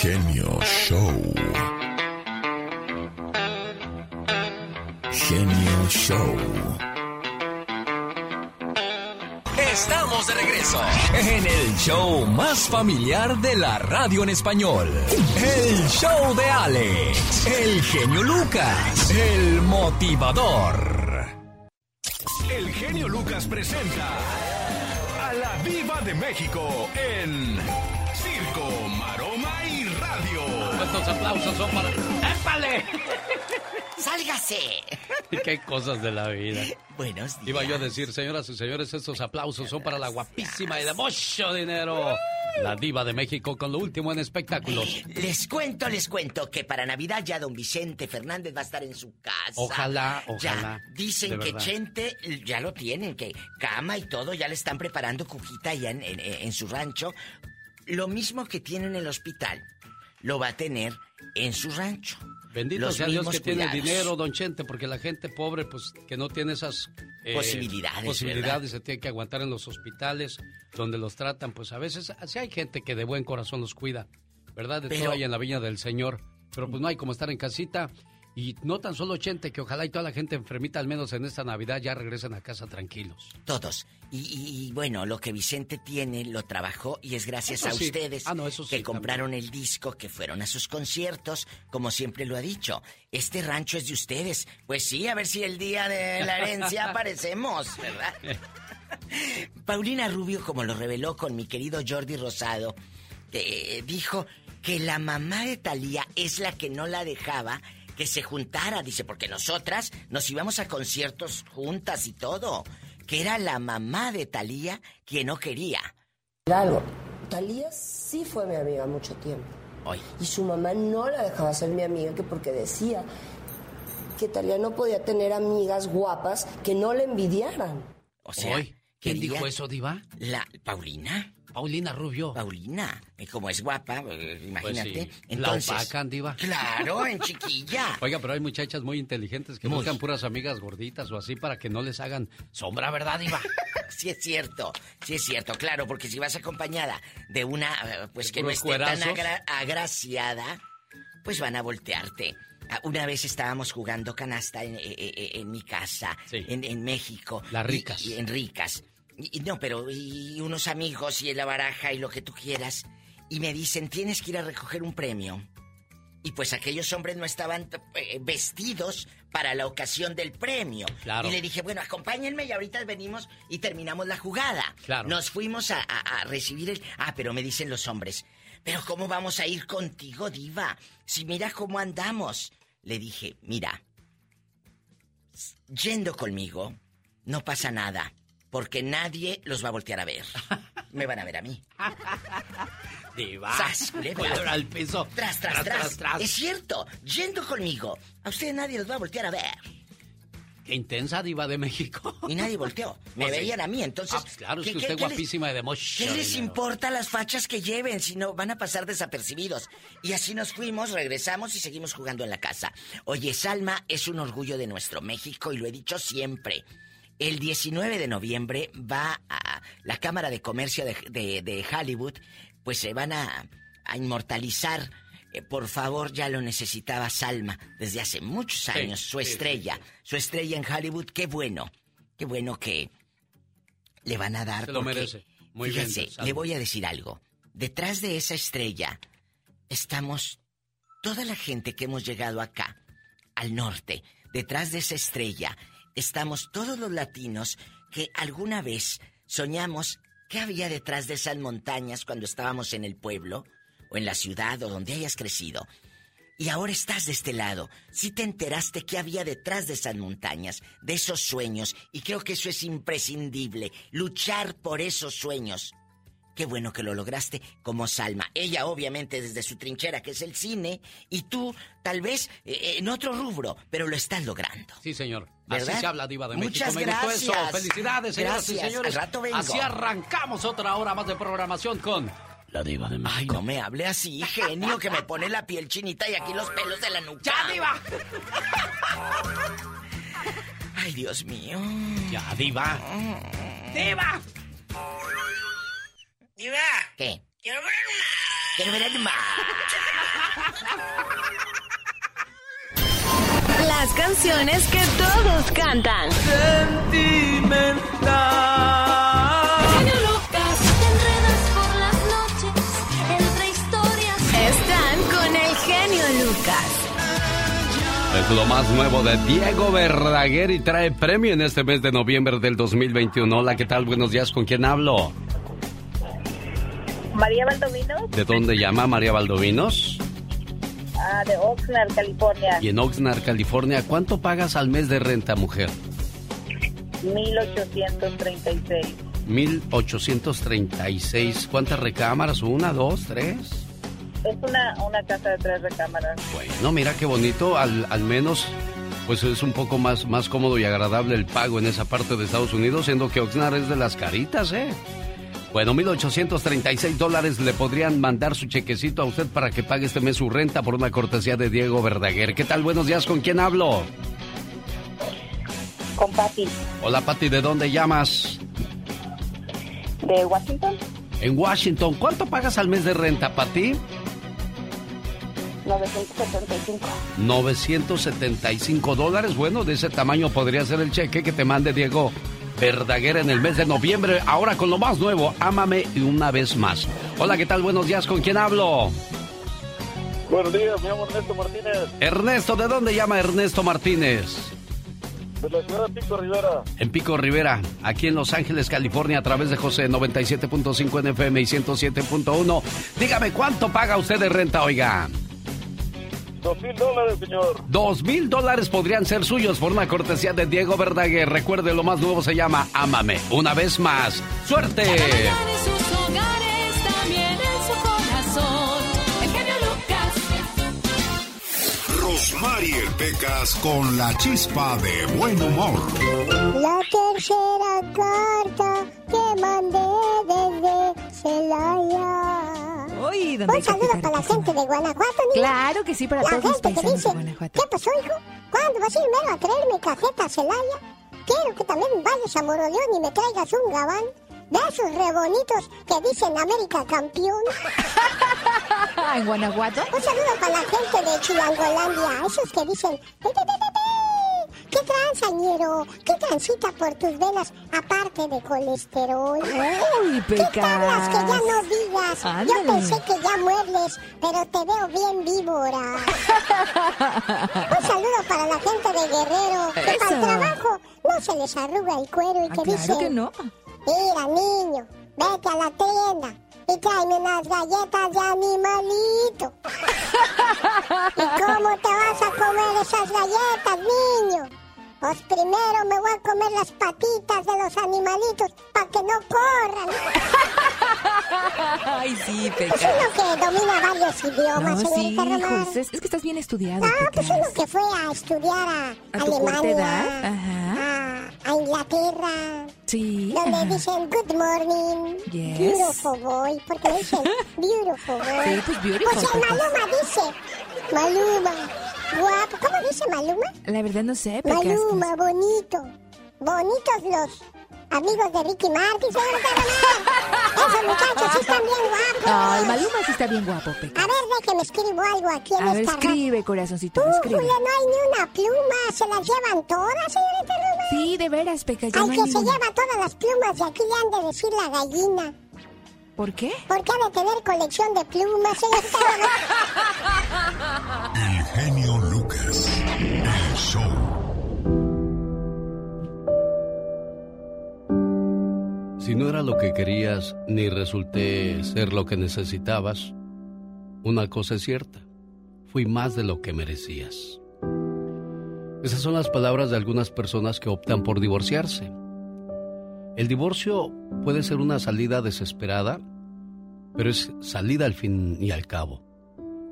Genio Show. Genio Show. Estamos de regreso en el show más familiar de la radio en español. El show de Alex, el genio Lucas, el motivador. El genio Lucas presenta a la Viva de México en Circo. Estos aplausos son para. ¡Épale! ¡Sálgase! Qué cosas de la vida. Buenos días. Iba yo a decir, señoras y señores, estos aplausos son para la guapísima y de mucho dinero. La diva de México con lo último en espectáculos. Les cuento, les cuento que para Navidad ya don Vicente Fernández va a estar en su casa. Ojalá, Ya ojalá. dicen que. Chente ya lo tienen, que cama y todo, ya le están preparando cujita allá en, en- en su rancho. Lo mismo que tiene en el hospital, lo va a tener en su rancho. Bendito Los sea Dios que tiene dinero, don Chente, porque la gente pobre, pues, que no tiene esas... eh, Posibilidades, Posibilidades, se tiene que aguantar en los hospitales, donde los tratan, pues, a veces, así hay gente que de buen corazón los cuida, ¿verdad? De Pero- todo hay en la viña del Señor. Pero, pues, no hay como estar en casita. Y no tan solo Chente, que ojalá y toda la gente enfermita, al menos en esta Navidad, ya regresen a casa tranquilos. Todos. Y, bueno, lo que Vicente tiene lo trabajó y es gracias Eso a sí. ustedes Ah, no, eso que sí, compraron el disco, que fueron a sus conciertos, como siempre lo ha dicho. Este rancho es de ustedes. Pues sí, a ver si el día de la herencia aparecemos, ¿verdad? Paulina Rubio, como lo reveló con mi querido Jordi Rosado, eh, dijo que la mamá de Talía es la que no la dejaba que se juntara, dice, porque nosotras nos íbamos a conciertos juntas y todo, que era la mamá de Talía quien no quería. algo. Talía sí fue mi amiga mucho tiempo. Hoy. Y su mamá no la dejaba ser mi amiga que porque decía que Talía no podía tener amigas guapas que no le envidiaran. O sea, Hoy, ¿quién dijo eso, Diva? La Paulina. Paulina Rubio. Paulina, eh, como es guapa, eh, imagínate. Pues sí. Entonces, La opacan, Diva. claro, en chiquilla. Oiga, pero hay muchachas muy inteligentes que Muy. buscan puras amigas gorditas o así para que no les hagan sombra, ¿verdad, Diva? Sí es cierto, sí es cierto, claro, porque si vas acompañada de una, eh, pues que no esté tan agra- agraciada, pues van a voltearte. Ah, Una vez estábamos jugando canasta en, en mi casa, Sí. en, en México. Las Y- ricas. y en ricas. Y, no, pero y unos amigos y en la baraja y lo que tú quieras. Y me dicen, tienes que ir a recoger un premio. Y pues aquellos hombres no estaban eh, vestidos para la ocasión del premio. Claro. Y le dije, bueno, acompáñenme y ahorita venimos y terminamos la jugada. Claro. Nos fuimos a, a- a recibir el... Ah, pero me dicen los hombres, pero ¿cómo vamos a ir contigo, diva? Si mira cómo andamos. Le dije, mira, yendo conmigo, no pasa nada, porque nadie los va a voltear a ver. Me van a ver a mí. Diva. ¡Sas, culebra! Al piso. Tras, tras, tras, Es cierto, yendo conmigo, a usted nadie los va a voltear a ver. Qué intensa diva de México. Y nadie volteó. Me Pues sí. veían a mí, entonces. Ah, pues claro, es ¿qué- que usted les- guapísima de mucho ¿Qué les importa las fachas que lleven si no van a pasar desapercibidos? Y así nos fuimos, regresamos y seguimos jugando en la casa. Oye, Salma es un orgullo de nuestro México y lo he dicho siempre. El 19 de noviembre va a la Cámara de Comercio de, de- de Hollywood, pues se van a, a inmortalizar. Eh, por favor, ya lo necesitaba Salma desde hace muchos años, su sí, estrella, sí. su estrella en Hollywood, qué bueno, qué bueno que le van a dar. Se lo porque, merece. Muy bien, fíjese, Salma. le voy a decir algo. Detrás de esa estrella estamos toda la gente que hemos llegado acá, al norte. Detrás de esa estrella estamos todos los latinos que alguna vez soñamos qué había detrás de esas montañas cuando estábamos en el pueblo o en la ciudad o donde hayas crecido. Y ahora estás de este lado. Si te enteraste qué había detrás de esas montañas, de esos sueños, y creo que eso es imprescindible, luchar por esos sueños. Qué bueno que lo lograste como Salma. Ella obviamente desde su trinchera, que es el cine, y tú tal vez eh, en otro rubro, pero lo estás logrando. Sí, señor. ¿Verdad? Así se habla, Diva de Muchas México. Me gustó eso. gracias. Felicidades, señoras Gracias. y señores. Al rato vengo. Así arrancamos otra hora más de programación con La Diva de México. Ay, no me hable así, genio, que me pone la piel chinita y aquí los pelos de la nuca. ¡Ya, Diva! Ay, Dios mío. Ya, Diva. ¡Diva! Diva, ¿Qué? quiero poner una Quiero ver animal. Las canciones que todos cantan. Sentimental. Genio Lucas, te enredas por las noches entre historias. Están con el genio Lucas. Es lo más nuevo de Diego Verdaguer y trae premio en este mes de noviembre del 2021. Hola, ¿qué tal? Buenos días, ¿con quién hablo? María Valdomino, ¿De dónde llama María Valdovinos? ah, de Oxnard, California, Y en Oxnard, California, ¿cuánto pagas al mes de renta, mujer? 1836. 1836. ¿Cuántas recámaras? ¿Una, dos, tres? Es una, una casa de tres recámaras. Bueno, mira qué bonito. Al, al menos, pues es un poco más, más cómodo y agradable el pago en esa parte de Estados Unidos, siendo que Oxnard es de las caritas, ¿eh? Bueno, 1.836 dólares le podrían mandar su chequecito a usted para que pague este mes su renta por una cortesía de Diego Verdaguer. ¿Qué tal? Buenos días, ¿con quién hablo? Con Patti, Hola, Pati, ¿de dónde llamas? de Washington, En Washington. ¿Cuánto pagas al mes de renta, Pati? 975. 975 dólares. Bueno, de ese tamaño podría ser el cheque que te mande Diego Verdaguer en el mes de noviembre. Ahora con lo más nuevo, ámame y una vez más. Hola, ¿qué tal? Buenos días, ¿con quién hablo? Buenos días, me llamo Ernesto Martínez, Ernesto, ¿de dónde llama Ernesto Martínez? de la ciudad de Pico Rivera. En Pico Rivera, aquí en Los Ángeles, California, a través de José 97.5 en FM y 107.1. Dígame, ¿cuánto paga usted de renta, oiga? Dos mil dólares, señor. Dos mil dólares podrían ser suyos por una cortesía de Diego Verdaguer. Recuerde, lo más nuevo se llama Ámame. Una vez más, ¡suerte! Cada mañana en sus hogares, también en su corazón. El genio Lucas. Rosmarie Pecas con la chispa de buen humor. La tercera carta que mandé desde Celaya. Uy, ¿dónde hay Un saludo para la gente de Guanajuato, niña. Claro que sí, para La todos que dice. ¿qué pasó, hijo? ¿Cuándo vas a ir mero a traerme cajeta a Celaya? Quiero que también vayas a Moroleón y me traigas un gabán de esos re bonitos que dicen América campeón. ¿En Guanajuato? Un saludo para la gente de Chilangolandia, esos que dicen, ¿qué transañero? ¿Qué transita por tus venas aparte de colesterol? Uy, ¿Qué tablas que ya Pecas. no digas? Yo pensé que ya muerdes, pero te veo bien víbora. Un saludo para la gente de Guerrero, que para el Eso. trabajo no se les arruga el cuero y Ah, que claro dicen... que no. Mira, niño, vete a la tienda y tráeme unas galletas de animalito. ¿Y cómo te vas a comer esas galletas, niño? Pues primero me voy a comer las patitas de los animalitos para que no corran. Ay, sí, Es Pecas. uno que domina varios idiomas, No, sí, señorita Román. hijos. Es, es que estás bien estudiado, Ah, pues uno que fue a estudiar a, ¿A tu corta Alemania? Ajá. a, a Inglaterra, Sí. donde ajá. dicen good morning, Yes. beautiful boy, porque dicen beautiful boy. Sí, pues beautiful, Pues el. Maluma dice, Maluma, guapo, ¿cómo dice Maluma? La verdad no sé, Pecas. Maluma, bonito, bonitos los amigos de Ricky Martin, señorita Román. Esos muchachos sí están bien guapos. Ay, Maluma sí está bien guapo, A Pecas. ver, déjeme escribo algo aquí en A ver, esta escribe, corazoncito, escribe. no hay ni una pluma, se las llevan todas, señorita Román. Sí, de veras, Pecas, ya Al no hay que se ninguna. lleva todas las plumas y aquí le han de decir la gallina. ¿Por qué? Porque ha de tener colección de plumas. El genio Lucas. El show. Si no era lo que querías, ni resulté ser lo que necesitabas, una cosa es cierta, fui más de lo que merecías. Esas son las palabras de algunas personas que optan por divorciarse. El divorcio puede ser una salida desesperada, pero es salida al fin y al cabo.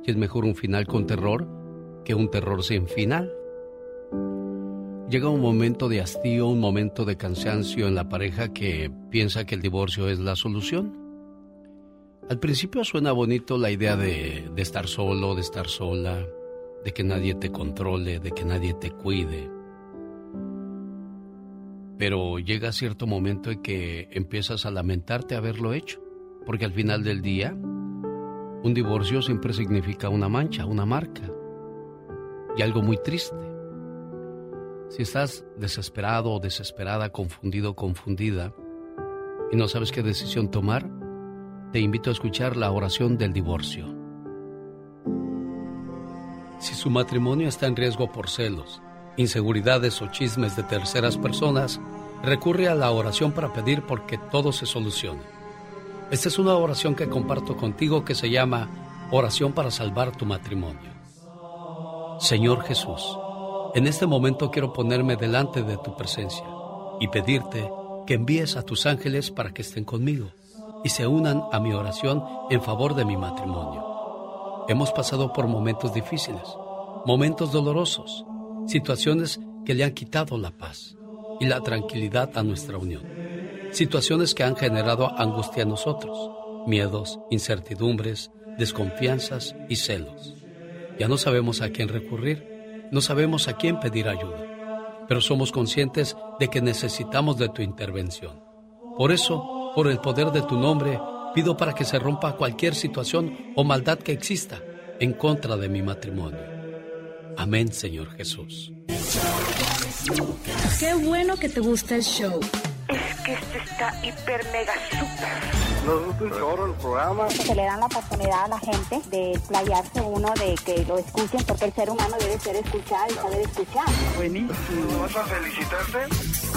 Y es mejor un final con terror que un terror sin final. Llega un momento de hastío, un momento de cansancio en la pareja que piensa que el divorcio es la solución. Al principio suena bonito la idea de, estar solo, de estar sola, de que nadie te controle, de que nadie te cuide. Pero llega cierto momento en que empiezas a lamentarte haberlo hecho, porque al final del día, Un divorcio siempre significa una mancha, una marca y algo muy triste. Si estás desesperado o desesperada, confundido o confundida y no sabes qué decisión tomar, te invito a escuchar la oración del divorcio. Si su matrimonio está en riesgo por celos, inseguridades o chismes de terceras personas, recurre a la oración para pedir porque todo se solucione. Esta es una oración que comparto contigo que se llama Oración para salvar tu matrimonio. Señor Jesús, en este momento quiero ponerme delante de tu presencia y pedirte que envíes a tus ángeles para que estén conmigo y se unan a mi oración en favor de mi matrimonio. Hemos pasado por momentos difíciles, momentos dolorosos, situaciones que le han quitado la paz y la tranquilidad a nuestra unión, situaciones que han generado angustia en nosotros, miedos, incertidumbres, desconfianzas y celos. Ya no sabemos a quién recurrir, no sabemos a quién pedir ayuda, pero somos conscientes de que necesitamos de tu intervención. Por eso, por el poder de tu nombre, pido para que se rompa cualquier situación o maldad que exista en contra de mi matrimonio. Amén, Señor Jesús. Qué bueno que te gusta el show. Es que este está hiper mega super. Nos gusta un chorro el programa. Se le dan la oportunidad a la gente de playarse uno, de que lo escuchen, porque el ser humano debe ser escuchado y saber escuchar. Buenísimo. ¿Vas a felicitarte?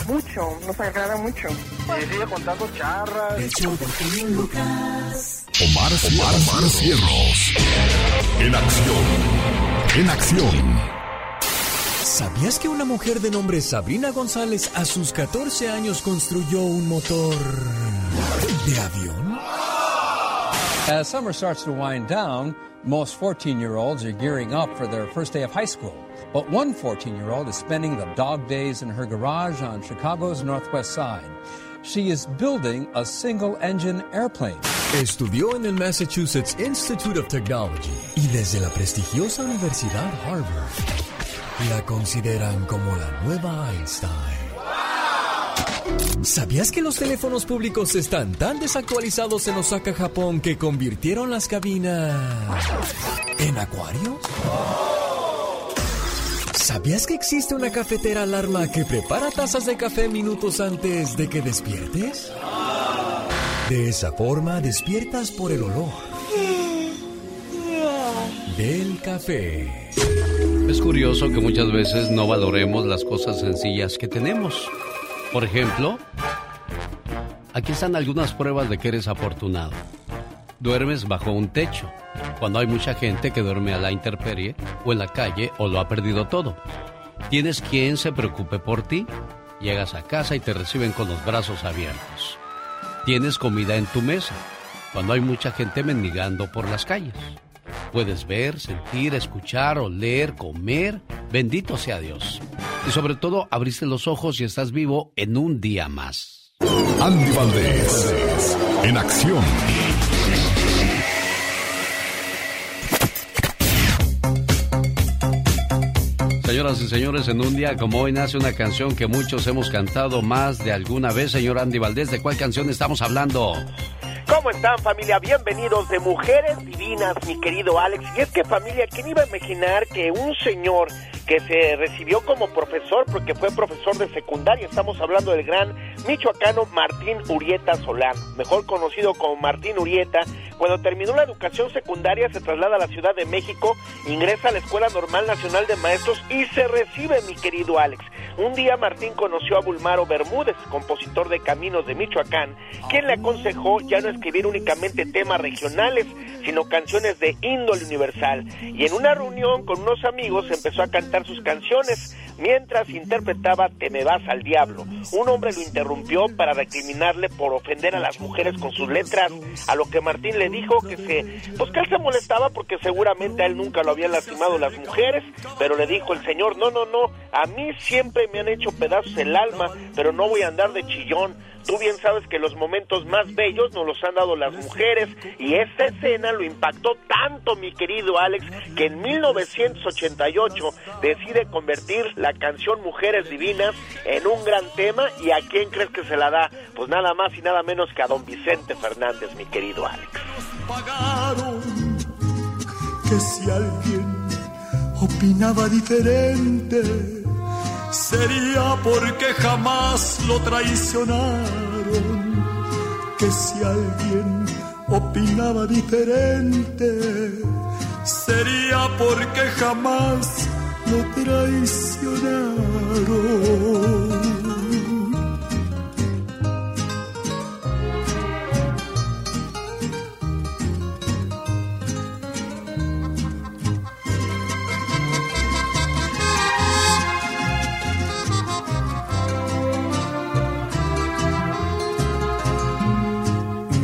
Mucho, nos agrada mucho. Y sigue contando charras. Omar, Omar, Omar Cierros. En acción. En acción. ¿Sabías que una mujer de nombre Sabrina González a sus 14 años construyó un motor de avión? As summer starts to wind down, most 14 year olds are gearing up for their first day of high school. But one 14 year old is spending the dog days in her garage on Chicago's northwest side. She is building a single engine airplane. Estudió en el Massachusetts Institute of Technology y desde la prestigiosa Universidad Harvard la consideran como la nueva Einstein. ¿Sabías que los teléfonos públicos están tan desactualizados en Osaka, Japón, que convirtieron las cabinas en acuarios? ¿Sabías que existe una cafetera alarma que prepara tazas de café minutos antes de que despiertes? De esa forma despiertas por el olor del café. Es curioso que muchas veces no valoremos las cosas sencillas que tenemos. Por ejemplo, aquí están algunas pruebas de que eres afortunado. Duermes bajo un techo, cuando hay mucha gente que duerme a la intemperie o en la calle o lo ha perdido todo. Tienes quien se preocupe por ti. Llegas a casa y te reciben con los brazos abiertos. Tienes comida en tu mesa, cuando hay mucha gente mendigando por las calles. Puedes ver, sentir, escuchar, oler, comer. Bendito sea Dios. Y sobre todo, abriste los ojos y estás vivo en un día más. Andy Valdés. En acción. Señoras y señores, en un día como hoy nace una canción que muchos hemos cantado más de alguna vez. Señor Andy Valdés, ¿de cuál canción estamos hablando? ¿Cómo están familia? Bienvenidos de Mujeres Divinas, mi querido Alex. Y es que familia, ¿quién iba a imaginar que un señor que se recibió como profesor, porque fue profesor de secundaria, estamos hablando del gran michoacano Martín Urieta Solán, mejor conocido como Martín Urieta, cuando terminó la educación secundaria se traslada a la Ciudad de México, ingresa a la Escuela Normal Nacional de Maestros y se recibe, mi querido Alex. Un día Martín conoció a Bulmaro Bermúdez, compositor de Caminos de Michoacán, quien le aconsejó ya no escribir únicamente temas regionales, sino canciones de índole universal. Y en una reunión con unos amigos empezó a cantar sus canciones mientras interpretaba Te me vas al diablo. Un hombre lo interrumpió para recriminarle por ofender a las mujeres con sus letras, a lo que Martín le dijo que se, pues que él se molestaba porque seguramente a él nunca lo habían lastimado las mujeres, pero le dijo el señor, no, no, no, a mí siempre me han hecho pedazos el alma, pero no voy a andar de chillón. Tú bien sabes que los momentos más bellos nos los han dado las mujeres y esta escena lo impactó tanto, mi querido Alex, que en 1988 decide convertir la canción Mujeres Divinas en un gran tema y a quién crees que se la da? Pues nada más y nada menos que a don Vicente Fernández, mi querido Alex. Pagaron que si alguien opinaba diferente, sería porque jamás lo traicionaron. Que si alguien opinaba diferente, sería porque jamás lo traicionaron.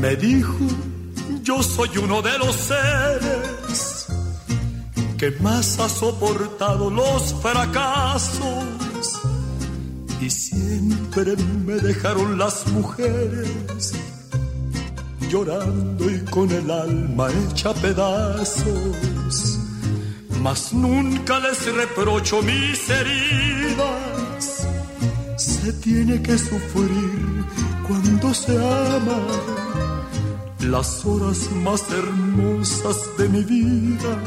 Me dijo, yo soy uno de los seres que más ha soportado los fracasos y siempre me dejaron las mujeres llorando y con el alma hecha pedazos. Mas nunca les reprocho mis heridas. Se tiene que sufrir cuando se ama las horas más hermosas de mi vida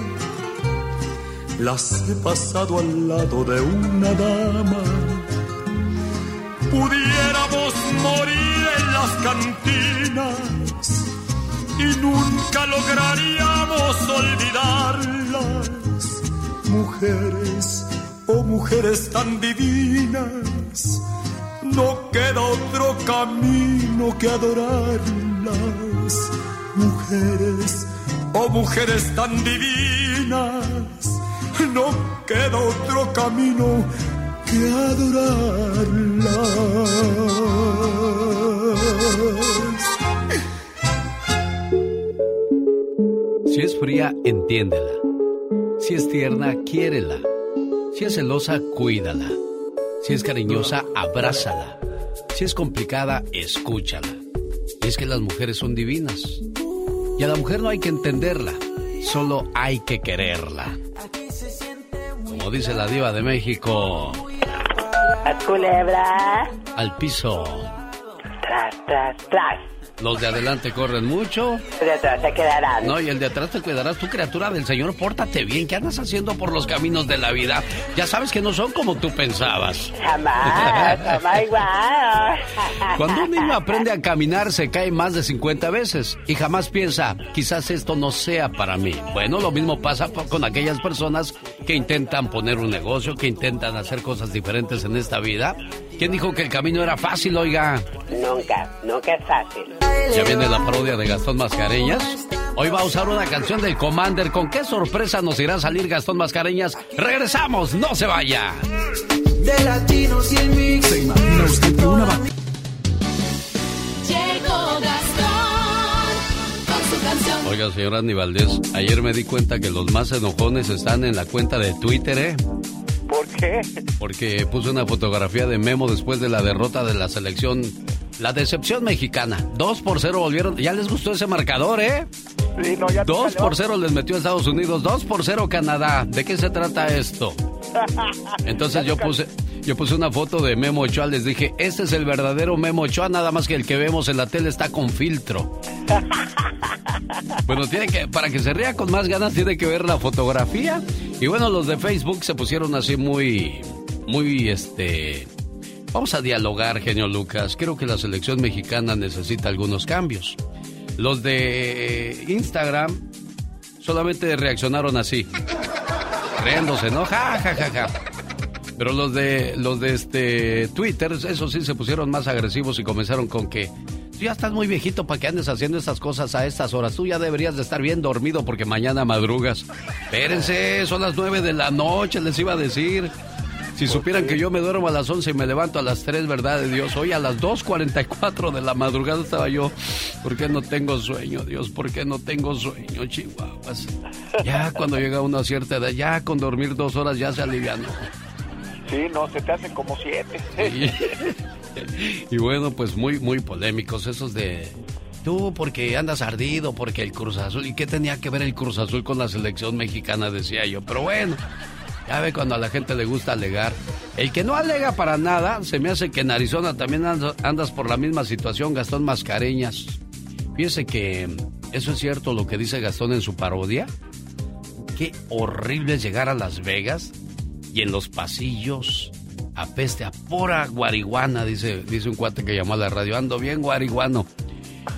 las he pasado al lado de una dama. Pudiéramos morir en las cantinas y nunca lograríamos olvidarlas. Mujeres, oh mujeres tan divinas, no queda otro camino que adorarlas. Mujeres, oh mujeres tan divinas, no queda otro camino que adorarlas. Si es fría, entiéndela. Si es tierna, quiérela. Si es celosa, cuídala. Si es cariñosa, abrázala. Si es complicada, escúchala. Y es que las mujeres son divinas. Y a la mujer no hay que entenderla, solo hay que quererla. Como dice la diva de México. A culebra. Al piso. Tras, tras, tras. Los de adelante corren mucho. De atrás se quedarán. No, y el de atrás te cuidarás. Tu criatura del Señor, pórtate bien. ¿Qué andas haciendo por los caminos de la vida? Ya sabes que no son como tú pensabas. Jamás, jamás igual. Cuando un niño aprende a caminar, se cae más de 50 veces y jamás piensa, quizás esto no sea para mí. Bueno, lo mismo pasa con aquellas personas que intentan poner un negocio, que intentan hacer cosas diferentes en esta vida. ¿Quién dijo que el camino era fácil, oiga? Nunca, nunca es fácil. Ya viene la parodia de Gastón Mascareñas. Hoy va a usar una canción del Commander. ¿Con qué sorpresa nos irá a salir Gastón Mascareñas? Regresamos, no se vaya. De latinos y el mix. ¿Se imagina usted que una vaca... Llegó Gastón con su canción. Oiga, señor Andy Valdés, ayer me di cuenta que los más enojones están en la cuenta de Twitter, ¿eh? ¿Por qué? Porque puse una fotografía de Memo después de la derrota de la selección. La decepción mexicana. Dos por cero volvieron. Ya les gustó ese marcador, ¿eh? Sí, no, ya te Dos salió. por cero les metió a Estados Unidos. Dos por cero Canadá. ¿De qué se trata esto? Entonces yo puse, yo puse una foto de Memo Ochoa. Les dije, este es el verdadero Memo Ochoa, nada más que el que vemos en la tele está con filtro. Bueno, tiene que, para que se ría con más ganas, tiene que ver la fotografía. Y bueno, los de Facebook se pusieron así muy, muy, este... Vamos a dialogar, genio Lucas. Creo que la selección mexicana necesita algunos cambios. Los de Instagram solamente reaccionaron así. Riéndose, ¿no? Ja, ja, ja, ja. Pero los de los de este Twitter, eso sí se pusieron más agresivos y comenzaron con que tú ya estás muy viejito para que andes haciendo estas cosas a estas horas. Tú ya deberías de estar bien dormido porque mañana madrugas. Espérense, son las nueve de la noche, les iba a decir. Si supieran que yo me duermo a las 11 y me levanto a las 3, ¿verdad de Dios? Hoy a las 2.44 de la madrugada estaba yo. ¿Por qué no tengo sueño, Dios? ¿Por qué no tengo sueño, chihuahuas? Ya cuando llega uno a cierta edad, ya con dormir dos horas ya se alivian. Sí, no, se te hacen como siete. Y bueno, pues muy, muy polémicos esos de... Tú porque andas ardido, porque el Cruz Azul... ¿Y qué tenía que ver el Cruz Azul con la selección mexicana? Decía yo. Pero bueno, ya ve cuando a la gente le gusta alegar. El que no alega para nada, se me hace que en Arizona también andas, por la misma situación, Gastón Mascareñas. Fíjese que eso es cierto lo que dice Gastón en su parodia. Qué horrible es llegar a Las Vegas y en los pasillos apeste a pura guariguana, dice, dice un cuate que llamó a la radio. Ando bien guariguano.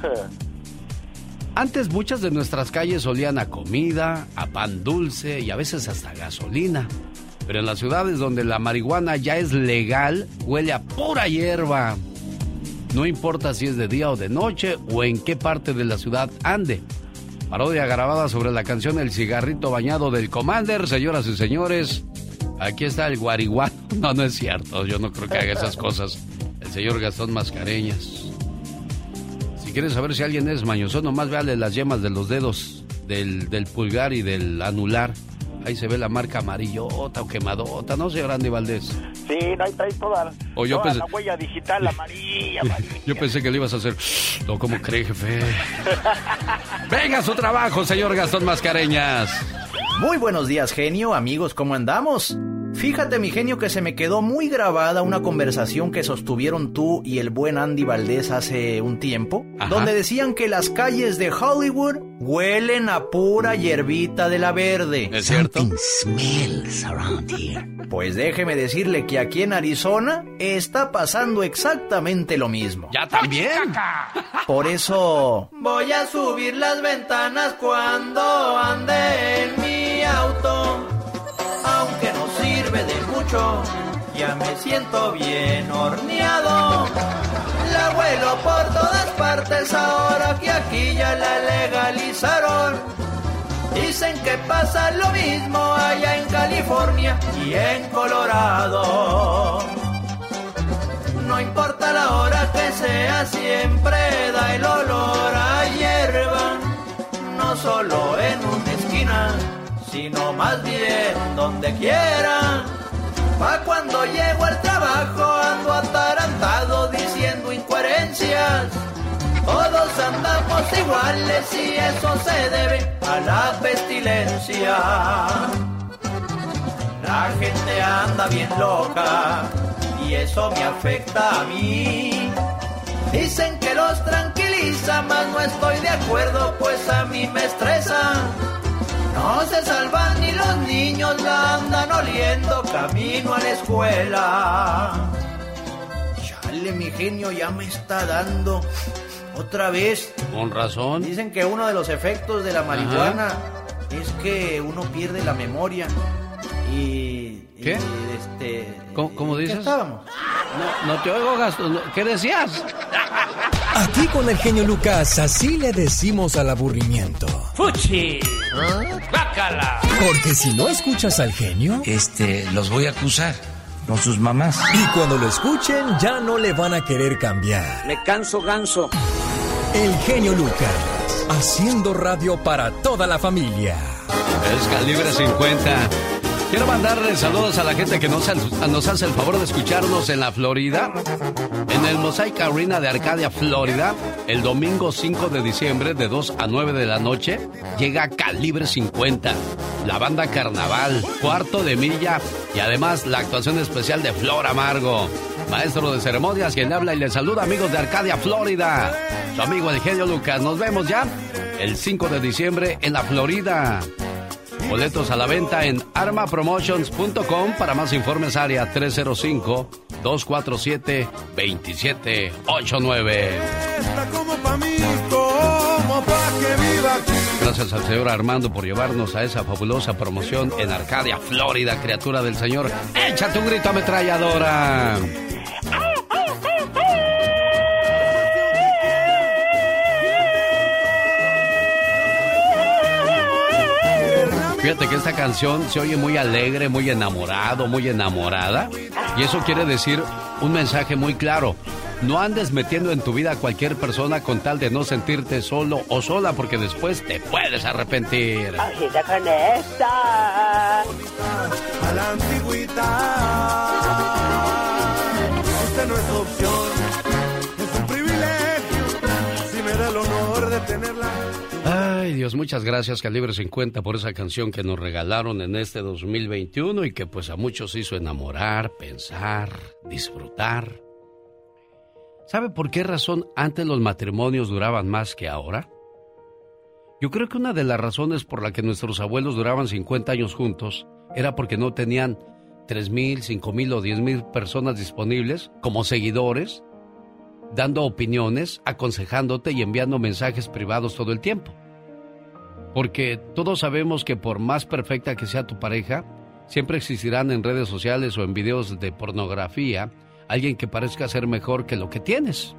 Antes muchas de nuestras calles olían a comida, a pan dulce y a veces hasta gasolina. Pero en las ciudades donde la marihuana ya es legal, huele a pura hierba. No importa si es de día o de noche o en qué parte de la ciudad ande. Parodia grabada sobre la canción El cigarrito bañado del Commander, señoras y señores. Aquí está el guariguano. No, no es cierto. Yo no creo que haga esas cosas. El señor Gastón Mascareñas. Si quieres saber si alguien es mañoso, nomás véale las yemas de los dedos del, del pulgar y del anular. Ahí se ve la marca amarillota o quemadota, ¿no, señor Andy Valdés? Sí, ahí trae toda, O yo toda pensé- la huella digital amarilla, amarilla. Yo pensé que le ibas a hacer. No, ¿cómo cree, jefe? Venga a su trabajo, señor Gastón Mascareñas. Muy buenos días, genio, amigos, ¿cómo andamos? Fíjate, mi genio, que se me quedó muy grabada una conversación que sostuvieron tú y el buen Andy Valdés hace un tiempo, Ajá. donde decían que las calles de Hollywood huelen a pura hierbita de la verde. ¿Es cierto? Pues déjeme decirle que aquí en Arizona está pasando exactamente lo mismo. ¿Ya también? Por eso voy a subir las ventanas cuando ande en mi auto. Ya me siento bien horneado. La vuelo por todas partes ahora que aquí ya la legalizaron. Dicen que pasa lo mismo allá en California y en Colorado. No importa la hora que sea, siempre da el olor a hierba. No solo en una esquina, sino más bien donde quiera. Pa' cuando llego al trabajo ando atarantado diciendo incoherencias. Todos andamos iguales y eso se debe a la pestilencia. La gente anda bien loca y eso me afecta a mí. Dicen que los tranquiliza, mas no estoy de acuerdo, pues a mí me estresa. No se salvan ni los niños, la andan oliendo camino a la escuela. Chale, mi genio ya me está dando otra vez. Con razón. Dicen que uno de los efectos de la marihuana es que uno pierde la memoria. Y. ¿Qué? y, este. ¿Cómo, cómo ¿en qué dices? estábamos? No, no te oigo, Gastón. ¿Qué decías? Aquí con el genio Lucas, así le decimos al aburrimiento. ¡Fuchi! ¡Bácala! Porque si no escuchas al genio, Este, los voy a acusar con sus mamás. y cuando lo escuchen ya no le van a querer cambiar. Me canso ganso. El genio Lucas, haciendo radio para toda la familia. Es calibre 50. Quiero mandarle saludos a la gente que nos, hace el favor de escucharnos en la Florida. En el Mosaic Arena de Arcadia, Florida, el domingo 5 de diciembre de 2 a 9 de la noche, llega Calibre 50, la banda Carnaval, cuarto de milla y además la actuación especial de Flor Amargo. Maestro de ceremonias, quien habla y le saluda amigos de Arcadia, Florida. Su amigo el genio Lucas. Nos vemos ya el 5 de diciembre en la Florida. Boletos a la venta en armapromotions.com. Para más informes, área 305-247-2789. como pa' mí, como pa' que viva aquí. Gracias al señor Armando por llevarnos a esa fabulosa promoción en Arcadia, Florida, criatura del Señor. ¡Échate un grito ametralladora! Fíjate que esta canción se oye muy alegre, muy enamorado, muy enamorada. Y eso quiere decir un mensaje muy claro. No andes metiendo en tu vida a cualquier persona con tal de no sentirte solo o sola porque después te puedes arrepentir. Agita con esta. A la antigüita. Esta no es opción, es un privilegio. Si me da el honor de tenerla. Ay, Dios, muchas gracias, Calibre 50, por esa canción que nos regalaron en este 2021 y que pues a muchos hizo enamorar, pensar, disfrutar. ¿Sabe por qué razón antes los matrimonios duraban más que ahora? Yo creo que una de las razones por la que nuestros abuelos duraban 50 años juntos era porque no tenían 3.000, 5.000 o 10.000 personas disponibles como seguidores, dando opiniones, aconsejándote y enviando mensajes privados todo el tiempo. Porque todos sabemos que por más perfecta que sea tu pareja, siempre existirán en redes sociales o en videos de pornografía alguien que parezca ser mejor que lo que tienes.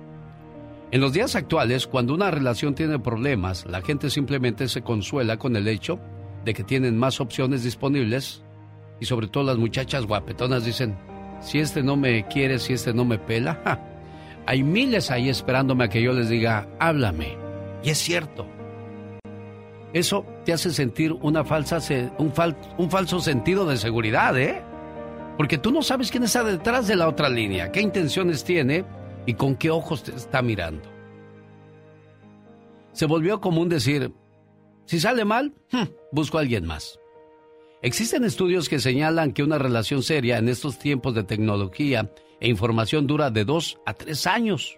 En los días actuales, cuando una relación tiene problemas, la gente simplemente se consuela con el hecho de que tienen más opciones disponibles y sobre todo las muchachas guapetonas dicen, si este no me quiere, si este no me pela, hay miles ahí esperándome a que yo les diga, háblame. Y es cierto. Eso te hace sentir una falsa, un, un falso sentido de seguridad, ¿eh? Porque tú no sabes quién está detrás de la otra línea, qué intenciones tiene y con qué ojos te está mirando. Se volvió común decir, si sale mal, hmm, busco a alguien más. Existen estudios que señalan que una relación seria en estos tiempos de tecnología e información dura de dos a tres años.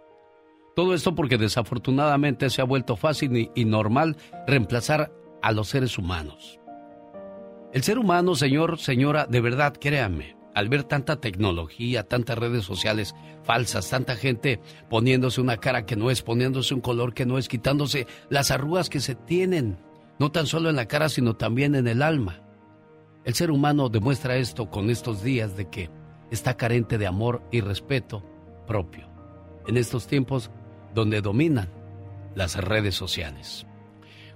Todo esto porque desafortunadamente se ha vuelto fácil y normal reemplazar a los seres humanos. El ser humano, señor, señora, de verdad, créanme, al ver tanta tecnología, tantas redes sociales falsas, tanta gente poniéndose una cara que no es, poniéndose un color que no es, quitándose las arrugas que se tienen, no tan solo en la cara, sino también en el alma. El ser humano demuestra esto con estos días de que está carente de amor y respeto propio. En estos tiempos donde dominan las redes sociales.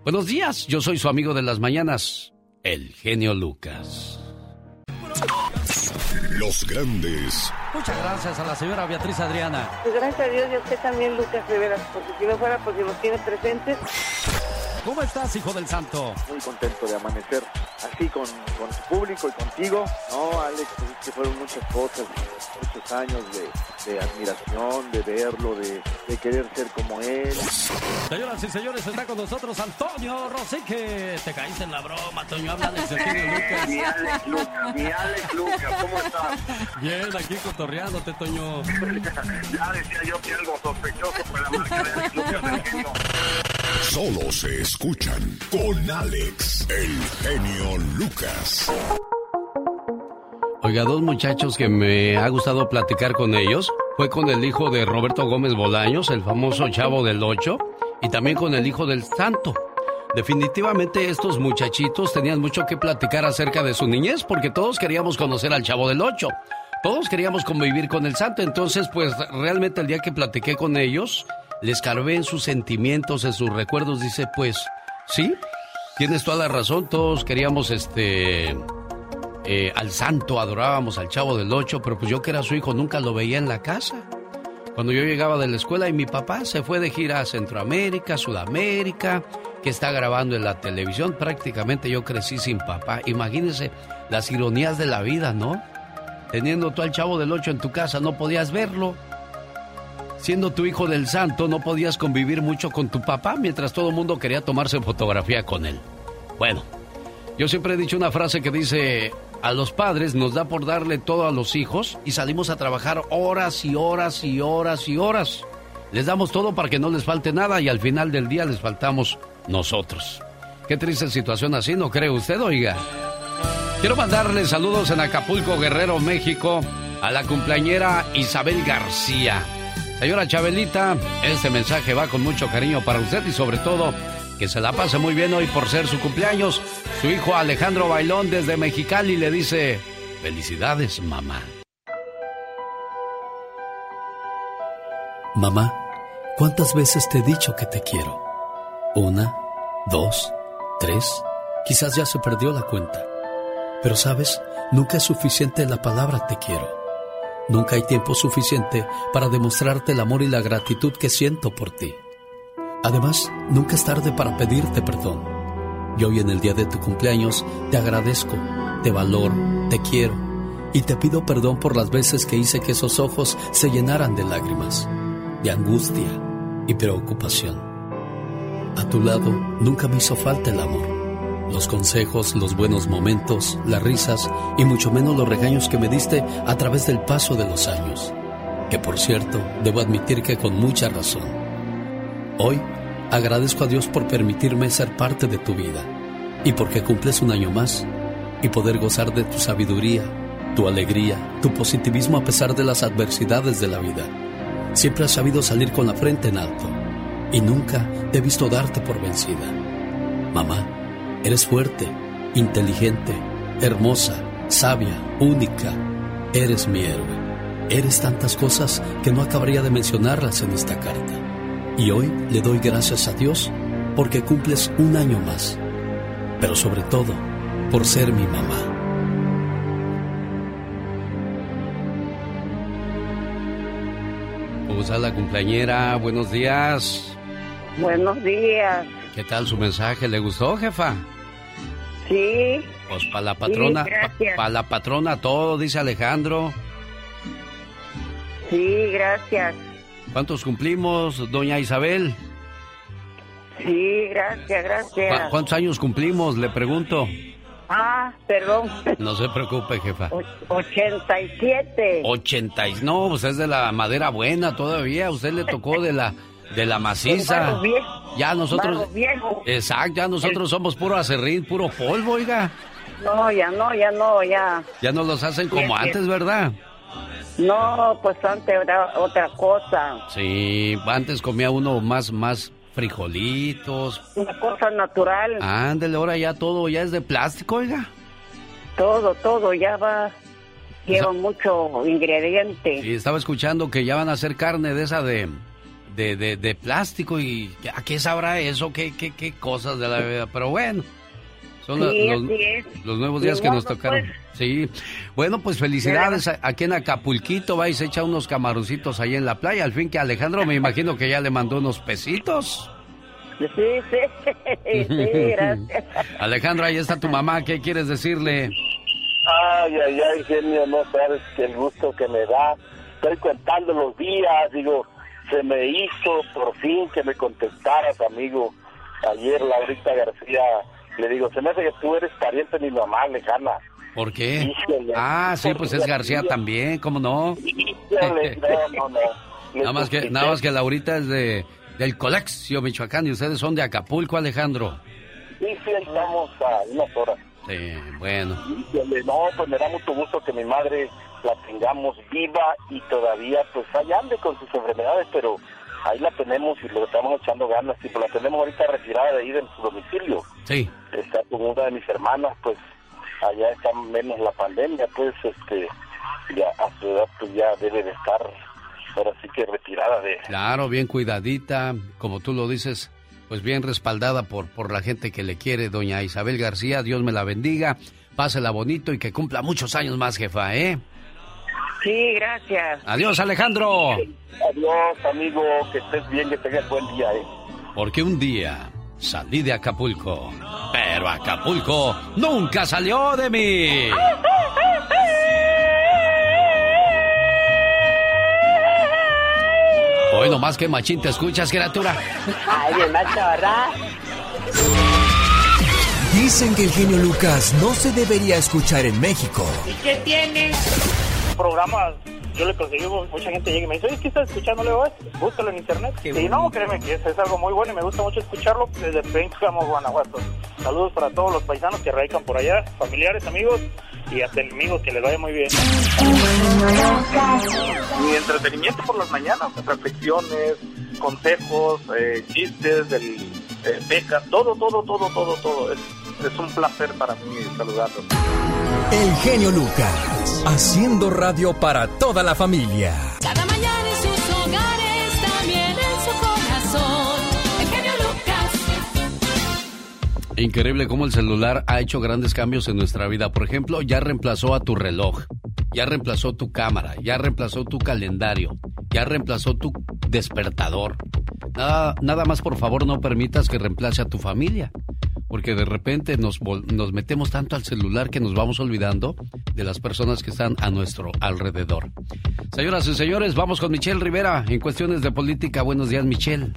Buenos días, yo soy su amigo de las mañanas, el genio Lucas. Los grandes. Muchas gracias a la señora Beatriz Adriana. Pues gracias a Dios y a usted también, Lucas Rivera, porque si no fuera porque nos tiene presentes. ¿Cómo estás, hijo del santo? Muy contento de amanecer así con, con su público y contigo. No, Alex, es que fueron muchas cosas, muchos años de, de admiración, de verlo, de, de, querer ser como él. Señoras y señores, está con nosotros Antonio Rosique. Te caíste en la broma, Antonio. Habla de Lucas. Mi Alex Lucas, mi Alex Lucas, ¿cómo estás? Bien, aquí cotorreándote, Toño. ya decía yo que algo sospechoso fue la marca de Alex Lucas del genio. Solo se escuchan con Alex, el genio Lucas. Oiga, dos muchachos que me ha gustado platicar con ellos. Fue con el hijo de Roberto Gómez Bolaños, el famoso chavo del Ocho, y también con el hijo del Santo. Definitivamente estos muchachitos tenían mucho que platicar acerca de su niñez porque todos queríamos conocer al chavo del Ocho. Todos queríamos convivir con el santo. Entonces, pues realmente el día que platiqué con ellos, les carvé en sus sentimientos, en sus recuerdos. Dice, pues, sí, tienes toda la razón. Todos queríamos este eh, al santo, adorábamos al chavo del ocho, pero pues yo que era su hijo nunca lo veía en la casa. Cuando yo llegaba de la escuela y mi papá se fue de gira a Centroamérica, Sudamérica, que está grabando en la televisión, prácticamente yo crecí sin papá. Imagínense las ironías de la vida, ¿no? Teniendo tú al chavo del ocho en tu casa, no podías verlo. Siendo tu hijo del santo, no podías convivir mucho con tu papá mientras todo el mundo quería tomarse fotografía con él. Bueno, yo siempre he dicho una frase que dice, a los padres nos da por darle todo a los hijos y salimos a trabajar horas y horas y horas y horas. Les damos todo para que no les falte nada y al final del día les faltamos nosotros. Qué triste situación así, ¿no cree usted, oiga? Quiero mandarle saludos en Acapulco, Guerrero, México, a la cumpleañera Isabel García. Señora Chabelita, este mensaje va con mucho cariño para usted y sobre todo que se la pase muy bien hoy por ser su cumpleaños. Su hijo Alejandro Bailón desde Mexicali le dice, felicidades mamá. Mamá, ¿cuántas veces te he dicho que te quiero? Una, dos, tres, quizás ya se perdió la cuenta. Pero sabes, nunca es suficiente la palabra te quiero. Nunca hay tiempo suficiente para demostrarte el amor y la gratitud que siento por ti. Además, nunca es tarde para pedirte perdón. Y hoy en el día de tu cumpleaños te agradezco, te valoro, te quiero y te pido perdón por las veces que hice que esos ojos se llenaran de lágrimas, de angustia y preocupación. A tu lado nunca me hizo falta el amor, los consejos, los buenos momentos, las risas y mucho menos los regaños que me diste a través del paso de los años, que por cierto debo admitir que con mucha razón. Hoy agradezco a Dios por permitirme ser parte de tu vida y porque cumples un año más y poder gozar de tu sabiduría, tu alegría, tu positivismo a pesar de las adversidades de la vida. Siempre has sabido salir con la frente en alto y nunca he visto darte por vencida. Mamá, eres fuerte, inteligente, hermosa, sabia, única. Eres mi héroe. Eres tantas cosas que no acabaría de mencionarlas en esta carta. Y hoy le doy gracias a Dios porque cumples un año más. Pero sobre todo, por ser mi mamá. ¿Cómo está la cumpleañera? Buenos días. Buenos días. ¿Qué tal su mensaje? ¿Le gustó, jefa? Sí. Pues para la patrona, Sí, para la patrona todo, dice Alejandro. Sí, gracias. ¿Cuántos cumplimos, doña Isabel? Sí, gracias, ¿Cu- gracias. ¿Cuántos años cumplimos? Le pregunto. Ah, perdón. No se preocupe, jefa. 87. 80 y... No, pues es de la madera buena todavía. Usted le tocó de la de la maciza. Ya nosotros... Exacto, ya nosotros somos puro acerrín, puro polvo, oiga. No, ya no, ya no, ya. Ya no los hacen como Sí, sí. antes, ¿verdad? No, pues antes era otra cosa. Sí, antes comía uno más, más frijolitos. Una cosa natural. Ándele, ahora ya todo ya es de plástico, oiga. Todo, todo ya va. Lleva mucho ingrediente. Y estaba escuchando que ya van a hacer carne de esa de, de, de, de plástico y ¿a qué sabrá eso? ¿Qué, qué, qué cosas de la vida? Pero bueno, son Sí, los, los nuevos días que nos modo, tocaron. pues. Sí, bueno, pues felicidades a- aquí en Acapulquito, va y se echa unos camaroncitos ahí en la playa. Al fin que Alejandro me imagino que ya le mandó unos pesitos. Sí, sí, sí, gracias. Alejandro, ahí está tu mamá, ¿qué quieres decirle? Ay, ay, ay, genio, no sabes que el gusto que me da. Estoy contando los días, digo, se me hizo por fin que me contestaras, amigo. Ayer Laurita García, le digo, se me hace que tú eres pariente de mi mamá lejana. ¿Por qué? Híjole. Ah, sí, pues es García también, ¿cómo no? Híjole, no, no, no. Nada más que, nada más que Laurita es de del Colexio, Michoacán, y ustedes son de Acapulco, Alejandro. Sí, sí, estamos a unas horas. Sí, bueno. Híjole, no, pues me da mucho gusto que mi madre la tengamos viva y todavía pues ahí ande con sus enfermedades, pero ahí la tenemos y le estamos echando ganas y pues la tenemos ahorita retirada de ahí de su domicilio. Sí. Está con una de mis hermanas, pues allá está menos la pandemia, pues este ya a su edad pues ya debe de estar ahora sí que retirada de Claro, bien cuidadita, como tú lo dices, pues bien respaldada por, por la gente que le quiere, doña Isabel García. Dios me la bendiga, pásela bonito y que cumpla muchos años más, jefa, ¿eh? Sí, gracias. Adiós, Alejandro. Adiós, amigo, que estés bien, que tengas buen día, ¿eh? Porque un día salí de Acapulco, pero Acapulco nunca salió de mí. Hoy nomás que machín te escuchas, criatura. Ay, bien machorra. Dicen que el genio Lucas no se debería escuchar en México. ¿Y qué tiene? Programas yo le conseguí, mucha gente llega y me dice, oye, ¿qué estás escuchando? Le digo, "Eh, búscalo en internet. y no, créeme que es, es algo muy bueno y me gusta mucho escucharlo desde Pénjamo, Guanajuato. Saludos para todos los paisanos que radican por allá, familiares, amigos y hasta enemigos, que les vaya muy bien. Mi entretenimiento por las mañanas, reflexiones, consejos, eh, chistes, del, eh, becas, todo, todo, todo, todo, todo. Es, es un placer para mí saludarlos. El genio Lucas, haciendo radio para toda la familia. Cada mañana en sus hogares, también en su corazón. El genio Lucas. Increíble cómo el celular ha hecho grandes cambios en nuestra vida. Por ejemplo, ya reemplazó a tu reloj, ya reemplazó tu cámara, ya reemplazó tu calendario, ya reemplazó tu despertador. Nada, más, por favor, no permitas que reemplace a tu familia. Porque de repente nos, nos metemos tanto al celular que nos vamos olvidando de las personas que están a nuestro alrededor. Señoras y señores, vamos con Michelle Rivera en cuestiones de política. Buenos días, Michelle.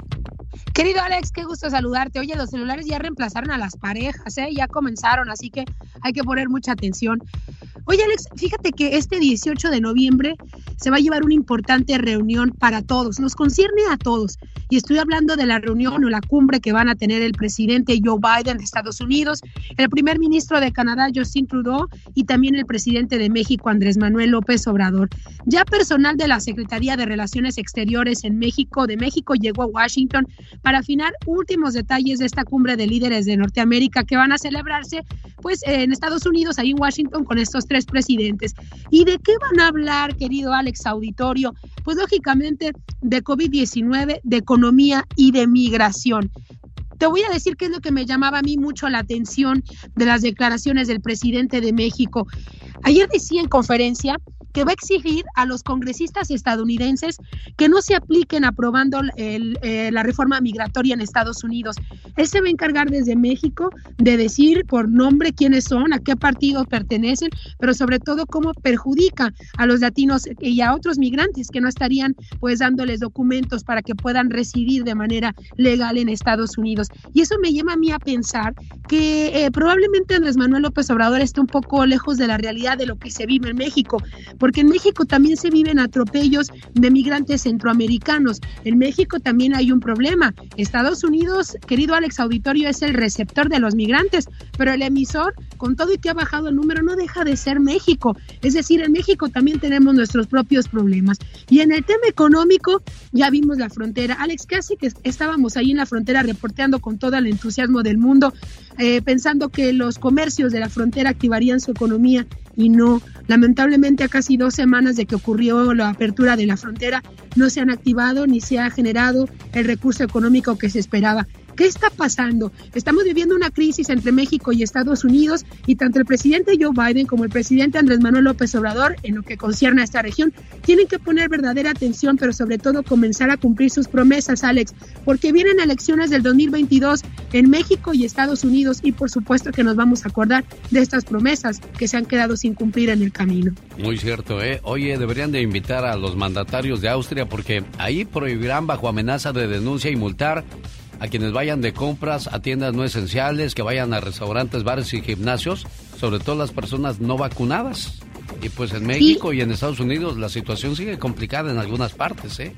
Querido Alex, qué gusto saludarte. Oye, los celulares ya reemplazaron a las parejas, ¿eh? Ya comenzaron, así que hay que poner mucha atención. Oye, Alex, fíjate que este 18 de noviembre se va a llevar una importante reunión para todos, nos concierne a todos. Y estoy hablando de la reunión o la cumbre que van a tener el presidente Joe Biden de Estados Unidos, el primer ministro de Canadá Justin Trudeau y también el presidente de México Andrés Manuel López Obrador. Ya personal de la Secretaría de Relaciones Exteriores en México de México llegó a Washington para afinar últimos detalles de esta cumbre de líderes de Norteamérica que van a celebrarse pues en Estados Unidos, ahí en Washington con estos tres presidentes. ¿Y de qué van a hablar, querido Alex Auditorio? Pues lógicamente de COVID-19, de economía y de migración. Te voy a decir qué es lo que me llamaba a mí mucho la atención de las declaraciones del presidente de México. Ayer decía en conferencia que va a exigir a los congresistas estadounidenses que no se apliquen aprobando eh, la reforma migratoria en Estados Unidos. Él se va a encargar desde México de decir por nombre quiénes son, a qué partido pertenecen, pero sobre todo cómo perjudica a los latinos y a otros migrantes que no estarían pues dándoles documentos para que puedan residir de manera legal en Estados Unidos. Y eso me lleva a mí a pensar que eh, probablemente Andrés Manuel López Obrador esté un poco lejos de la realidad de lo que se vive en México, porque en México también se viven atropellos de migrantes centroamericanos. En México también hay un problema. Estados Unidos, querido Alex Auditorio, es el receptor de los migrantes, pero el emisor, con todo y que ha bajado el número, no deja de ser México. Es decir, en México también tenemos nuestros propios problemas. Y en el tema económico, ya vimos la frontera. Alex, casi que estábamos ahí en la frontera reporteando con todo el entusiasmo del mundo, eh, pensando que los comercios de la frontera activarían su economía y no. Lamentablemente a casi dos semanas de que ocurrió la apertura de la frontera no se han activado ni se ha generado el recurso económico que se esperaba. ¿Qué está pasando? Estamos viviendo una crisis entre México y Estados Unidos y tanto el presidente Joe Biden como el presidente Andrés Manuel López Obrador, en lo que concierne a esta región, tienen que poner verdadera atención, pero sobre todo comenzar a cumplir sus promesas, Alex, porque vienen elecciones del 2022 en México y Estados Unidos y por supuesto que nos vamos a acordar de estas promesas que se han quedado sin cumplir en el camino. Muy cierto, ¿eh? Oye, deberían de invitar a los mandatarios de Austria porque ahí prohibirán bajo amenaza de denuncia y multar a quienes vayan de compras a tiendas no esenciales, que vayan a restaurantes, bares y gimnasios, sobre todo las personas no vacunadas. Y pues en México y en Estados Unidos la situación sigue complicada en algunas partes, ¿eh?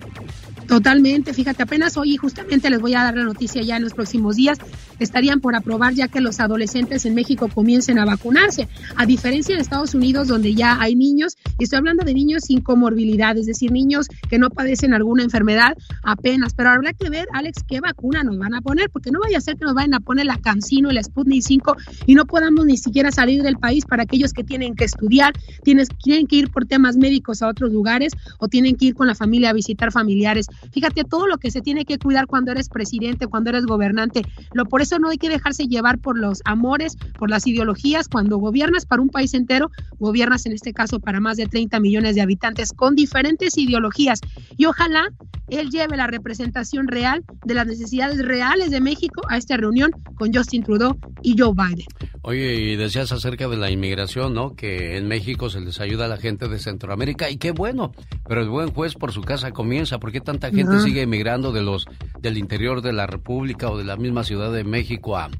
Totalmente, fíjate, apenas hoy justamente les voy a dar la noticia ya en los próximos días, estarían por aprobar ya que los adolescentes en México comiencen a vacunarse, a diferencia de Estados Unidos donde ya hay niños, y estoy hablando de niños sin comorbilidad, es decir, niños que no padecen alguna enfermedad apenas, pero habrá que ver, Alex, qué vacuna nos van a poner, porque no vaya a ser que nos vayan a poner la Cancino y la Sputnik 5 y no podamos ni siquiera salir del país para aquellos que tienen que estudiar, tienes, tienen que ir por temas médicos a otros lugares o tienen que ir con la familia a visitar familiares. Fíjate todo lo que se tiene que cuidar cuando eres presidente, cuando eres gobernante. Lo, por eso no hay que dejarse llevar por los amores, por las ideologías. Cuando gobiernas para un país entero, gobiernas en este caso para más de 30 millones de habitantes con diferentes ideologías. Y ojalá él lleve la representación real de las necesidades reales de México a esta reunión con Justin Trudeau y Joe Biden. Oye, y decías acerca de la inmigración, ¿no? Que en México se les ayuda a la gente de Centroamérica y qué bueno, pero el buen juez por su casa comienza. ¿Por qué tanta gente sigue emigrando de los del interior de la República o de la misma Ciudad de México a,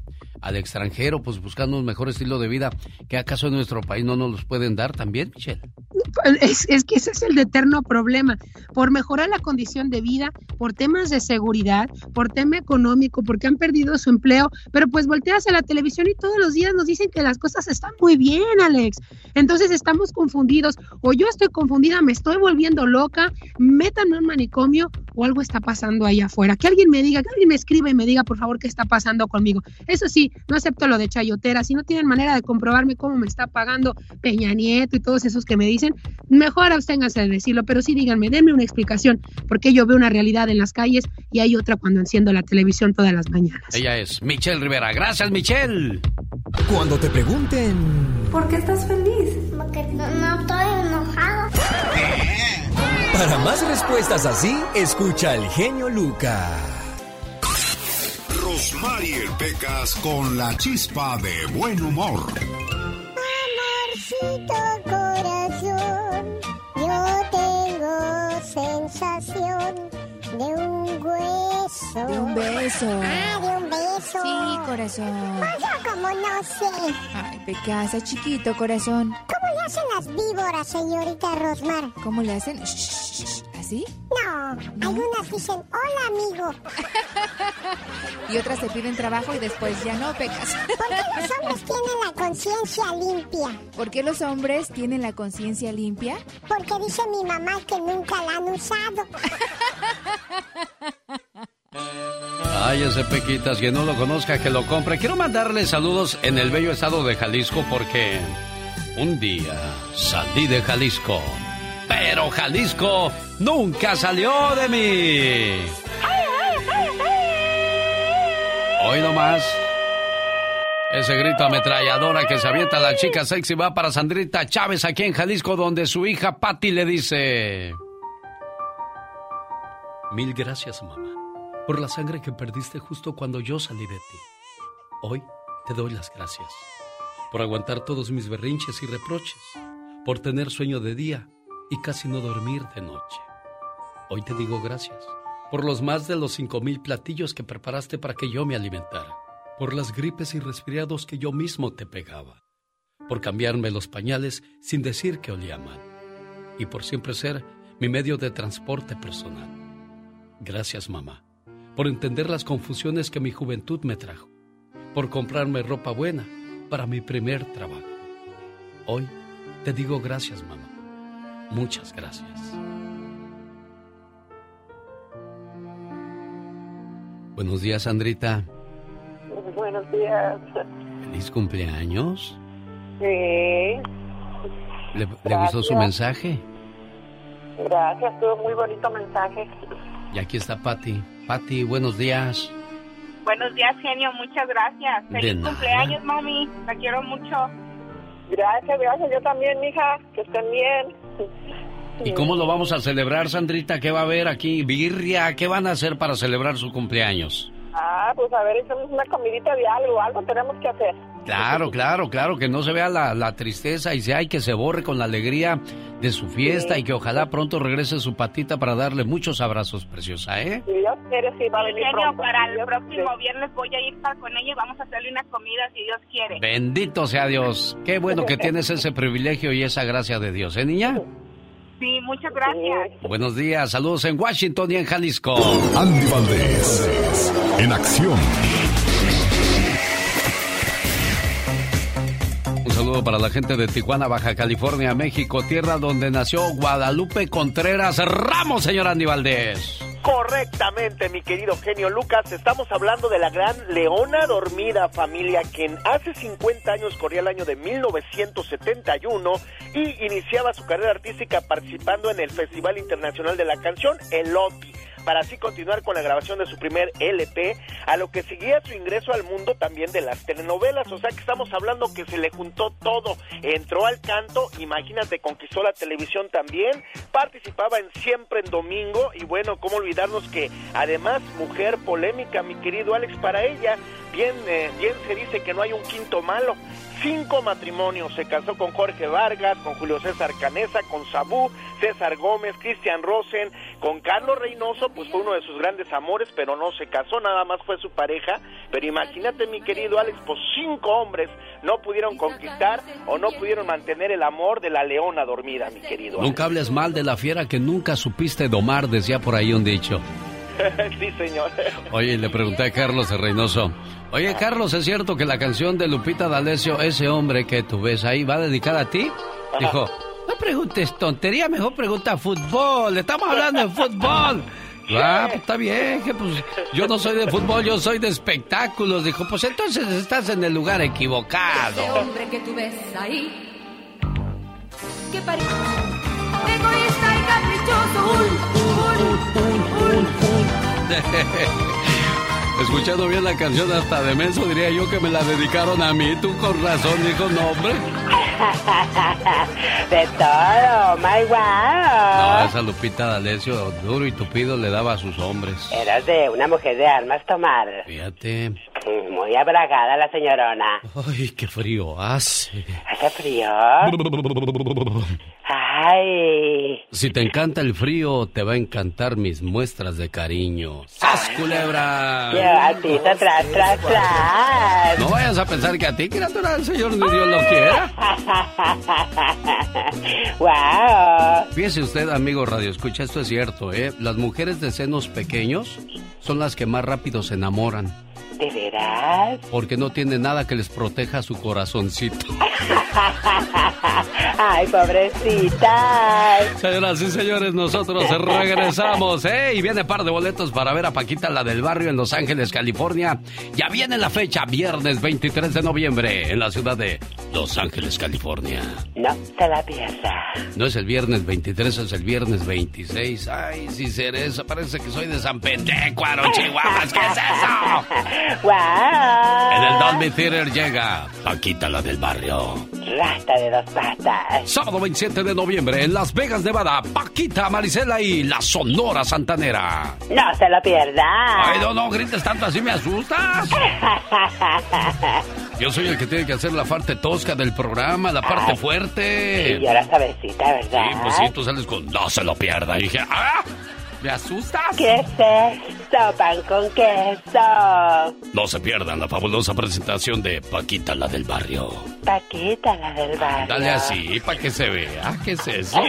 al extranjero, pues buscando un mejor estilo de vida que acaso en nuestro país no nos los pueden dar también, Michelle. Es, que ese es el eterno problema. Por mejorar la condición de vida, por temas de seguridad, por tema económico, porque han perdido su empleo, pero pues volteas a la televisión y todos los días nos dicen que las cosas están muy bien, Alex. Entonces estamos confundidos, o yo estoy confundida, me estoy volviendo loca, métanme un manicomio o algo está pasando ahí afuera. Que alguien me diga, que alguien me escriba y me diga, por favor, qué está pasando conmigo. Eso sí, no acepto lo de chayotera. Si no tienen manera de comprobarme cómo me está pagando Peña Nieto y todos esos que me dicen, mejor absténganse de decirlo, pero sí díganme, denme una explicación, porque yo veo una realidad en las calles y hay otra cuando enciendo la televisión todas las mañanas. Ella es Michelle Rivera. Gracias, Michelle. Cuando te pregunten... ¿Por qué estás feliz? Porque no, no estoy enojado. Para más respuestas así, escucha al genio Lucas. Rosmarie Pecas con la chispa de buen humor. Amorcito corazón, yo tengo sensación de un hueso. De un beso. Ah, de un beso. Sí, corazón. Pues yo como no sé. Ay, Pecasa, chiquito, corazón. ¿Cómo le hacen las víboras, señorita Rosmar? ¿Cómo le hacen? Shh, shh, shh. ¿Así? No, algunas dicen, hola, amigo. Y otras te piden trabajo y después ya no, pecas. ¿Por qué los hombres tienen la conciencia limpia? ¿Por qué los hombres tienen la conciencia limpia? Porque dice mi mamá que nunca la han usado. Ay, ese Pequitas, quien no lo conozca, que lo compre. Quiero mandarle saludos en el bello estado de Jalisco porque un día salí de Jalisco, pero Jalisco nunca salió de mí. Hoy nomás. Ese grito ametralladora que se avienta la chica sexy va para Sandrita Chávez aquí en Jalisco, donde su hija Patty le dice... Mil gracias, mamá, por la sangre que perdiste justo cuando yo salí de ti. Hoy te doy las gracias por aguantar todos mis berrinches y reproches, por tener sueño de día y casi no dormir de noche. Hoy te digo gracias por los más de los cinco mil platillos que preparaste para que yo me alimentara, por las gripes y resfriados que yo mismo te pegaba, por cambiarme los pañales sin decir que olía mal, y por siempre ser mi medio de transporte personal. Gracias, mamá, por entender las confusiones que mi juventud me trajo, por comprarme ropa buena para mi primer trabajo. Hoy te digo gracias, mamá. Muchas gracias. Buenos días, Sandrita. Buenos días. Feliz cumpleaños. Sí, ¿Le, le gustó su mensaje? gracias, tuvo muy bonito mensaje. Y aquí está Patty. Patty, buenos días. Buenos días, genio. Muchas gracias. De Feliz nada. cumpleaños, mami. La quiero mucho. Gracias, gracias. Yo también, mija. Que estén bien. ¿Y cómo lo vamos a celebrar, Sandrita? ¿Qué va a haber aquí? ¿Birria? ¿Qué van a hacer para celebrar su cumpleaños? Ah, pues a ver, hacemos una comidita de algo. Algo tenemos que hacer. Claro, claro, claro, que no se vea la, la tristeza y sea y que se borre con la alegría de su fiesta y que ojalá pronto regrese su patita para darle muchos abrazos, preciosa, ¿eh? Si Dios quiere, sí, va a venir pronto. para el Dios próximo quiere. viernes voy a ir para con ella y vamos a hacerle una comida si Dios quiere. Bendito sea Dios. Qué bueno que tienes ese privilegio y esa gracia de Dios, ¿eh, niña? Sí, muchas gracias. Buenos días, saludos en Washington y en Jalisco. Andy Valdés, en acción. Para la gente de Tijuana, Baja California, México, tierra donde nació Guadalupe Contreras Ramos, señor Andy Valdés. Correctamente, mi querido genio Lucas. Estamos hablando de la gran Leona Dormida, familia, quien hace 50 años corría el año de 1971 y iniciaba su carrera artística participando en el Festival Internacional de la Canción, el OTI para así continuar con la grabación de su primer LP, a lo que seguía su ingreso al mundo también de las telenovelas, o sea que estamos hablando que se le juntó todo, entró al canto, imagínate, conquistó la televisión también, participaba en Siempre en Domingo, y bueno, cómo olvidarnos que además, mujer polémica, mi querido Alex, para ella, bien, eh, bien se dice que no hay un quinto malo, cinco matrimonios. Se casó con Jorge Vargas, con Julio César Canesa, con Sabú, César Gómez, Cristian Rosen, con Carlos Reynoso, pues fue uno de sus grandes amores, pero no se casó, nada más fue su pareja. Pero imagínate, mi querido Alex, pues cinco hombres no pudieron conquistar o no pudieron mantener el amor de la leona dormida, mi querido Alex. Nunca hables mal de la fiera que nunca supiste domar, decía por ahí un dicho. sí, señor. Oye, le pregunté a Carlos de Reynoso. Oye, Carlos, ¿es cierto que la canción de Lupita D'Alessio, ese hombre que tú ves ahí, va dedicada a ti? Dijo, no preguntes tontería, mejor pregunta fútbol. Estamos hablando de fútbol. Ah, pues está bien, que pues yo no soy de fútbol, yo soy de espectáculos. Dijo, pues entonces estás en el lugar equivocado. Ese hombre que tú ves ahí. Que parece egoísta y caprichoso. Escuchando bien la canción hasta de menso diría yo que me la dedicaron a mí. Tú con razón, dijo, no, hombre. De todo, my No, wow. esa Lupita D'Alessio, duro y tupido, le daba a sus hombres. Eras de una mujer de armas tomar. Fíjate. Mm, Muy abragada la señorona. Ay, qué frío hace. ¿Hace frío? Ay. Si te encanta el frío, te va a encantar mis muestras de cariño. ¡Sas, culebra! Llevatito, tras, tras, tras. No vayas a pensar que a ti, criatura, el Señor ni Dios lo quiera. wow. Fíjese usted, amigo Radio Escucha, esto es cierto, ¿eh? Las mujeres de senos pequeños son las que más rápido se enamoran. ¿De veras? Porque no tiene nada que les proteja su corazoncito. Ay, pobrecita. Señoras y señores, nosotros regresamos, ¿eh? Y viene par de boletos para ver a Paquita, la del barrio, en Los Ángeles, California. Ya viene la fecha, viernes 23 de noviembre, en la ciudad de Los Ángeles, California. No se la pierda. No es el viernes 23, es el viernes 26. Ay, si eso, parece que soy de San Pentecuaro, Chihuahua. ¿Qué es eso? ¡Wow! En el Dolby Theater llega Paquita, la del barrio. Rasta de dos patas. Sábado 27 de noviembre en Las Vegas, Nevada. Paquita, Marisela y la Sonora Santanera. No se lo pierda. Ay, no, no grites tanto así, me asustas. Yo soy el que tiene que hacer la parte tosca del programa, la parte fuerte. Y ahora sabecita, ¿verdad? Sí, pues sí, tú sales con no se lo pierda. Y dije, ¡ah! ¿Me asustas? ¿Qué es esto? Pan con queso. No se pierdan la fabulosa presentación de Paquita, la del barrio. Paquita, la del barrio. Dale así, para que se vea. ¿Qué es eso?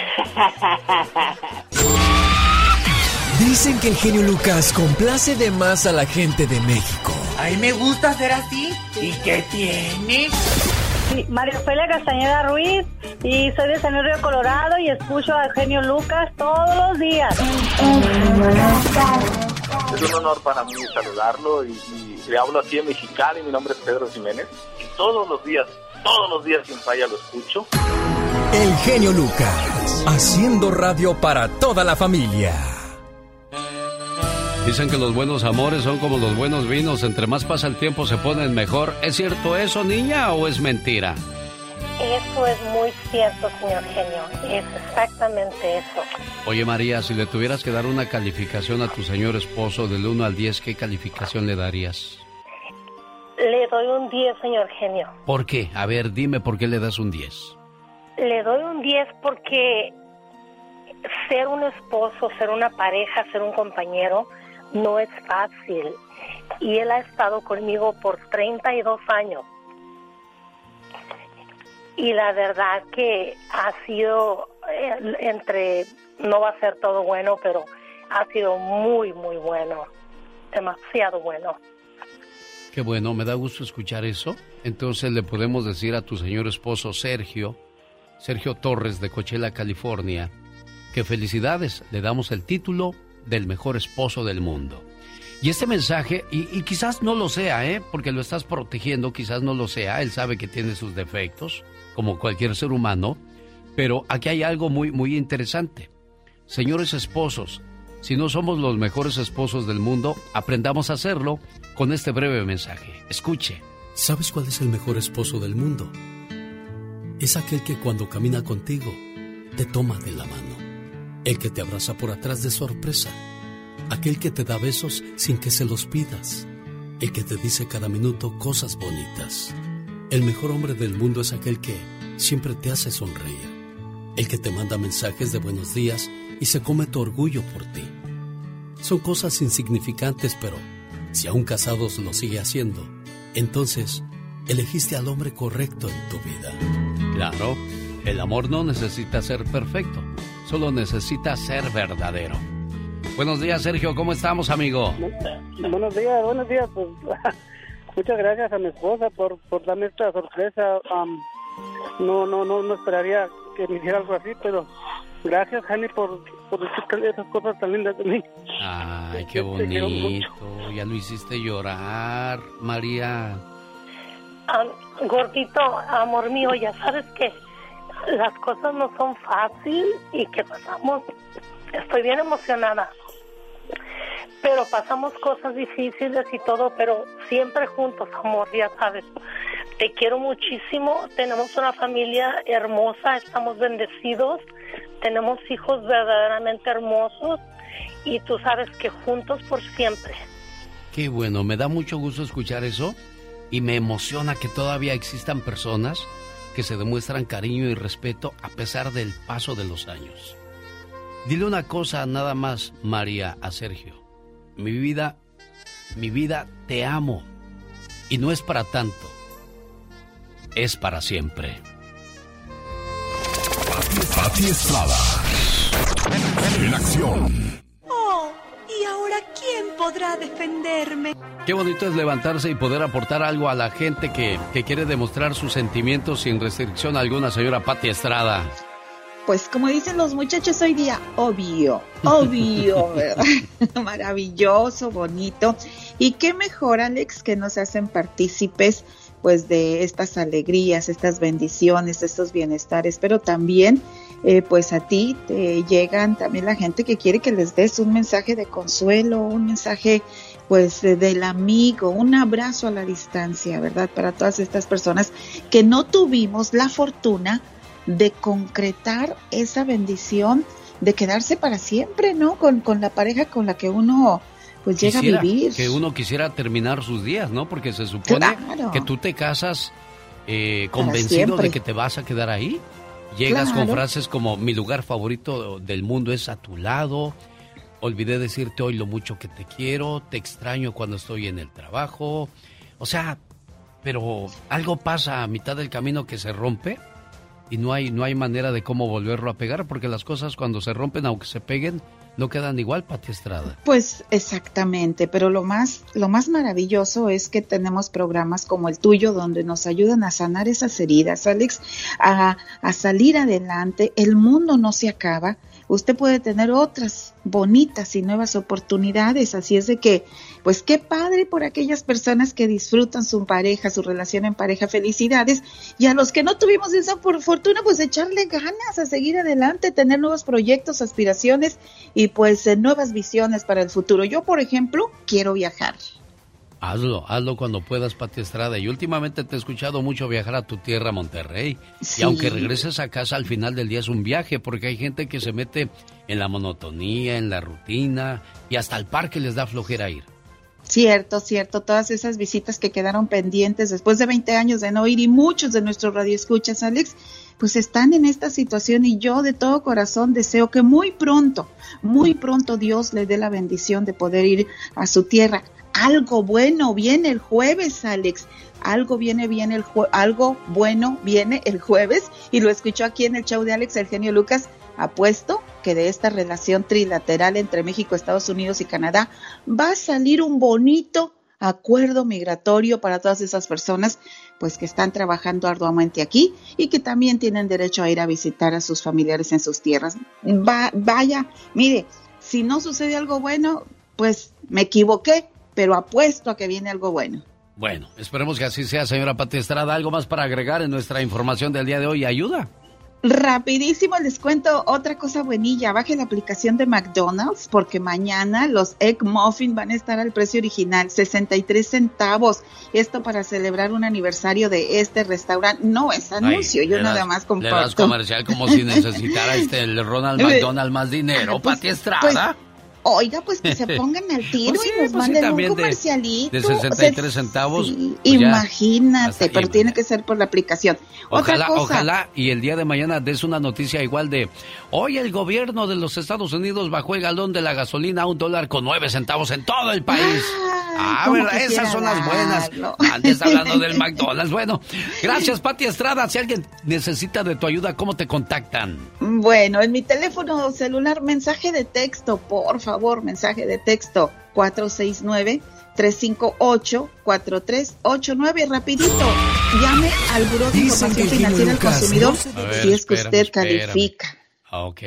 Dicen que el genio Lucas complace de más a la gente de México. Ay, me gusta ser así. ¿Y qué tiene? Sí, María Ofelia Castañeda Ruiz y soy de San Río Colorado y escucho a Genio Lucas todos los días. Es un honor para mí saludarlo y, y le hablo aquí en Mexicali. Mi nombre es Pedro Jiménez y todos los días, todos los días sin falla lo escucho. El genio Lucas, haciendo radio para toda la familia. Dicen que los buenos amores son como los buenos vinos, entre más pasa el tiempo se ponen mejor. ¿Es cierto eso, niña, o es mentira? Eso es muy cierto, señor genio. Es exactamente eso. Oye, María, si le tuvieras que dar una calificación a tu señor esposo del 1 al 10, ¿qué calificación le darías? Le doy un 10, señor genio. ¿Por qué? A ver, dime por qué le das un 10. Le doy un 10 porque ser un esposo, ser una pareja, ser un compañero, no es fácil. Y él ha estado conmigo por 32 años. Y la verdad que ha sido entre, no va a ser todo bueno, pero ha sido muy, muy bueno. Demasiado bueno. Qué bueno, me da gusto escuchar eso. Entonces le podemos decir a tu señor esposo Sergio, Sergio Torres de Coachella, California, que felicidades, le damos el título del mejor esposo del mundo. Y este mensaje, y, quizás no lo sea, ¿eh? porque lo estás protegiendo, quizás no lo sea, él sabe que tiene sus defectos, como cualquier ser humano, pero aquí hay algo muy, muy interesante. Señores esposos, si no somos los mejores esposos del mundo, aprendamos a hacerlo con este breve mensaje. Escuche. ¿Sabes cuál es el mejor esposo del mundo? Es aquel que cuando camina contigo, te toma de la mano. El que te abraza por atrás de sorpresa. Aquel que te da besos sin que se los pidas. El que te dice cada minuto cosas bonitas. El mejor hombre del mundo es aquel que siempre te hace sonreír. El que te manda mensajes de buenos días y se come tu orgullo por ti. Son cosas insignificantes, pero si aún casados lo sigue haciendo, entonces elegiste al hombre correcto en tu vida. Claro, el amor no necesita ser perfecto, solo necesita ser verdadero. Buenos días, Sergio, ¿cómo estamos, amigo? Buenos días, buenos días. Pues, muchas gracias a mi esposa por, por darme esta sorpresa. Um, no, no, no, no esperaría que me hiciera algo así, pero gracias, Jani, por, por decir esas cosas tan lindas de mí. Ay, qué bonito. Ya lo hiciste llorar, María. Um, gordito, amor mío, ya sabes que las cosas no son fáciles y que pasamos. Estoy bien emocionada. Pero pasamos cosas difíciles y todo, pero siempre juntos, amor, ya sabes. Te quiero muchísimo. Tenemos una familia hermosa, estamos bendecidos. Tenemos hijos verdaderamente hermosos y tú sabes que juntos por siempre. Qué bueno, me da mucho gusto escuchar eso y me emociona que todavía existan personas que se demuestran cariño y respeto a pesar del paso de los años. Dile una cosa nada más, María, a Sergio. Mi vida, mi vida, te amo. Y no es para tanto. Es para siempre. Pati Estrada. En acción. Podrá defenderme? Qué bonito es levantarse y poder aportar algo a la gente que, que quiere demostrar sus sentimientos sin restricción alguna, señora Pati Estrada. Pues como dicen los muchachos hoy día, obvio, obvio, ¿verdad? Maravilloso, bonito. Y qué mejor, Alex, que nos hacen partícipes pues de estas alegrías, estas bendiciones, estos bienestares, pero también eh, pues a ti te llegan también la gente que quiere que les des un mensaje de consuelo, un mensaje pues del amigo, un abrazo a la distancia, ¿verdad? Para todas estas personas que no tuvimos la fortuna de concretar esa bendición de quedarse para siempre, ¿no? Con, con la pareja con la que uno pues llega a vivir. Que uno quisiera terminar sus días, ¿no? Porque se supone que tú te casas eh, convencido de que te vas a quedar ahí. Llegas con frases como mi lugar favorito del mundo es a tu lado. Olvidé decirte hoy lo mucho que te quiero, te extraño cuando estoy en el trabajo. O sea, pero algo pasa a mitad del camino que se rompe y no hay no hay manera de cómo volverlo a pegar porque las cosas cuando se rompen aunque se peguen no quedan igual, Pati Estrada. Pues exactamente, pero lo más, lo más maravilloso es que tenemos programas como el tuyo donde nos ayudan a sanar esas heridas, Alex, a, a salir adelante. El mundo no se acaba usted puede tener otras bonitas y nuevas oportunidades. Así es de que, pues qué padre por aquellas personas que disfrutan su pareja, su relación en pareja, felicidades. Y a los que no tuvimos esa fortuna, pues echarle ganas a seguir adelante, tener nuevos proyectos, aspiraciones y pues eh, nuevas visiones para el futuro. Yo, por ejemplo, quiero viajar. Hazlo, hazlo cuando puedas, Pati Estrada. Y últimamente te he escuchado mucho viajar a tu tierra, Monterrey. Y aunque regreses a casa, al final del día es un viaje, porque hay gente que se mete en la monotonía, en la rutina, y hasta el parque les da flojera ir. Cierto, cierto. Todas esas visitas que quedaron pendientes después de 20 años de no ir y muchos de nuestros radioescuchas, Alex, pues están en esta situación y yo de todo corazón deseo que muy pronto, muy pronto Dios le dé la bendición de poder ir a su tierra algo bueno viene el jueves, Alex. Algo viene bien el algo bueno viene el jueves y lo escuchó aquí en el show de Alex el genio Lucas. Apuesto que de esta relación trilateral entre México, Estados Unidos y Canadá va a salir un bonito acuerdo migratorio para todas esas personas pues que están trabajando arduamente aquí y que también tienen derecho a ir a visitar a sus familiares en sus tierras. Va, vaya, mire, si no sucede algo bueno, pues me equivoqué, pero apuesto a que viene algo bueno. Bueno, esperemos que así sea, señora Pati Estrada. ¿Algo más para agregar en nuestra información del día de hoy? ¿Ayuda? Rapidísimo les cuento otra cosa buenilla. Baje la aplicación de McDonald's porque mañana los Egg Muffin van a estar al precio original, 63 centavos. Esto para celebrar un aniversario de este restaurante. No es anuncio, yo nada más comparto. Le das comercial como si necesitara este el Ronald McDonald más dinero, pues, Pati Estrada. Pues, Oiga, pues que se pongan al tiro pues y nos pues manden un comercialito. De, 63 centavos. Pues imagínate, pero tiene que ser por la aplicación. Ojalá, ojalá y el día de mañana des una noticia igual de hoy el gobierno de los Estados Unidos bajó el galón de la gasolina a un dólar con nueve centavos en todo el país. Ah, ¿verdad? Esas son las buenas. Antes hablando del McDonald's. Bueno, gracias, Pati Estrada. Si alguien necesita de tu ayuda, ¿cómo te contactan? Bueno, en mi teléfono celular, mensaje de texto, por favor, mensaje de texto 469 358 4389 rapidito. Llame al Buró de Información Financiera del Consumidor si es que usted califica. Ah, ok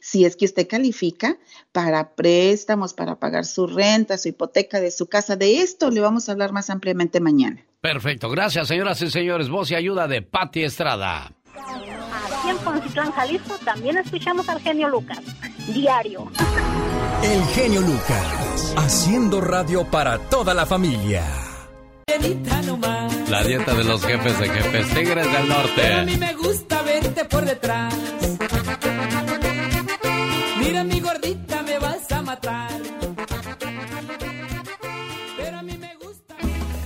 si es que usted califica para préstamos, para pagar su renta, su hipoteca de su casa. De esto le vamos a hablar más ampliamente mañana. Perfecto, gracias señoras y señores. Voz y ayuda de Patti Estrada. Aquí en Poncitlán, Jalisco, también escuchamos al genio Lucas, diario. El genio Lucas, haciendo radio para toda la familia. La dieta de los jefes de jefes, tigres del norte. a mí me gusta verte por detrás. Mira mi gordita, me vas a matar. Pero a mí me gusta.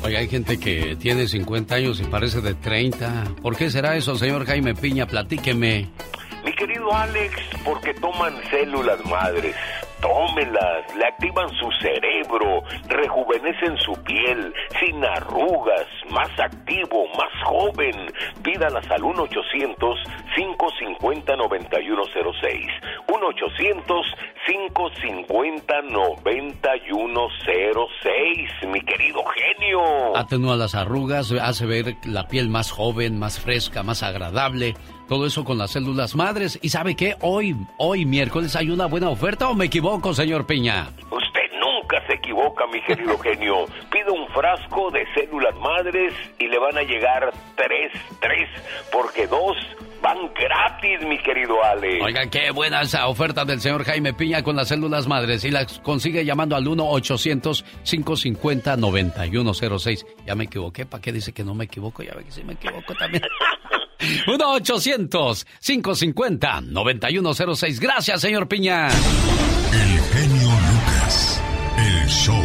Oye, hay gente que tiene 50 años y parece de 30. ¿Por qué será eso, señor Jaime Piña? Platíqueme. Mi querido Alex, porque toman células madres tómelas, le activan su cerebro, rejuvenecen su piel, sin arrugas, más activo, más joven. Pídalas al 1-800-550-9106. 1-800-550-9106, mi querido genio. Atenúa las arrugas, hace ver la piel más joven, más fresca, más agradable. Todo eso con las células madres. ¿Y sabe qué? Hoy, hoy miércoles hay una buena oferta o me equivoco, señor Piña. Usted nunca se equivoca, mi querido genio. Pide un frasco de células madres y le van a llegar tres, tres, porque dos van gratis, mi querido Ale. Oiga, qué buena esa oferta del señor Jaime Piña con las células madres y las consigue llamando al 1-800-550-9106. Ya me equivoqué, ¿para qué dice que no me equivoco? Ya ve que sí me equivoco también. 1-800-550-9106. Gracias, señor Piña. El genio Lucas. El show.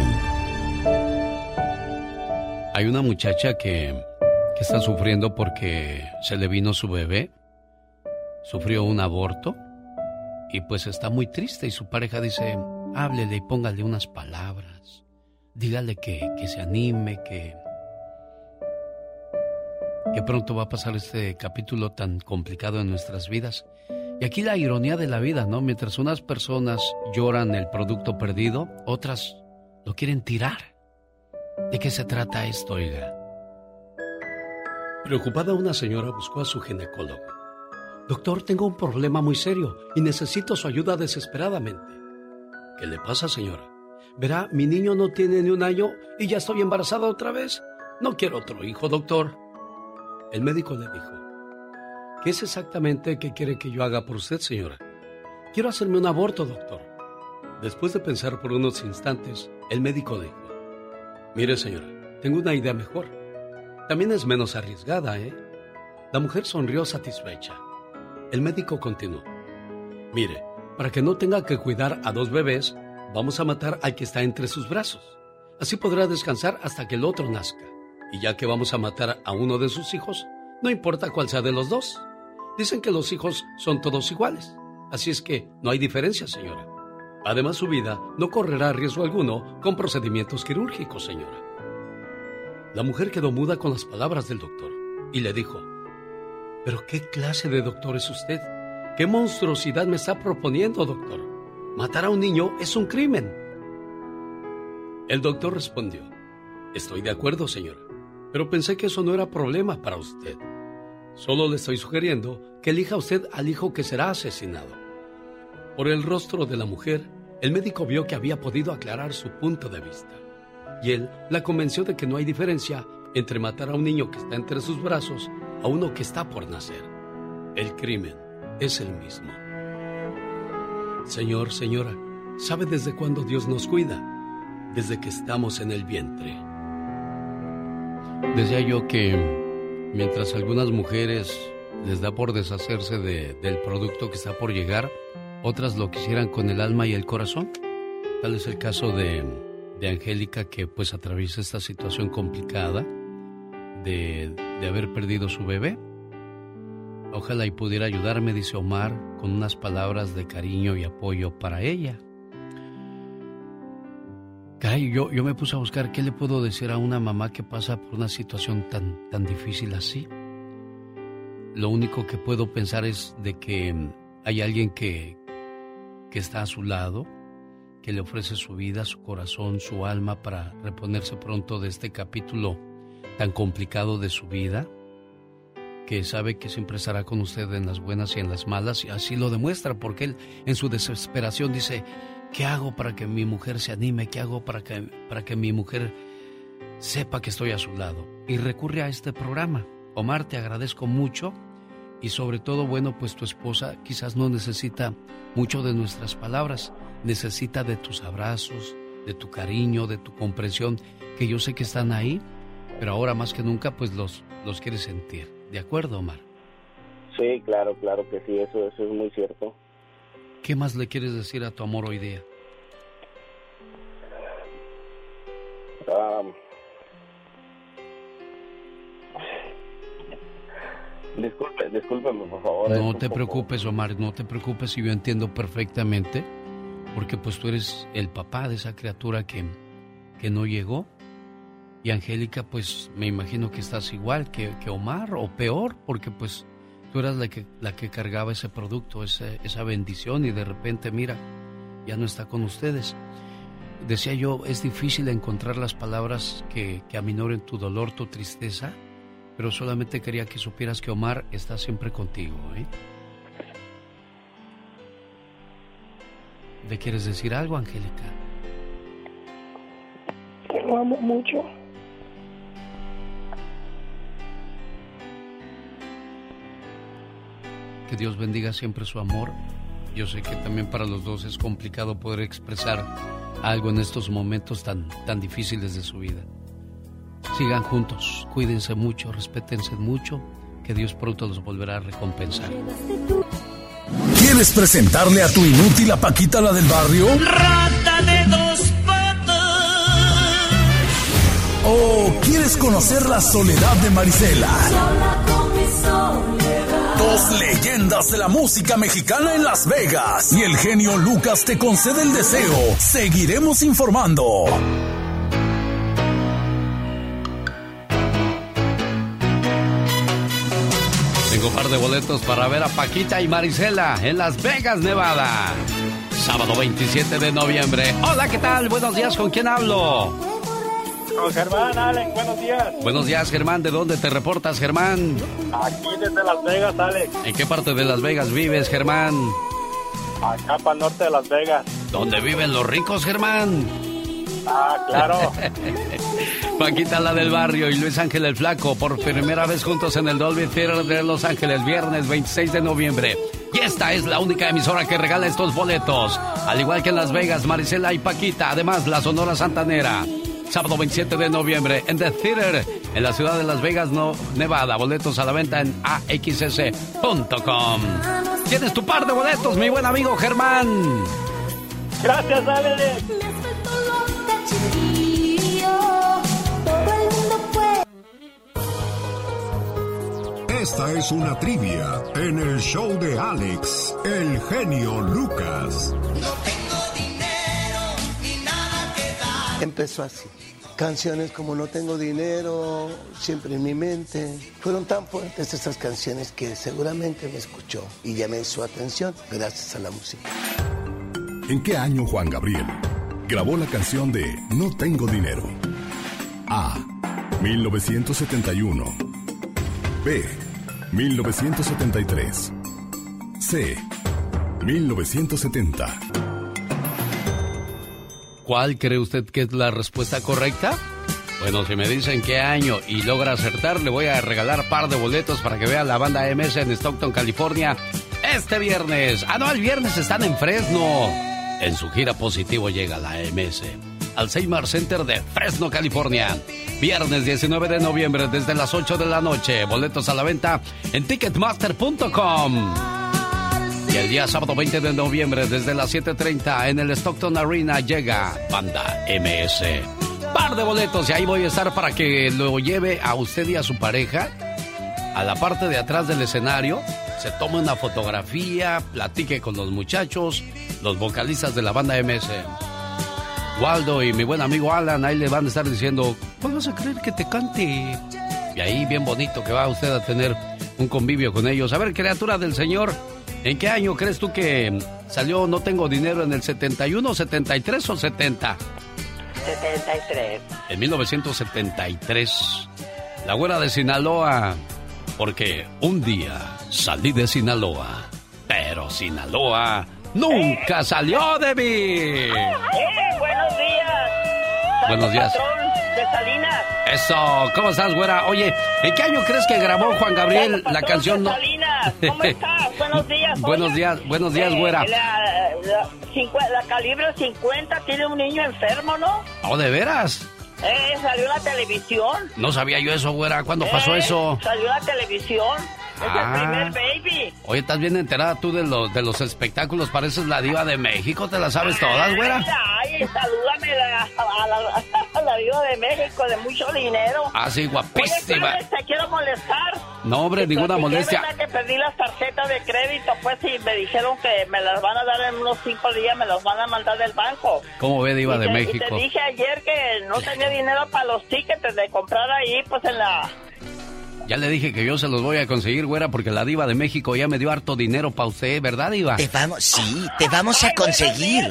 Hay una muchacha que, que está sufriendo porque se le vino su bebé. Sufrió un aborto. Y pues está muy triste y su pareja dice, háblele y póngale unas palabras. Dígale que, que se anime, que, que pronto va a pasar este capítulo tan complicado en nuestras vidas. Y aquí la ironía de la vida, ¿no? Mientras unas personas lloran el producto perdido, otras lo quieren tirar. ¿De qué se trata esto, oiga? Preocupada una señora buscó a su ginecólogo. Doctor, tengo un problema muy serio y necesito su ayuda desesperadamente. ¿Qué le pasa, señora? Verá, mi niño no tiene ni un año y ya estoy embarazada otra vez. No quiero otro hijo, doctor. El médico le dijo, ¿qué es exactamente que quiere que yo haga por usted, señora? Quiero hacerme un aborto, doctor. Después de pensar por unos instantes, el médico dijo, mire, señora, tengo una idea mejor. También es menos arriesgada, ¿eh? La mujer sonrió satisfecha. El médico continuó, mire, para que no tenga que cuidar a dos bebés, vamos a matar al que está entre sus brazos. Así podrá descansar hasta que el otro nazca. Y ya que vamos a matar a uno de sus hijos, no importa cuál sea de los dos. Dicen que los hijos son todos iguales. Así es que no hay diferencia, señora. Además, su vida no correrá riesgo alguno con procedimientos quirúrgicos, señora. La mujer quedó muda con las palabras del doctor y le dijo, ¿pero qué clase de doctor es usted? ¿Qué monstruosidad me está proponiendo, doctor? Matar a un niño es un crimen. El doctor respondió, estoy de acuerdo, señora pero pensé que eso no era problema para usted. Solo le estoy sugiriendo que elija usted al hijo que será asesinado. Por el rostro de la mujer, el médico vio que había podido aclarar su punto de vista. Y él la convenció de que no hay diferencia entre matar a un niño que está entre sus brazos a uno que está por nacer. El crimen es el mismo. Señor, señora, ¿sabe desde cuándo Dios nos cuida? Desde que estamos en el vientre. Decía yo que mientras algunas mujeres les da por deshacerse del producto que está por llegar, otras lo quisieran con el alma y el corazón. Tal es el caso de, de Angélica que pues atraviesa esta situación complicada de, de haber perdido su bebé. Ojalá y pudiera ayudarme, dice Omar, con unas palabras de cariño y apoyo para ella. Caray, yo, yo me puse a buscar qué le puedo decir a una mamá que pasa por una situación tan, tan difícil así. Lo único que puedo pensar es de que mm, hay alguien que, que está a su lado, que le ofrece su vida, su corazón, su alma para reponerse pronto de este capítulo tan complicado de su vida, que sabe que siempre estará con usted en las buenas y en las malas, y así lo demuestra, porque él en su desesperación dice, ¿Qué hago para que mi mujer se anime? ¿Qué hago para que, para que mi mujer sepa que estoy a su lado? Y recurre a este programa. Omar, te agradezco mucho y sobre todo, bueno, pues tu esposa quizás no necesita mucho de nuestras palabras, necesita de tus abrazos, de tu cariño, de tu comprensión, que yo sé que están ahí, pero ahora más que nunca pues los, los quieres sentir. ¿De acuerdo, Omar? Sí, claro, claro que sí, eso, eso es muy cierto. ¿Qué más le quieres decir a tu amor hoy día? Ah, disculpe, discúlpeme, por favor. No te preocupes, Omar, no te preocupes, y yo entiendo perfectamente, porque pues tú eres el papá de esa criatura que, que no llegó. Y Angélica, pues me imagino que estás igual que, que Omar, o peor, porque pues tú eras la que, la que cargaba ese producto, ese, esa bendición y de repente, mira, ya no está con ustedes. Decía yo, es difícil encontrar las palabras que, que aminoren tu dolor, tu tristeza, pero solamente quería que supieras que Omar está siempre contigo. ¿eh? ¿Le quieres decir algo, Angélica? Que lo amo mucho. Que Dios bendiga siempre su amor. Yo sé que también para los dos es complicado poder expresar algo en estos momentos tan, tan difíciles de su vida. Sigan juntos, cuídense mucho, respétense mucho, que Dios pronto los volverá a recompensar. ¿Quieres presentarle a tu inútil a Paquita la del barrio? Rata de dos patas. ¿O quieres conocer la soledad de Marisela? Sola con mi soledad. Dos leyendas de la música mexicana en Las Vegas. Y el genio Lucas te concede el deseo. Seguiremos informando. Tengo un par de boletos para ver a Paquita y Marisela en Las Vegas, Nevada. Sábado 27 de noviembre. Hola, ¿qué tal? Buenos días, ¿con quién hablo? Con Germán, Alex, buenos días. Buenos días, Germán. ¿De dónde te reportas, Germán? Aquí desde Las Vegas, Alex. ¿En qué parte de Las Vegas vives, Germán? Acá para el norte de Las Vegas. ¿Dónde viven los ricos, Germán? Ah, claro. Paquita la del barrio y Luis Ángel el Flaco por primera vez juntos en el Dolby Theater de Los Ángeles, viernes 26 de noviembre. Y esta es la única emisora que regala estos boletos. Al igual que en Las Vegas, Marisela y Paquita, además la Sonora Santanera. Sábado 27 de noviembre en The Theater, en la ciudad de Las Vegas, no, Nevada. Boletos a la venta en axs.com. Tienes tu par de boletos, mi buen amigo Germán. Gracias, Alex. Esta es una trivia en el show de Alex, el genio Lucas. Empezó así. Canciones como No tengo dinero, siempre en mi mente. Fueron tan fuertes estas canciones que seguramente me escuchó y llamé su atención gracias a la música. ¿En qué año Juan Gabriel grabó la canción de No tengo dinero? A. 1971. B. 1973. C. 1970. ¿Cuál cree usted que es la respuesta correcta? Bueno, si me dicen qué año y logra acertar, le voy a regalar par de boletos para que vea la banda MS en Stockton, California, este viernes. Ah, no, el viernes están en Fresno. En su gira positivo llega la MS al Seymour Center de Fresno, California. Viernes 19 de noviembre desde las 8 de la noche. Boletos a la venta en ticketmaster.com. Y el día sábado 20 de noviembre desde las 7.30 en el Stockton Arena llega Banda MS. Par de boletos y ahí voy a estar para que lo lleve a usted y a su pareja a la parte de atrás del escenario, se tome una fotografía, platique con los muchachos, los vocalistas de la banda MS. Waldo y mi buen amigo Alan ahí le van a estar diciendo, ¿cuál vas a creer que te cante? Y ahí bien bonito que va usted a tener un convivio con ellos. A ver, criatura del Señor, ¿en qué año crees tú que salió No Tengo Dinero? ¿En el 71, 73 o 70? 73. En 1973, la güera de Sinaloa, porque un día salí de Sinaloa, pero Sinaloa nunca salió de mí. buenos días. Buenos días. patrón de Salinas. Eso, ¿cómo estás, güera? Oye, ¿en qué año crees que grabó Juan Gabriel la canción? No... Salinas, ¿cómo estás? Buenos días. Buenos días, buenos días, eh, güera. La, la, cincu- la calibre 50 tiene un niño enfermo, ¿no? ¿Oh, de veras? Eh, salió la televisión. No sabía yo eso, güera. ¿Cuándo pasó Eh, eso? Salió la televisión. Es Ah. el primer baby. Oye, ¿estás bien enterada tú de los, de los espectáculos? Pareces la diva de México, ¿te la sabes todas, güera? Ay, salúdame a la, a la- a la Diva de México de mucho dinero. Ah, sí, guapísima. Oye, te quiero molestar. No, hombre, ninguna molestia. Es que perdí las tarjetas de crédito, pues, y me dijeron que me las van a dar en unos cinco días, me las van a mandar del banco. ¿Cómo ve, Diva Y de te- México? Y te dije ayer que no tenía dinero para los tickets de comprar ahí, pues, en la... Ya le dije que yo se los voy a conseguir, güera, porque la Diva de México ya me dio harto dinero para usted, ¿verdad, Diva? Te vamos, sí, te vamos a conseguir.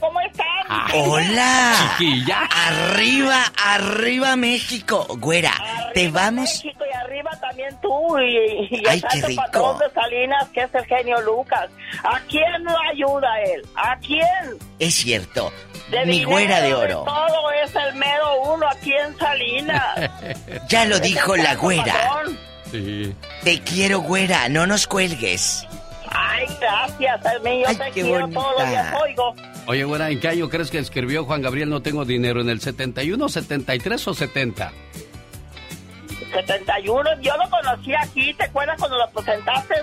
¿cómo están? Hola. Chiquilla. Arriba, arriba México. Güera, te vamos. México y arriba también tú y, y Ay, el qué rico. patrón de Salinas, que es el genio Lucas. ¿A quién no ayuda él? ¿A quién? Es cierto. De Mi dinero, güera de oro. todo es el mero uno aquí en Salinas. Ya lo Es dijo la güera. Sí. Te quiero, güera, no nos cuelgues. Ay, gracias, mío Ay, te qué quiero todos los días, bonita. oigo. Oye, güera, ¿en qué año crees que escribió Juan Gabriel No tengo dinero? ¿En el 71, 73 o 70? 71, yo lo conocí aquí, ¿te acuerdas cuando lo presentaste?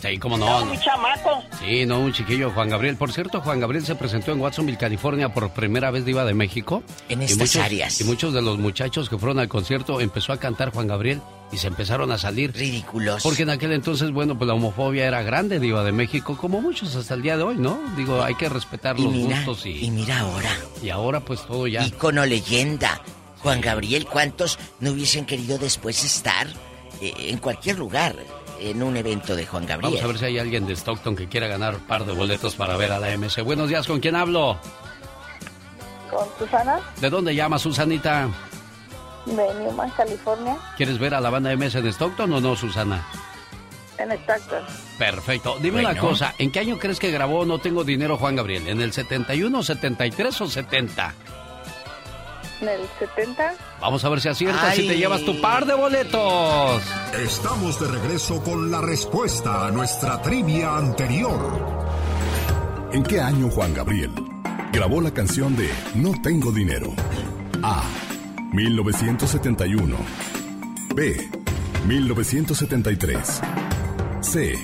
Sí, cómo Estaba no. muy chamaco. Sí, no, un chiquillo, Juan Gabriel. Por cierto, Juan Gabriel se presentó en Watsonville, California, por primera vez Diva de México. En Y estas muchos- áreas. Y muchos de los muchachos que fueron al concierto empezó a cantar Juan Gabriel y se empezaron a salir. Ridículos. Porque en aquel entonces, bueno, pues la homofobia era grande, Diva de México, como muchos hasta el día de hoy, ¿no? Digo, hay que respetar Y los mira, gustos y... y mira ahora. Y ahora pues todo ya... Ícono leyenda. Juan Gabriel, ¿cuántos no hubiesen querido después estar eh, en cualquier lugar en un evento de Juan Gabriel? Vamos a ver si hay alguien de Stockton que quiera ganar un par de boletos para ver a la MC. Buenos días, ¿con quién hablo? con Susana ¿De dónde llama Susanita? de Newman, California, ¿Quieres ver a la banda MS en Stockton o no, Susana? en Stockton. Perfecto. Dime una cosa, ¿en qué año crees que grabó No Tengo Dinero Juan Gabriel? ¿En el 71, 73 o 70? En el 70, Vamos a ver si aciertas Ay. y te llevas tu par de boletos. Estamos de regreso con la respuesta a nuestra trivia anterior. ¿En qué año Juan Gabriel grabó la canción de No tengo dinero? A. 1971. B. 1973. C.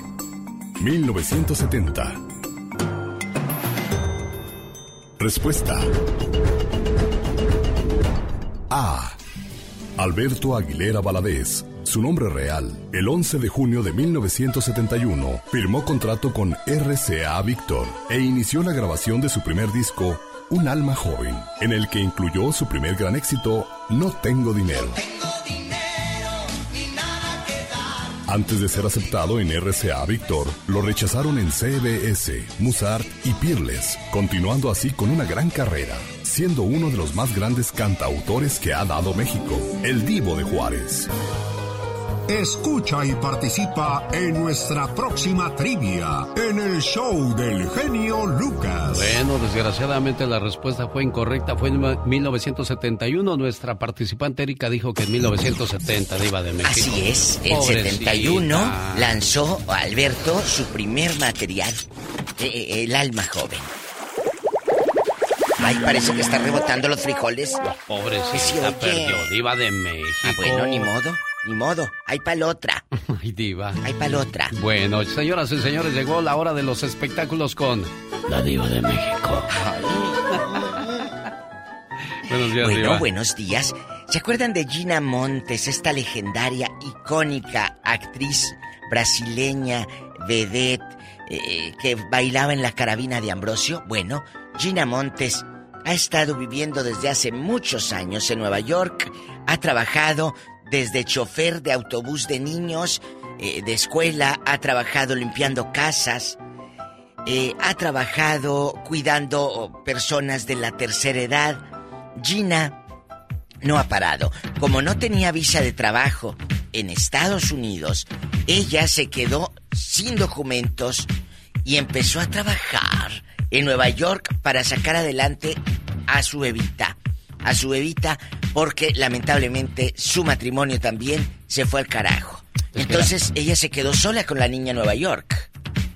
1970. Respuesta. A. Alberto Aguilera Valadez. Su nombre real, el 11 de junio de 1971, firmó contrato con RCA Victor e inició la grabación de su primer disco, Un alma joven, en el que incluyó su primer gran éxito, No tengo dinero. Antes de ser aceptado en RCA Victor, lo rechazaron en CBS, Musart y Peerless, continuando así con una gran carrera, siendo uno de los más grandes cantautores que ha dado México, el Divo de Juárez. Escucha y participa en nuestra próxima trivia en el show del genio Lucas. Bueno, desgraciadamente la respuesta fue incorrecta. Fue en 1971. Nuestra participante Erika dijo que en 1970 Diva de México. Así es, en Pobrecita. 71 lanzó Alberto su primer material, eh, eh, El alma joven. Ay, parece que está rebotando los frijoles. Sí, Pobrecita, oye. perdió. Diva de México. Ah, bueno, ni modo, ni modo. Hay pa'l otra. Ay, Diva. Hay pa'l otra. Bueno, señoras y señores, llegó la hora de los espectáculos con la Diva de México. Buenos días, Bueno, Diva. buenos días. ¿Se acuerdan de Gina Montes, esta legendaria, icónica actriz brasileña, vedette, eh, que bailaba en la carabina de Ambrosio? Bueno, Gina Montes ha estado viviendo desde hace muchos años en Nueva York, ha trabajado desde chofer de autobús de niños, eh, de escuela, ha trabajado limpiando casas, eh, ha trabajado cuidando personas de la tercera edad. Gina no ha parado. Como no tenía visa de trabajo en Estados Unidos, ella se quedó sin documentos y empezó a trabajar en Nueva York para sacar adelante a su bebita. A su bebita porque lamentablemente su matrimonio también se fue al carajo. Entonces ella se quedó sola con la niña en Nueva York.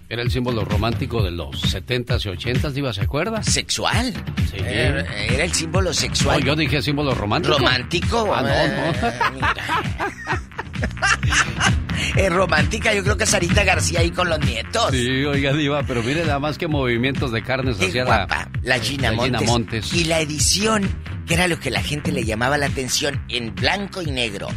Era el símbolo romántico de los 70s y 80s, Diva, ¿se acuerda? ¿Sexual? Sí. Era, era el símbolo sexual. No, yo dije símbolo romántico. ¿Romántico? Ah, no, no. Es romántica, yo creo que Sarita García ahí con los nietos. Sí, oiga, Diva, pero mire nada más que movimientos de carnes Qué hacía guapa, la, Gina, la Montes. Gina Montes. Y la edición que era lo que la gente le llamaba la atención en blanco y negro,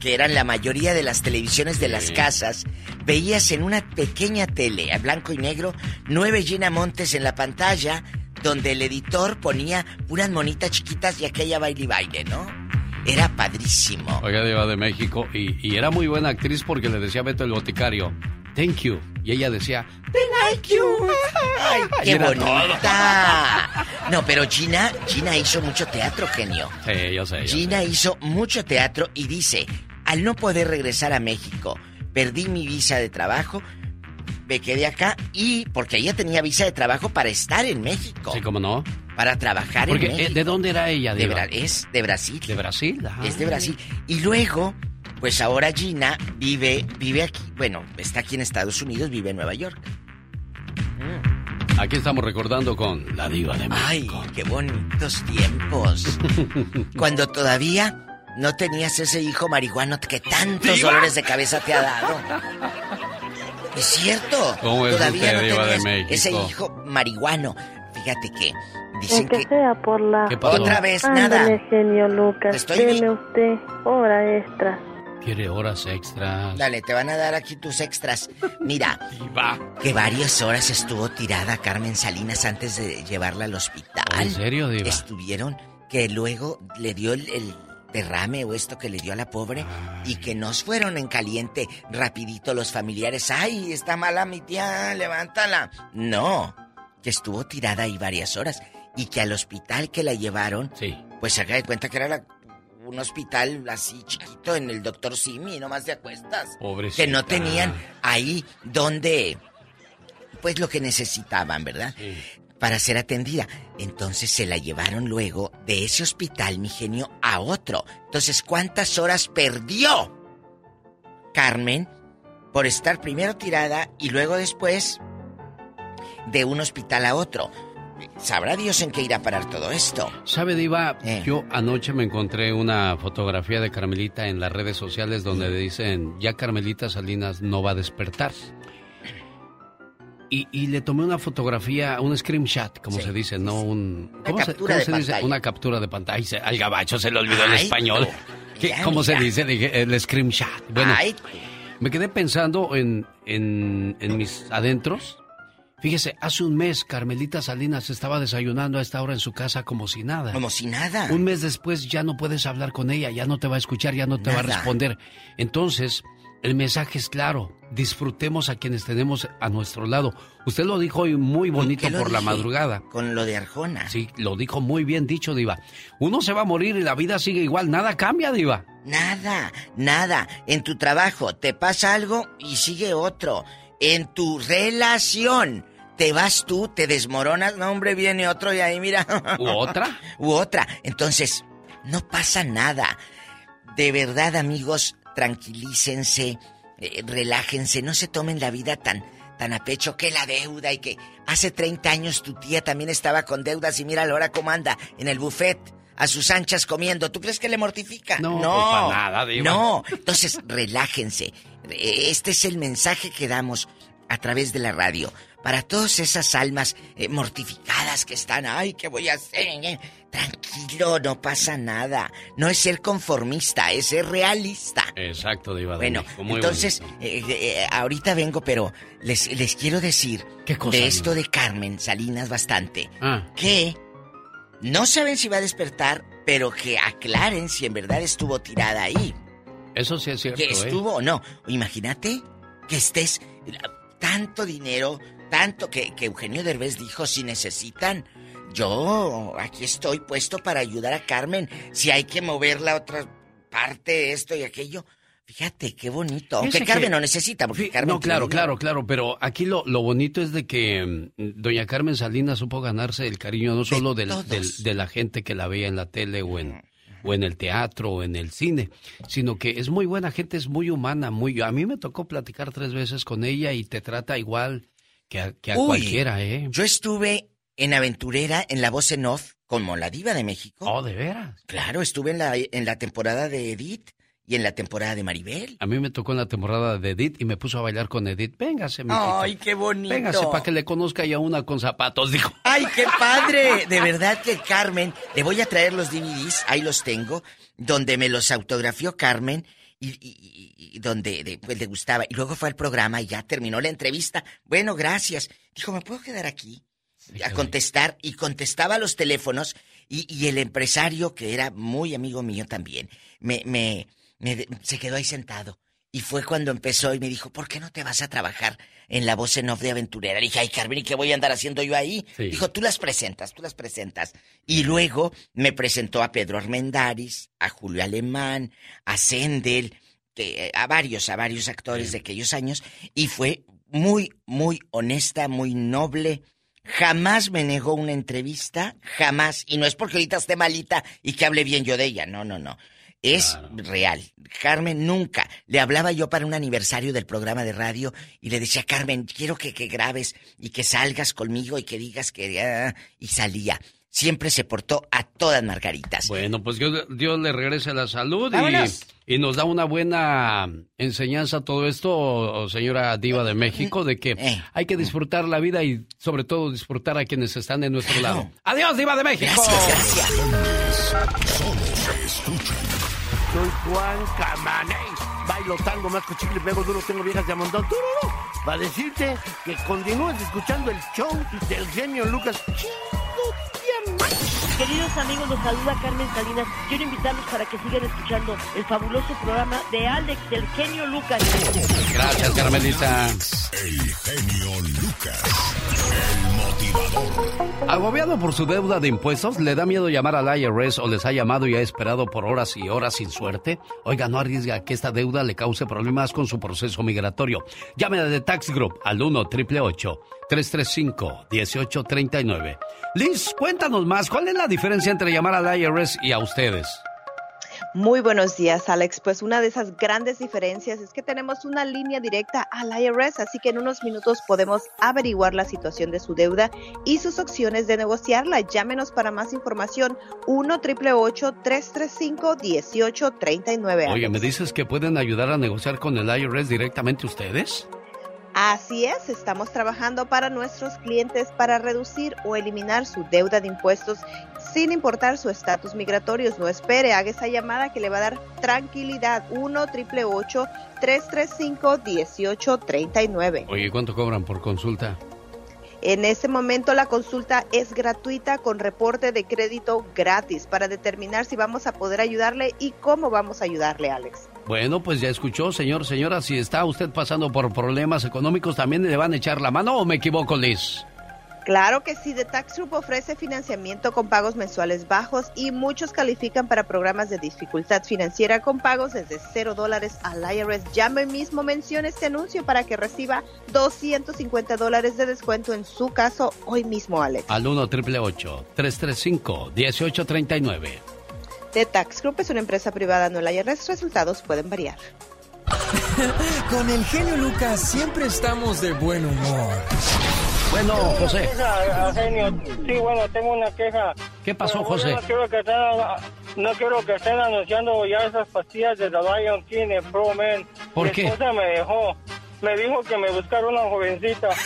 que eran la mayoría de las televisiones de las casas, veías en una pequeña tele a blanco y negro nueve Gina Montes en la pantalla, donde el editor ponía puras monitas chiquitas y aquella baile y baile, ¿no? Era padrísimo. Oiga, Diva de México, y, y era muy buena actriz porque le decía a Beto el boticario, thank you. Y ella decía, Thank you. Ay, qué bonita. No, pero Gina, Gina hizo mucho teatro, genio. sí, yo sé. yo Gina hizo mucho teatro y dice, al no poder regresar a México, perdí mi visa de trabajo, me quedé acá y porque ella tenía visa de trabajo para estar en México. Sí, ¿cómo no? Para trabajar Porque, en eh, México. ¿de dónde era ella, De? Bra- es de Brasil. De Brasil, ajá. Es de Brasil. Y luego, pues ahora Gina vive, vive aquí, bueno, está aquí en Estados Unidos, vive en Nueva York. Aquí estamos recordando con la Diva de México. Ay, qué bonitos tiempos. Cuando todavía no tenías ese hijo marihuano que tantos ¡Diva! dolores de cabeza te ha dado. Es cierto. ¿Cómo es todavía usted, no Diva de tenías México? ese hijo marihuano. Fíjate que dicen Aunque que sea por la... ¿Qué pasó? otra vez Ándale, nada. genio Lucas. Estoy Deme usted hora extra. Quiere horas extras. Dale, te van a dar aquí tus extras. Mira, Diva. que varias horas estuvo tirada Carmen Salinas antes de llevarla al hospital. ¿En serio, Diva? Estuvieron que luego le dio el, el derrame o esto que le dio a la pobre y que nos fueron en caliente rapidito los familiares. Ay, está mala mi tía, levántala. No, que estuvo tirada ahí varias horas y que al hospital que la llevaron, Sí. pues se de cuenta que era la- un hospital así chiquito en el doctor Simi, nomás de acuestas. Pobrecita. Que no tenían ahí donde, pues lo que necesitaban, ¿verdad? Para ser atendida. Entonces se la llevaron luego de ese hospital, mi genio, a otro. Entonces, ¿cuántas horas perdió Carmen por estar primero tirada y luego después de un hospital a otro? Sabrá Dios en qué irá a parar todo esto. ¿Sabe, Diva? Eh. Yo anoche me encontré una fotografía de Carmelita en las redes sociales donde dicen, ya Carmelita Salinas no va a despertar. Y, y le tomé una fotografía, un screenshot, como Sí, se dice, no un... Una ¿Cómo se, captura cómo de se dice? Una captura de pantalla. Ay, se- Al gabacho se le olvidó el español. tú. ¿Qué- Ya, ¿Cómo se dice? Dije, el screenshot. Bueno, Ay, me quedé pensando en, en, en mis adentros. Fíjese, hace un mes Carmelita Salinas estaba desayunando a esta hora en su casa como si nada. como si nada. Un mes después ya no puedes hablar con ella, ya no te va a escuchar, ya no te va a responder. Entonces, el mensaje es claro. Disfrutemos a quienes tenemos a nuestro lado. Usted lo dijo hoy muy bonito por la madrugada. Con lo de Arjona. Sí, lo dijo muy bien dicho, Diva. Uno se va a morir y la vida sigue igual. Nada cambia, Diva. Nada, nada. En tu trabajo te pasa algo y sigue otro. En tu relación te vas tú, te desmoronas, no hombre, viene otro y ahí mira. ¿U otra? U otra. Entonces, no pasa nada. De verdad, amigos, tranquilícense, eh, relájense, no se tomen la vida tan, tan a pecho que la deuda y que hace 30 años tu tía también estaba con deudas y mira ahora cómo anda en el buffet. A sus anchas comiendo. ¿Tú crees que le mortifica? No, pues, para nada, Diva. No. Entonces, relájense. Eh, Este es el mensaje que damos a través de la radio. Para todas esas almas eh, mortificadas que están, ay, ¿qué voy a hacer? Eh, Tranquilo, no pasa nada. No es ser conformista, es ser realista. Exacto, Diva. Bueno, muy entonces, eh, eh, ahorita vengo, pero les, les quiero decir ¿Qué cosa, de esto Diva? de Carmen Salinas bastante. Ah, Que no saben si va a despertar, pero que aclaren si en verdad estuvo tirada ahí. eso sí es cierto, Que ¿eh? estuvo o no. Imagínate que estés tanto dinero, tanto que, que Eugenio Derbez dijo si necesitan. Yo aquí estoy puesto para ayudar a Carmen. Si hay que mover la otra parte, esto y aquello. Fíjate, qué bonito. Aunque que- Carmen no necesita, porque Carmen no, claro, claro, claro, pero aquí lo, lo bonito es de que mm, doña Carmen Salinas supo ganarse el cariño no solo del, todos. del- de la gente que la veía en la tele o en, o en el teatro o en el cine, sino que es muy buena gente, es muy humana, muy... A mí me tocó platicar tres veces con ella y te trata igual que a, que a Uy, cualquiera, ¿eh? Yo estuve en Aventurera, en la voz en off, como la diva de México. Oh, ¿de veras? Claro, estuve en la, en la temporada de Edith y en la temporada de Maribel. A mí me tocó en la temporada de Edith y me puso a bailar con Edith. Véngase, mi Ay, qué bonito. Véngase para que le conozca ya una con zapatos, dijo. Ay, qué padre. De verdad que Carmen, le voy a traer los DVDs, ahí los tengo, donde me los autografió Carmen y, y- y donde de- pues, le gustaba. Y luego fue al programa y ya terminó la entrevista. Bueno, gracias. Dijo, ¿me puedo quedar aquí? A contestar y contestaba los teléfonos y, y el empresario, que era muy amigo mío también, me, me, me de- se quedó ahí sentado. Y fue cuando empezó y me dijo, ¿por qué no te vas a trabajar en la voz en off de aventurera? Le dije, ay, Carmen, ¿y qué voy a andar haciendo yo ahí? Sí. Dijo, tú las presentas, tú las presentas. Y luego me presentó a Pedro Armendáriz, a Julio Alemán, a Sendel, que, a varios, a varios actores de aquellos años. Y fue muy, muy honesta, muy noble. Jamás me negó una entrevista, jamás. Y no es porque ahorita esté malita y que hable bien yo de ella, no, no, no. Es real. Carmen nunca. Le hablaba yo para un aniversario del programa de radio y le decía, Carmen, quiero que, que grabes y que salgas conmigo y que digas que... ah", y salía. Siempre se portó a todas margaritas. Bueno, pues Dios, Dios le regrese la salud y, y nos da una buena enseñanza todo esto, señora Diva de México, de que Eh. hay que disfrutar la vida y sobre todo disfrutar a quienes están en nuestro lado. Adiós, Diva de México. Soy Juan Camaney. Bailo tango, más chicle, pego duro, tengo viejas de a montón. ¡Tururú! Para decirte que continúes escuchando el show del genio Lucas. Queridos amigos, los saluda Carmen Salinas. Quiero invitarlos para que sigan escuchando el fabuloso programa de Alex del genio Lucas. Gracias, Carmelita. El genio Lucas, el motivador. Agobiado por su deuda de impuestos, ¿le da miedo llamar al IRS o les ha llamado y ha esperado por horas y horas sin suerte? Oiga, no arriesga que esta deuda le cause problemas con su proceso migratorio. Llame a The Tax Group al 1 888 335 1839 Liz, cuéntanos más, ¿cuál es la diferencia entre llamar al IRS y a ustedes? Muy buenos días, Alex. Pues una de esas grandes diferencias es que tenemos una línea directa al IRS, así que en unos minutos podemos averiguar la situación de su deuda y sus opciones de negociarla. Llámenos para más información 1 888 335 1839 Oye, ¿me dices que pueden ayudar a negociar con el IRS directamente ustedes? Así es, estamos trabajando para nuestros clientes para reducir o eliminar su deuda de impuestos sin importar su estatus migratorio. No espere, haga esa llamada que le va a dar tranquilidad. 1 888 335 1839 Oye, ¿cuánto cobran por consulta? En este momento la consulta es gratuita con reporte de crédito gratis para determinar si vamos a poder ayudarle y cómo vamos a ayudarle, Alex. Bueno, pues ya escuchó, señor, señora, si está usted pasando por problemas económicos, ¿también le van a echar la mano o me equivoco, Liz? Claro que sí, The Tax Group ofrece financiamiento con pagos mensuales bajos y muchos califican para programas de dificultad financiera con pagos desde cero dólares al IRS. Llame mismo, mencione este anuncio para que reciba 250 dólares de descuento en su caso hoy mismo, Alex. Al 1 888 335 1839 The Tax Group es una empresa privada, no el IRS. Resultados pueden variar. Con el genio Lucas siempre estamos de buen humor. Bueno, José. Queja, genio. Sí, bueno, tengo una queja. ¿Qué pasó, Bueno, José? No quiero que estén, no quiero que estén anunciando ya esas pastillas de The Lion King en Pro Man. ¿Por Mi qué? esposa me dejó. Me dijo que me buscara una jovencita.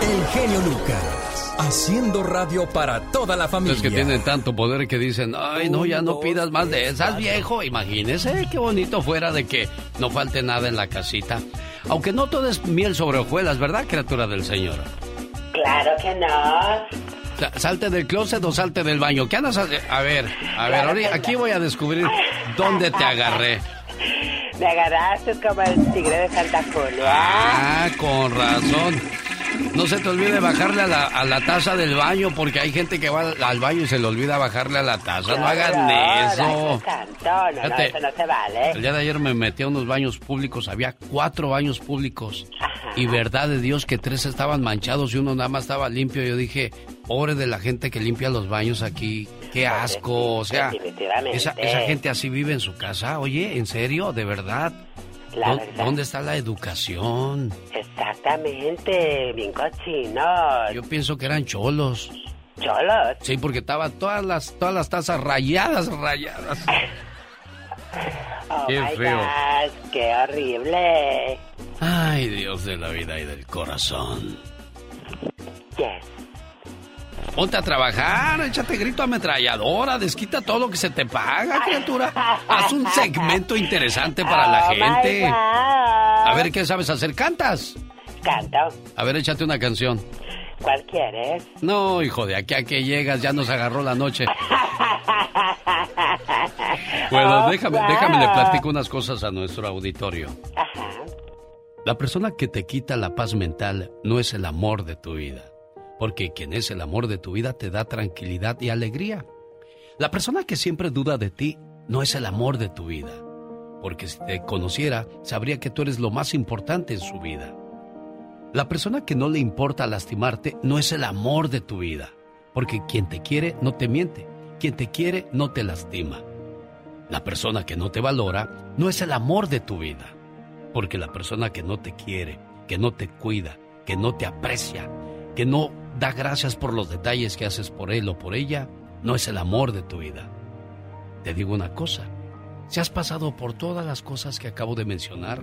El genio Lucas, haciendo radio para toda la familia. Es que tienen tanto poder que dicen, ay, no, ya no pidas más de esas, viejo. Imagínese qué bonito fuera de que no falte nada en la casita. Aunque no todo es miel sobre hojuelas, ¿verdad, criatura del Señor? Claro que no. Sa- Salte del closet o salte del baño. ¿Qué andas haciendo? A ver, a ver, ahorita- aquí voy a descubrir dónde te agarré. Me agarraste como el tigre de Santa Julia. Ah, con razón. No se te olvide bajarle a la, a la taza del baño porque hay gente que va al, al baño y se le olvida bajarle a la taza. No hagan No, eso. no, tanto, no, no, Fíjate. eso no se vale. El día de ayer me metí a unos baños públicos, había cuatro baños públicos y verdad de Dios que tres estaban manchados y uno nada más estaba limpio. Yo dije, pobre de la gente que limpia los baños aquí, qué asco, o sea, esa, esa gente así vive en su casa, oye, ¿en serio? ¿De verdad? La ¿Dó- verdad. ¿Dónde está la educación? Exactamente, bien cochino. Yo pienso que eran cholos. cholos. Sí, porque estaban todas las, todas las tazas rayadas, rayadas. Oh Qué my feo. God, qué horrible. Ay, Dios de la vida y del corazón. Yes. Ponte a trabajar, échate grito ametralladora, desquita todo lo que se te paga, criatura. Haz un segmento interesante para la Oh, gente. A ver, ¿qué sabes hacer? ¿Cantas? Canto. A ver, échate una canción. ¿Cuál quieres? No, hijo, de aquí a que llegas ya nos agarró la noche. Bueno, Oh, déjame, wow. déjame le platico unas cosas a nuestro auditorio. Ajá. La persona que te quita la paz mental no es el amor de tu vida, porque quien es el amor de tu vida te da tranquilidad y alegría. La persona que siempre duda de ti no es el amor de tu vida, porque si te conociera sabría que tú eres lo más importante en su vida. La persona que no le importa lastimarte no es el amor de tu vida, porque quien te quiere no te miente, quien te quiere no te lastima. La persona que no te valora no es el amor de tu vida, porque la persona que no te quiere, que no te cuida, que no te aprecia, que no da gracias por los detalles que haces por él o por ella, no es el amor de tu vida. Te digo una cosa, si has pasado por todas las cosas que acabo de mencionar,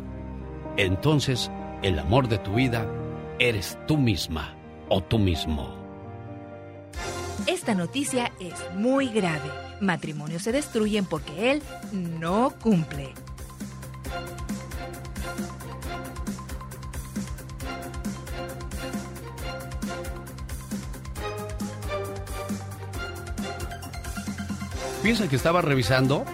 entonces el amor de tu vida eres tú misma o tú mismo. Esta noticia es muy grave. Matrimonios se destruyen porque él no cumple. Piensa que estaba revisando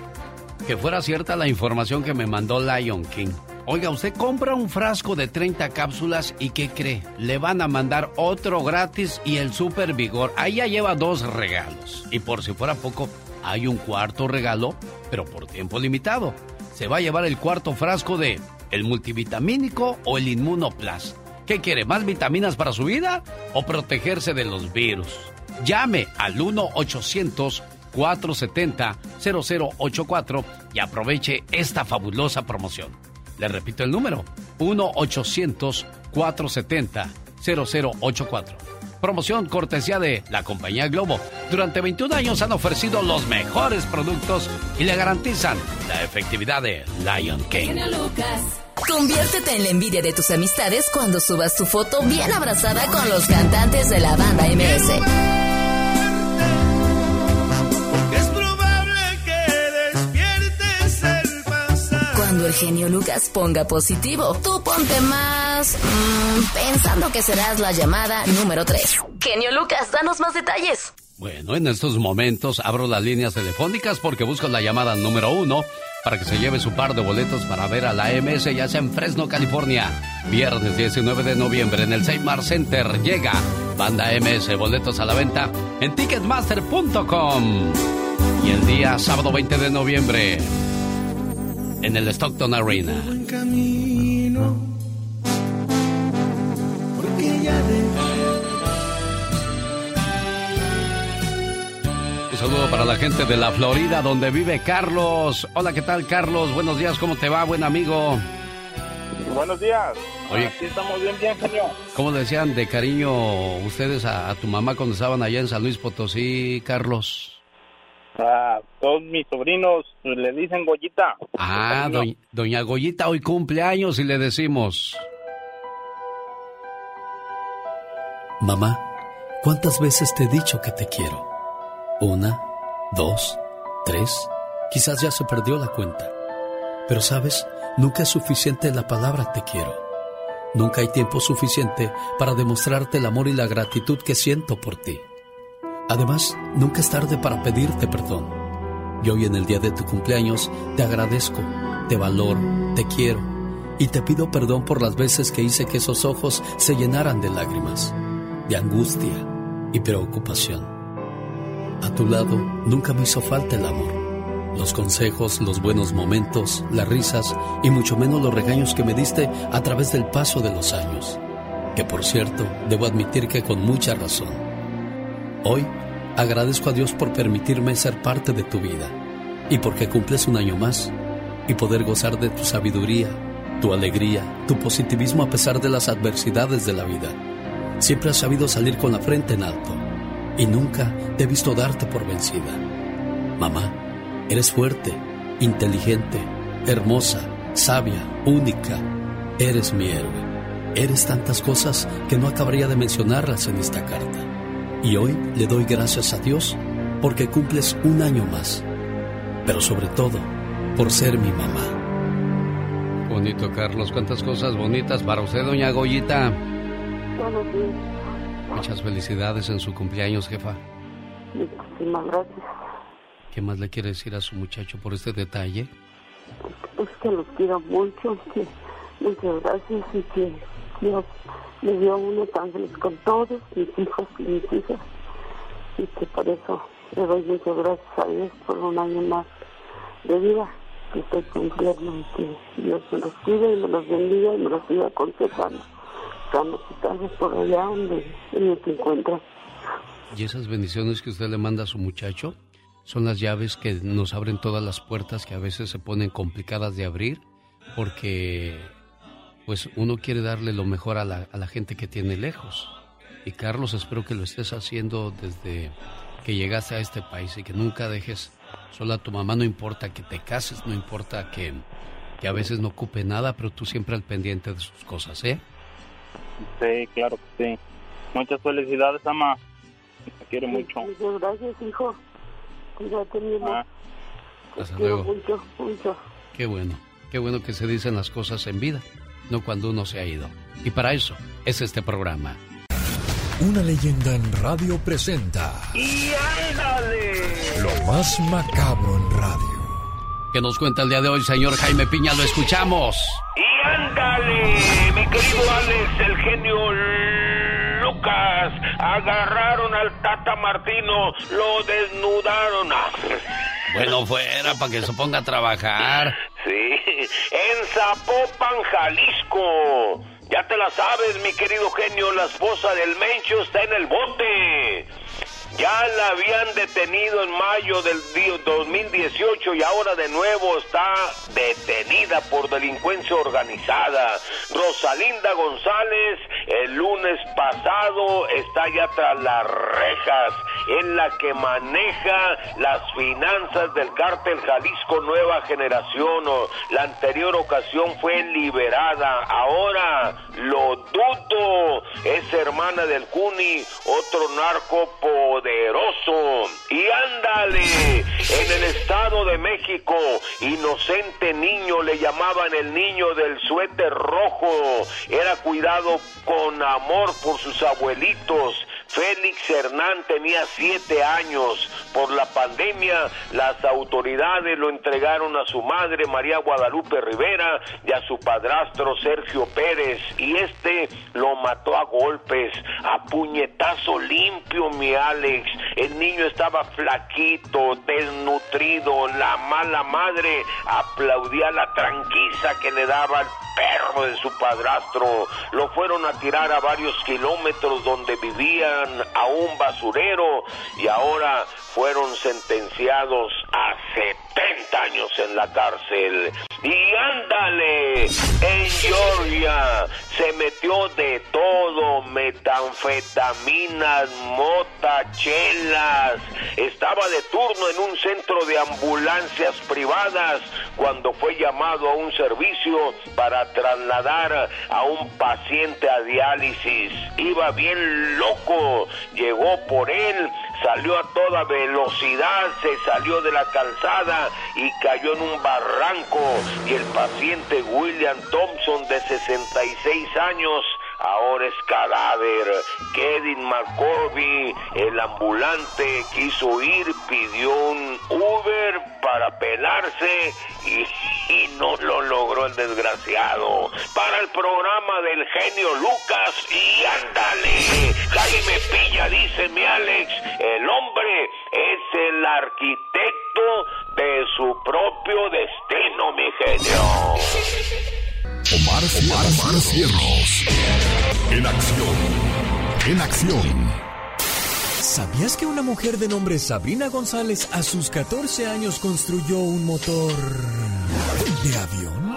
que fuera cierta la información que me mandó Lion King. Oiga, usted compra un frasco de 30 cápsulas y ¿qué cree? Le van a mandar otro gratis y el Super Vigor. Ahí ya lleva dos regalos. Y por si fuera poco, hay un cuarto regalo, pero por tiempo limitado. Se va a llevar el cuarto frasco de el multivitamínico o el Inmunoplus. ¿Qué quiere? ¿Más vitaminas para su vida o protegerse de los virus? Llame al 1-800-470-0084 y aproveche esta fabulosa promoción. Le repito el número, 1-800-470-0084. Promoción cortesía de la compañía Globo. Durante 21 años han ofrecido los mejores productos y le garantizan la efectividad de Lion King. Conviértete en la envidia de tus amistades cuando subas tu foto bien abrazada con los cantantes de la banda MS. El genio Lucas ponga positivo, tú ponte más mm, pensando que serás la llamada número 3. Genio Lucas, danos más detalles. Bueno, en estos momentos abro las líneas telefónicas porque busco la llamada número uno para que se lleve su par de boletos para ver a la MS ya sea en Fresno, California. Viernes 19 de noviembre en el Seymour Center llega Banda MS, boletos a la venta en ticketmaster.com. Y el día sábado 20 de noviembre en el Stockton Arena. Un saludo para la gente de la Florida donde vive Carlos. Hola, ¿qué tal Carlos? Buenos días, ¿cómo te va, buen amigo? Buenos días. Oye. Aquí estamos bien, bien, genio. ¿Cómo le decían de cariño ustedes a, a tu mamá cuando estaban allá en San Luis Potosí, Carlos? A todos mis sobrinos le dicen Goyita. Ah, doña, doña Goyita hoy cumple años y le decimos... Mamá, ¿cuántas veces te he dicho que te quiero? Una, dos, tres, quizás ya se perdió la cuenta. Pero sabes, nunca es suficiente la palabra te quiero. Nunca hay tiempo suficiente para demostrarte el amor y la gratitud que siento por ti. Además, nunca es tarde para pedirte perdón. Y hoy en el día de tu cumpleaños te agradezco, te valoro, te quiero y te pido perdón por las veces que hice que esos ojos se llenaran de lágrimas, de angustia y preocupación. A tu lado nunca me hizo falta el amor, los consejos, los buenos momentos, las risas y mucho menos los regaños que me diste a través del paso de los años, que por cierto debo admitir que con mucha razón. Hoy agradezco a Dios por permitirme ser parte de tu vida y porque cumples un año más y poder gozar de tu sabiduría, tu alegría, tu positivismo a pesar de las adversidades de la vida. Siempre has sabido salir con la frente en alto y nunca te he visto darte por vencida. Mamá, eres fuerte, inteligente, hermosa, sabia, única. Eres mi héroe. Eres tantas cosas que no acabaría de mencionarlas en esta carta. Y hoy le doy gracias a Dios porque cumples un año más. Pero sobre todo, por ser mi mamá. Bonito, Carlos. Cuántas cosas bonitas para usted, doña Goyita. Muchas felicidades en su cumpleaños, jefa. Muchísimas gracias. ¿Qué más le quiere decir a su muchacho por este detalle? Es que los quiero mucho, que muchas gracias y que Dios me dio uno tan feliz con todos mis hijos y mis hijas y que por eso le doy muchas gracias a Dios por un año más de vida que estoy cumpliendo y que Dios me los cuide y me los bendiga y me los siga aconsejando. Estamos por allá donde ellos se encuentran. ¿Y esas bendiciones que usted le manda a su muchacho son las llaves que nos abren todas las puertas que a veces se ponen complicadas de abrir? Porque pues uno quiere darle lo mejor a la, a la gente que tiene lejos. Y Carlos, espero que lo estés haciendo desde que llegaste a este país y que nunca dejes sola a tu mamá, no importa que te cases, no importa que, que a veces no ocupe nada, pero tú siempre al pendiente de sus cosas, ¿eh? Sí, claro que sí. Muchas felicidades, ama. Te quiero mucho. Muchas gracias, hijo. Cuídate, mi ah. Hasta luego. Mucho, mucho. Qué bueno. Qué bueno que se dicen las cosas en vida, no cuando uno se ha ido. Y para eso es este programa. Una leyenda en radio presenta. ¡Y ándale! Lo más macabro en radio. ¿Qué nos cuenta el día de hoy, señor Jaime Piña? Lo escuchamos. ¡Y ándale! Mi querido Alex, el genio Lucas. Agarraron al Tata Martino, lo desnudaron. Bueno, fuera, para que se ponga a trabajar. Sí, en Zapopan, Jalisco. Ya te la sabes, mi querido genio, la esposa del Mencho está en el bote. Ya la habían detenido en mayo del 2018 y ahora de nuevo está detenida por delincuencia organizada. Rosalinda González el lunes pasado está ya tras las rejas en la que maneja las finanzas del cártel Jalisco Nueva Generación. La anterior ocasión fue liberada, ahora lo dudo. Es hermana del Cuni, otro narco poderoso. Y ándale, en el Estado de México, inocente niño, le llamaban el niño del suéter rojo. Era cuidado con amor por sus abuelitos Félix Hernán tenía siete años. Por la pandemia, las autoridades lo entregaron a su madre María Guadalupe Rivera y a su padrastro Sergio Pérez. Y este lo mató a golpes, a puñetazo limpio, mi Alex. El niño estaba flaquito, desnutrido. La mala madre aplaudía la tranquisa que le daba el perro de su padrastro. Lo fueron a tirar a varios kilómetros donde vivía a un basurero y ahora fueron sentenciados a 70 años en la cárcel. Y ándale, en Georgia se metió de todo, metanfetaminas, motachelas. Estaba de turno en un centro de ambulancias privadas cuando fue llamado a un servicio para trasladar a un paciente a diálisis. Iba bien loco, llegó por él salió a toda velocidad, se salió de la calzada y cayó en un barranco. Y el paciente William Thompson de 66 años ahora es cadáver. Kevin McCorby, el ambulante, quiso ir, pidió un Uber para pelarse y, no lo logró el desgraciado. Para el programa del genio Lucas y ándale. Jaime Pilla dice mi Alex, el hombre es el arquitecto de su propio destino, mi genio. Omar, Omar, Cierros. En acción. En acción. ¿Sabías que una mujer de nombre Sabrina González a sus 14 años construyó un motor de avión?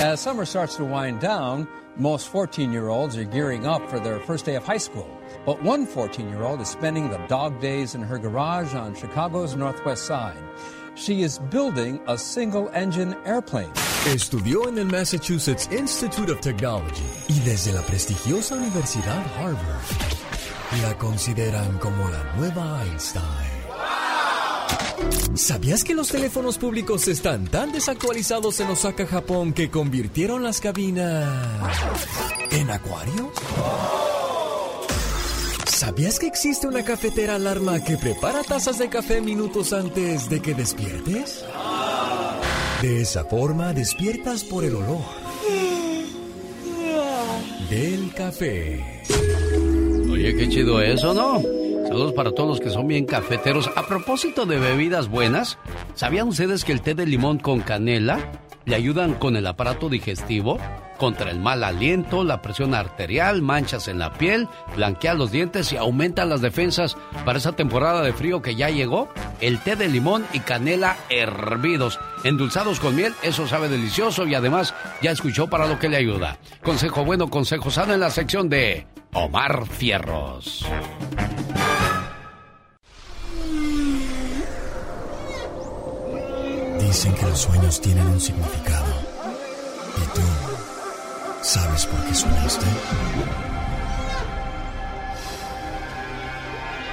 As summer starts to wind down, most 14 year olds are gearing up for their first day of high school. But one 14 year old is spending the dog days in her garage on Chicago's northwest side. She is building a single engine airplane. Estudió en el Massachusetts Institute of Technology y desde la prestigiosa Universidad Harvard la consideran como la nueva Einstein. ¿Sabías que los teléfonos públicos están tan desactualizados en Osaka, Japón, que convirtieron las cabinas en acuarios? ¿Sabías que existe una cafetera alarma que prepara tazas de café minutos antes de que despiertes? De esa forma despiertas por el olor del café. Oye, qué chido eso, ¿no? Saludos para todos los que son bien cafeteros. A propósito de bebidas buenas, ¿sabían ustedes que el té de limón con canela le ayudan con el aparato digestivo, contra el mal aliento, la presión arterial, manchas en la piel, blanquea los dientes y aumenta las defensas para esa temporada de frío que ya llegó? El té de limón y canela hervidos, endulzados con miel, eso sabe delicioso y además ya escuchó para lo que le ayuda. Consejo bueno, consejo sano en la sección de Omar Fierros. Dicen que los sueños tienen un significado. ¿Y tú sabes por qué soñaste?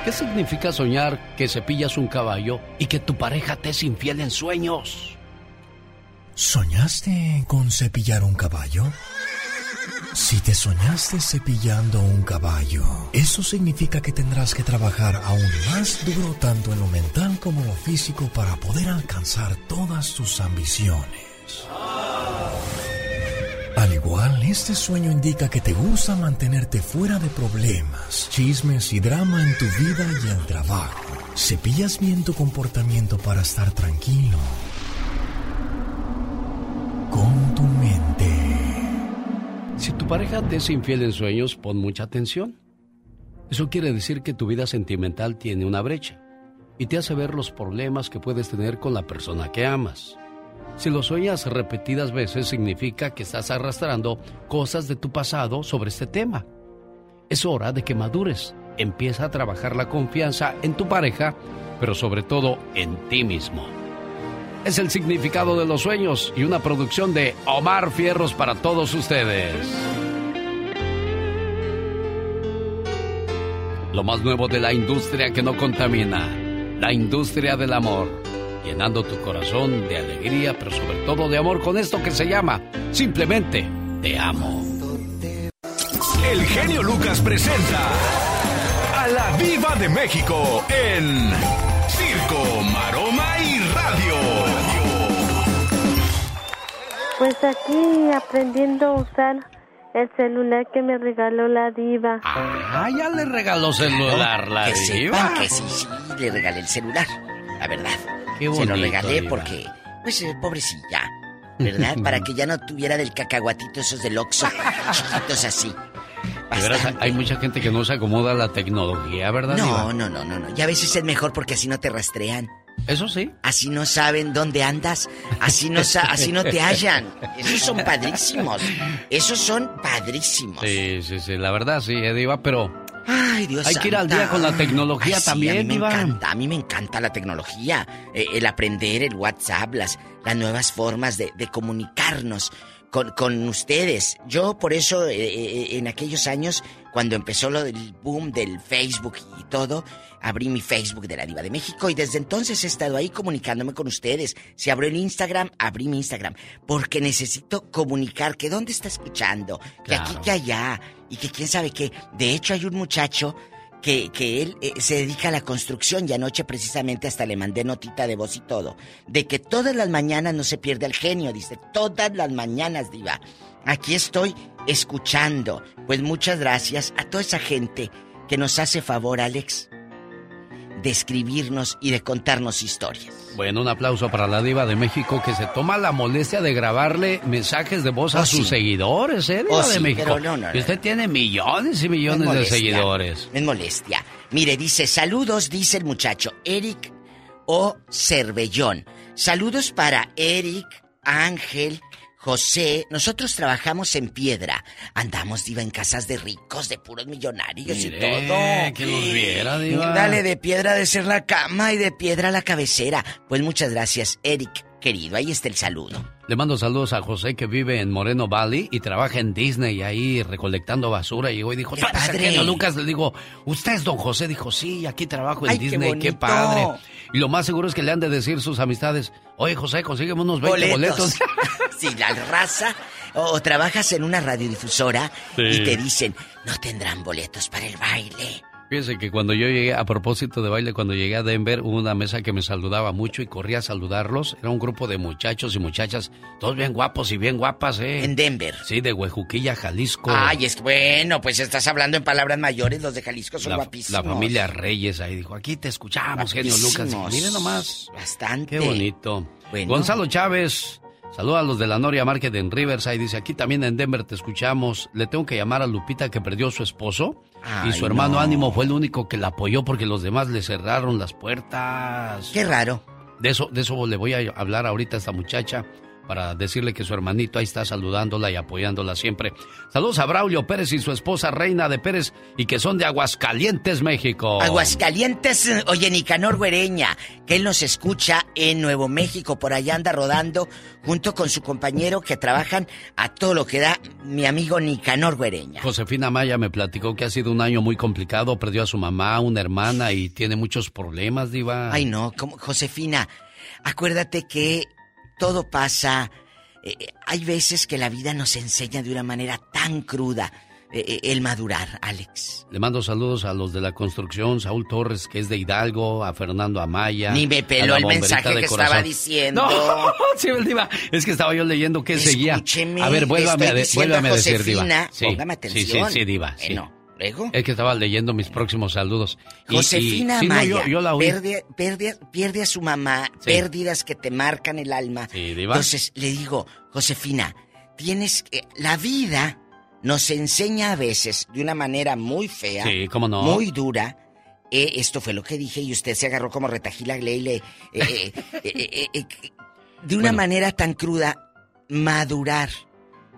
¿Qué significa soñar que cepillas un caballo y que tu pareja te es infiel en sueños? ¿Soñaste con cepillar un caballo? Si te soñaste cepillando un caballo, eso significa que tendrás que trabajar aún más duro tanto en lo mental como en lo físico para poder alcanzar todas tus ambiciones. Al igual, este sueño indica que te gusta mantenerte fuera de problemas, chismes y drama en tu vida y el trabajo. Cepillas bien tu comportamiento para estar tranquilo. Con tu mente. Si tu pareja te es infiel en sueños, pon mucha atención. Eso quiere decir que tu vida sentimental tiene una brecha y te hace ver los problemas que puedes tener con la persona que amas. Si lo sueñas repetidas veces, significa que estás arrastrando cosas de tu pasado sobre este tema. Es hora de que madures. Empieza a trabajar la confianza en tu pareja, pero sobre todo en ti mismo. Es el significado de los sueños y una producción de Omar Fierros para todos ustedes. Lo más nuevo de la industria que no contamina, la industria del amor, llenando tu corazón de alegría, pero sobre todo de amor con esto que se llama simplemente Te amo. El genio Lucas presenta a la Viva de México en Circo, Maroma y Radio. Pues aquí aprendiendo a usar el celular que me regaló la diva. Ah, ya le regaló celular la que diva. que sí, sí, le regalé el celular. La verdad. Qué Se lo regalé diva. porque, pues, eh, pobrecilla. ¿Verdad? Para que ya no tuviera del cacahuatito esos del Oxxo. chiquitos así. De veras, hay mucha gente que no se acomoda a la tecnología, ¿verdad? No, diva? no, no, no, no. Y a veces es mejor porque así no te rastrean. Eso sí. Así no saben dónde andas. Así no, así no te hallan. Esos son padrísimos. Esos son padrísimos. Sí, sí, sí, la verdad sí, eh, Diva, pero Ay, Dios hay que ir al día con la tecnología Ay, sí, también, a mí me encanta, a mí me encanta la tecnología, eh, el aprender, el WhatsApp, las, las nuevas formas de, de comunicarnos con, con ustedes. Yo por eso eh, eh, en aquellos años, cuando empezó lo del boom del Facebook y todo, abrí mi Facebook de la Diva de México y desde entonces he estado ahí comunicándome con ustedes. Si abro el Instagram, abrí mi Instagram, porque necesito comunicar que dónde está escuchando, que aquí, que allá, y que quién sabe qué. De hecho, hay un muchacho que, que él eh, se dedica a la construcción y anoche precisamente hasta le mandé notita de voz y todo, de que todas las mañanas no se pierde el genio, dice, todas las mañanas, diva. Aquí estoy escuchando. Pues muchas gracias a toda esa gente que nos hace favor, Alex, de escribirnos y de contarnos historias. Bueno, un aplauso para la diva de México que se toma la molestia de grabarle mensajes de voz a Oh, sus sí. seguidores, ¿eh? Diva Oh, de sí, México. no, no, y usted tiene millones y millones de seguidores. Me molestia. Mire, dice, saludos, dice el muchacho, Eric O. Cervellón. Saludos para Eric, Ángel, José, nosotros trabajamos en piedra. Andamos, Diva, en casas de ricos, de puros millonarios y todo. que nos viera, Diva. Dale, de piedra de ser la cama y de piedra la cabecera. Pues muchas gracias, Eric, querido. Ahí está el saludo. Le mando saludos a José que vive en Moreno Valley y trabaja en Disney ahí recolectando basura. Y hoy dijo, ¡Qué "¿Tú eres el padre! genio Lucas, le digo, ¿usted es don José? Dijo, sí, aquí trabajo en ¡Ay, qué Disney, qué, padre. Y lo más seguro es que le han de decir sus amistades, oye José, consígueme unos 20 boletos. sí, la raza. O, o trabajas en una radiodifusora y te dicen, no tendrán boletos para el baile. Fíjese que cuando yo llegué, a propósito de baile, cuando llegué a Denver, hubo una mesa que me saludaba mucho y corría a saludarlos. Era un grupo de muchachos y muchachas, todos bien guapos y bien guapas, ¿eh? En Denver. Sí, de Huejuquilla, Jalisco. Ay, es que bueno, pues estás hablando en palabras mayores, los de Jalisco son la, guapísimos. la familia Reyes ahí dijo, aquí te escuchamos, genio Lucas. Miren nomás. Bastante. Qué bonito. Bueno. Gonzalo Chávez, saluda a los de la Noria Market en Riverside. Dice, aquí también en Denver te escuchamos. Le tengo que llamar a Lupita que perdió a su esposo. Y su hermano no. Ánimo fue el único que la apoyó porque los demás le cerraron las puertas. Qué raro. De eso, de eso le voy a hablar ahorita a esta muchacha para decirle que su hermanito ahí está saludándola y apoyándola siempre. Saludos a Braulio Pérez y su esposa Reina de Pérez y que son de Aguascalientes, México. Aguascalientes, oye, Nicanor Güereña, que él nos escucha en Nuevo México, por allá anda rodando junto con su compañero que trabajan a todo lo que da mi amigo Nicanor Güereña. Josefina Maya me platicó que ha sido un año muy complicado, perdió a su mamá, una hermana y tiene muchos problemas, diva. Ay, no, como, Josefina, acuérdate que todo pasa. eh, eh, hay veces que la vida nos enseña de una manera tan cruda eh, el madurar, Alex. Le mando saludos a los de la construcción, Saúl Torres, que es de Hidalgo, a Fernando Amaya. Ni me peló el mensaje que corazón. estaba diciendo. No, sí, Diva, es que estaba yo leyendo seguía. Escúcheme, A ver, vuélvame, a, de- vuélvame a decir, Diva. Sí, póngame sí, sí, atención. sí, Diva. sí. Bueno, luego. Es que estaba leyendo mis próximos saludos. Y- y- Josefina sí, no, Maya yo, yo la pierde, pierde- pierde a su mamá, Sí. pérdidas que te marcan el alma. Sí, Diva. Entonces le digo, Josefina, tienes que. La vida nos enseña a veces de una manera muy fea, Sí, cómo no. muy dura. Eh, esto fue lo que dije y usted se agarró como retajila Leile. eh, eh, de una Bueno. manera tan cruda, madurar.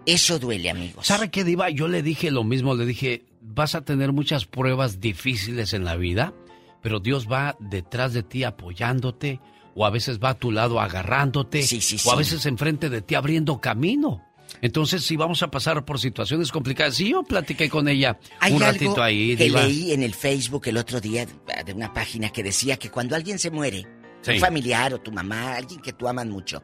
Eso duele, amigos. ¿Sabe qué, Diva? Yo le dije lo mismo, le dije, vas a tener muchas pruebas difíciles en la vida, pero Dios va detrás de ti apoyándote, o a veces va a tu lado agarrándote, o a veces enfrente de ti abriendo camino. Entonces, si vamos a pasar por situaciones complicadas, sí, yo platiqué con ella Hay un algo ratito ahí, que Diva. leí en el Facebook el otro día de una página que decía que cuando alguien se muere, un familiar o tu mamá, alguien que tú amas mucho,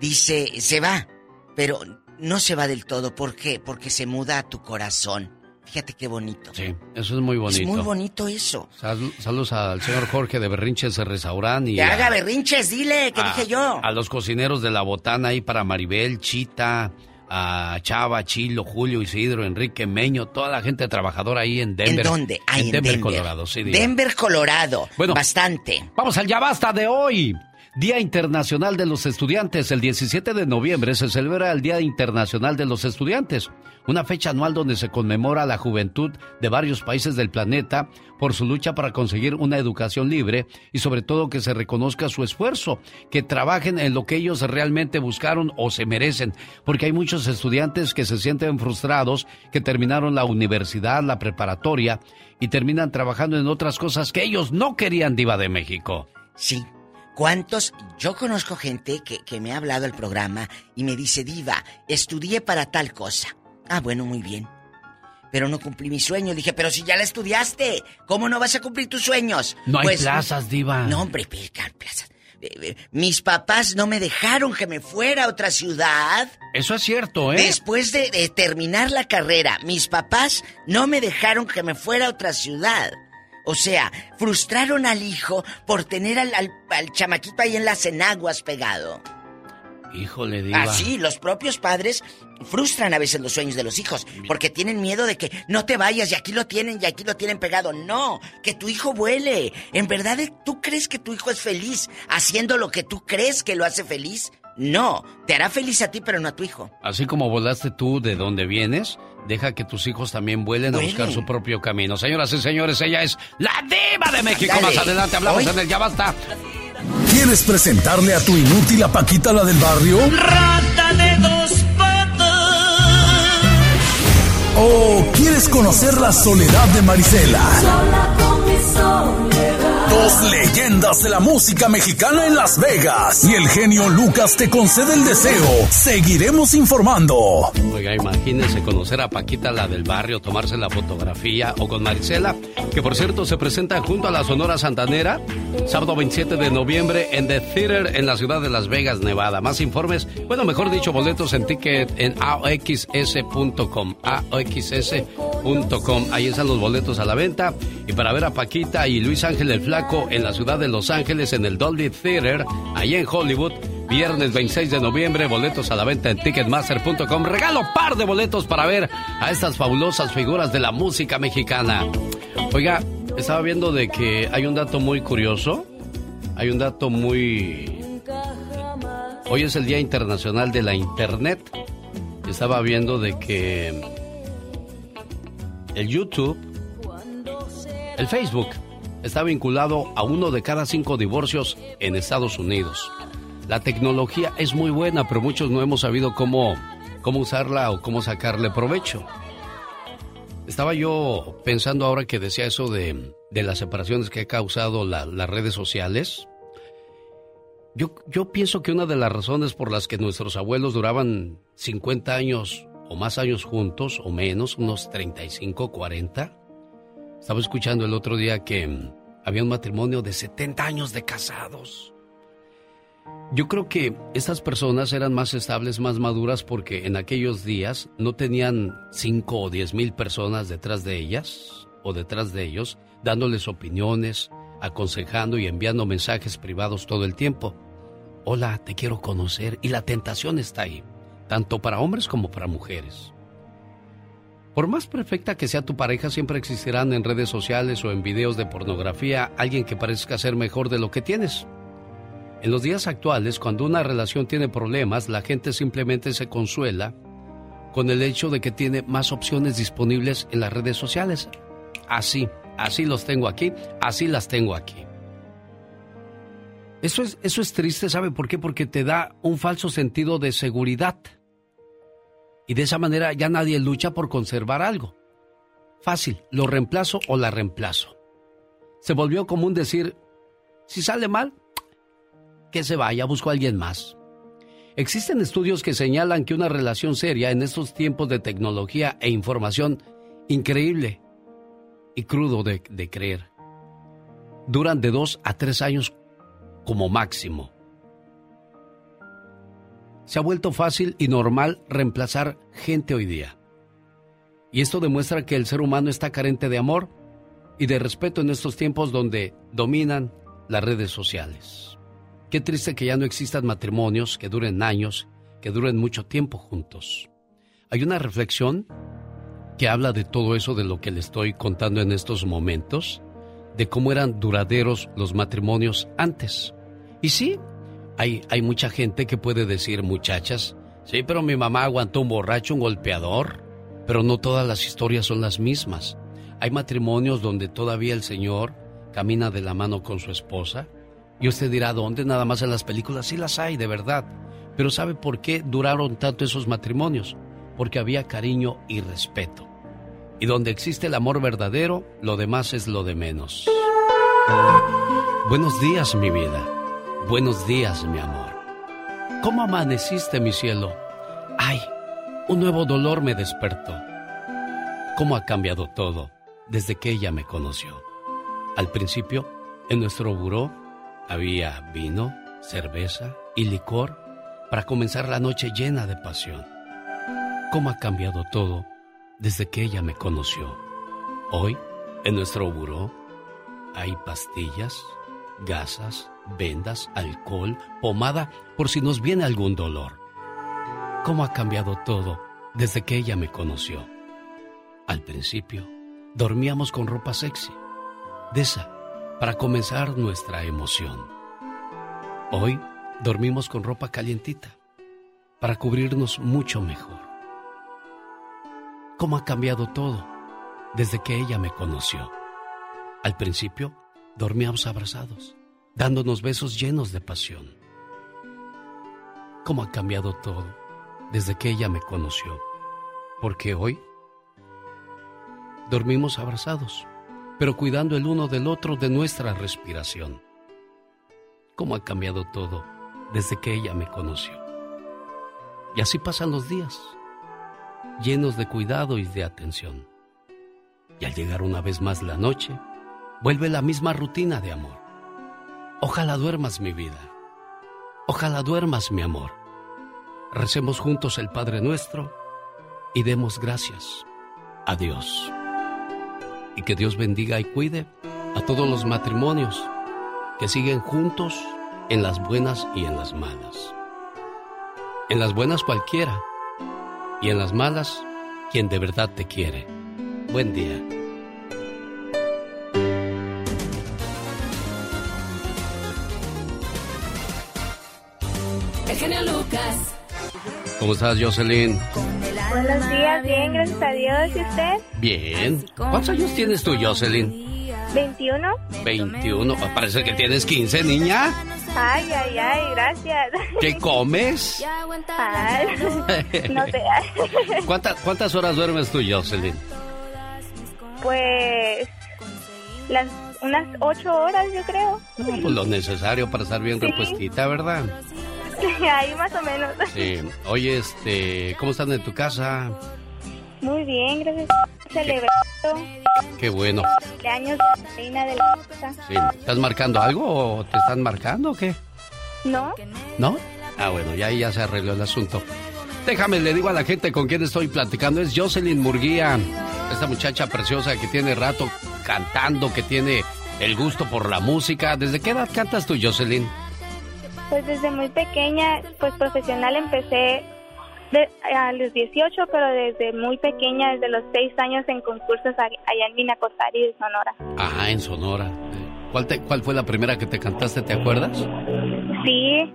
dice, se va, pero no se va del todo. ¿Por qué? Porque se muda a tu corazón. Fíjate qué bonito. Sí, eso es muy bonito. Es muy bonito eso. Sal- saludos al señor Jorge de Berrinches de Restaurant y Que a- haga berrinches, dile, que dije yo. A los cocineros de la botana ahí para Maribel, Chita, a Chava, Chilo, Julio, Isidro, Enrique, Meño, toda la gente trabajadora ahí en Denver. ¿En dónde? En Denver, Denver. Colorado, sí. diga. Denver, Colorado. Bueno, bastante. Vamos al Ya Basta de hoy. Día Internacional de los Estudiantes. El 17 de noviembre se celebra el Día Internacional de los Estudiantes, una fecha anual donde se conmemora la juventud de varios países del planeta por su lucha para conseguir una educación libre y sobre todo que se reconozca su esfuerzo, que trabajen en lo que ellos realmente buscaron o se merecen, porque hay muchos estudiantes que se sienten frustrados, que terminaron la universidad, la preparatoria y terminan trabajando en otras cosas que ellos no querían, Diva de México. Sí. ¿Cuántos? Yo conozco gente que, que me ha hablado al programa y me dice, Diva, estudié para tal cosa. Ah, bueno, muy bien. Pero no cumplí mi sueño. Dije, pero si ya la estudiaste, ¿cómo no vas a cumplir tus sueños? No hay Pues, plazas, Diva. No, hombre, plazas. Mis papás no me dejaron que me fuera a otra ciudad. Eso es cierto, ¿eh? Después de, de terminar la carrera, mis papás no me dejaron que me fuera a otra ciudad. O sea, frustraron al hijo por tener al, al- al chamaquito ahí en las enaguas pegado. Híjole, Diva. Así, los propios padres frustran a veces los sueños de los hijos porque tienen miedo de que no te vayas y aquí lo tienen y aquí lo tienen pegado. No, que tu hijo vuele. ¿En verdad tú crees que tu hijo es feliz haciendo lo que tú crees que lo hace feliz? No, te hará feliz a ti pero no a tu hijo. Así como volaste tú de donde vienes, Deja que tus hijos también vuelen a buscar su propio camino. Señoras y señores, ella es la diva de México. Más adelante hablamos en el Ya Basta. ¿Quieres presentarle a tu inútil a Paquita la del barrio? Rata dos patas. ¿O quieres conocer la soledad de Marisela? Sola con mi sol, Dos leyendas de la música mexicana en Las Vegas. Y el genio Lucas te concede el deseo. Seguiremos informando. Oiga, imagínense conocer a Paquita, la del barrio, tomarse la fotografía o con Marisela, que por cierto se presenta junto a la Sonora Santanera, sábado 27 de noviembre en The Theater en la ciudad de Las Vegas, Nevada. Más informes, bueno, mejor dicho, boletos en ticket en AOXS.com. AOXS.com. Ahí están los boletos a la venta. Y para ver a Paquita y Luis Ángel el Flaco en la ciudad de Los Ángeles en el Dolby Theater, ahí en Hollywood, viernes 26 de noviembre, boletos a la venta en ticketmaster.com. Regalo par de boletos para ver a estas fabulosas figuras de la música mexicana. Oiga, estaba viendo de que hay un dato muy curioso. Hay un dato muy... Hoy es el Día Internacional de la Internet. Estaba viendo de que el YouTube, el Facebook, está vinculado a uno de cada cinco divorcios en Estados Unidos. La tecnología es muy buena, pero muchos no hemos sabido cómo, cómo usarla o cómo sacarle provecho. Estaba yo pensando ahora que decía eso de, las separaciones que ha causado las redes sociales. Yo, yo pienso que una de las razones por las que nuestros abuelos duraban 50 años o más años juntos, o menos, unos 35, 40, estaba escuchando el otro día que había un matrimonio de 70 años de casados. Yo creo que estas personas eran más estables, más maduras porque en aquellos días no tenían 5 o 10 mil personas detrás de ellas o detrás de ellos, dándoles opiniones, aconsejando y enviando mensajes privados todo el tiempo. Hola, te quiero conocer y la tentación está ahí, tanto para hombres como para mujeres. Por más perfecta que sea tu pareja, siempre existirán en redes sociales o en videos de pornografía alguien que parezca ser mejor de lo que tienes. En los días actuales, cuando una relación tiene problemas, la gente simplemente se consuela con el hecho de que tiene más opciones disponibles en las redes sociales. Así, así los tengo aquí, así las tengo aquí. Eso es, eso es triste, ¿sabe por qué? Porque te da un falso sentido de seguridad. Y de esa manera ya nadie lucha por conservar algo. Fácil, lo reemplazo o la reemplazo. Se volvió común decir, si sale mal, que se vaya, busco a alguien más. Existen estudios que señalan que una relación seria en estos tiempos de tecnología e información increíble y crudo de, de creer duran de dos a tres años como máximo se ha vuelto fácil y normal reemplazar gente hoy día. Y esto demuestra que el ser humano está carente de amor y de respeto en estos tiempos donde dominan las redes sociales. Qué triste que ya no existan matrimonios que duren años, que duren mucho tiempo juntos. Hay una reflexión que habla de todo eso de lo que le estoy contando en estos momentos, de cómo eran duraderos los matrimonios antes. Y sí, hay, mucha gente que puede decir, muchachas, sí, pero mi mamá aguantó un borracho, un golpeador, pero no todas las historias son las mismas. Hay matrimonios donde todavía el señor camina de la mano con su esposa. Y usted dirá, ¿dónde? Nada más en las películas. Sí las hay, de verdad. Pero ¿sabe por qué duraron tanto esos matrimonios? Porque había cariño y respeto. Y donde existe el amor verdadero, lo demás es lo de menos. Buenos días, mi vida. Buenos días, mi amor. ¿Cómo amaneciste, mi cielo? Ay, un nuevo dolor me despertó. ¿Cómo ha cambiado todo desde que ella me conoció? Al principio, en nuestro buró había vino, cerveza y licor para comenzar la noche llena de pasión. ¿Cómo ha cambiado todo desde que ella me conoció? Hoy, en nuestro buró, hay pastillas, gasas, vendas, alcohol, pomada, por si nos viene algún dolor. ¿Cómo ha cambiado todo desde que ella me conoció? Al principio, dormíamos con ropa sexy, de esa, para comenzar nuestra emoción. Hoy, dormimos con ropa calientita, para cubrirnos mucho mejor. ¿Cómo ha cambiado todo desde que ella me conoció? Al principio, dormíamos abrazados dándonos besos llenos de pasión. ¿Cómo ha cambiado todo desde que ella me conoció? Porque hoy dormimos abrazados, pero cuidando el uno del otro de nuestra respiración. ¿Cómo ha cambiado todo desde que ella me conoció? Y así pasan los días, llenos de cuidado y de atención. Y al llegar una vez más la noche, vuelve la misma rutina de amor. Ojalá duermas mi vida. Ojalá duermas mi amor. Recemos juntos el Padre nuestro y demos gracias a Dios. Y que Dios bendiga y cuide a todos los matrimonios que siguen juntos en las buenas y en las malas. En las buenas cualquiera y en las malas quien de verdad te quiere. Buen día. ¿Cómo estás, Jocelyn? Buenos días, bien, gracias a Dios. ¿Y usted? Bien. ¿Cuántos años tienes tú, Jocelyn? 21. 21. Parece que tienes 15, niña. Ay, ay, ay, gracias. ¿Qué comes? Ay, no sé. ¿Cuántas, ¿Cuántas horas duermes tú, Jocelyn? Pues las unas ocho horas, yo creo. No, pues lo necesario para estar bien repuestita, ¿verdad? Ahí más o menos. Sí. Oye, este, ¿cómo están en tu casa? Muy bien, gracias. Celebrando. Qué bueno. Cumpleaños de reina de la casa. Sí. ¿Estás marcando algo o te están marcando o qué? ¿No? ¿No? Ah, bueno, ya ahí ya se arregló el asunto. Déjame, le digo a la gente con quién estoy platicando. Es Jocelyn Murguía, esta muchacha preciosa que tiene rato cantando, que tiene el gusto por la música. ¿Desde qué edad cantas tú, Jocelyn? Pues desde muy pequeña, pues profesional empecé de- a los 18, pero desde muy pequeña, desde los 6 años en concursos a- allá en Minacosari de Sonora. Ajá, en Sonora. ¿Cuál, te- ¿Cuál fue la primera que te cantaste, te acuerdas? Sí,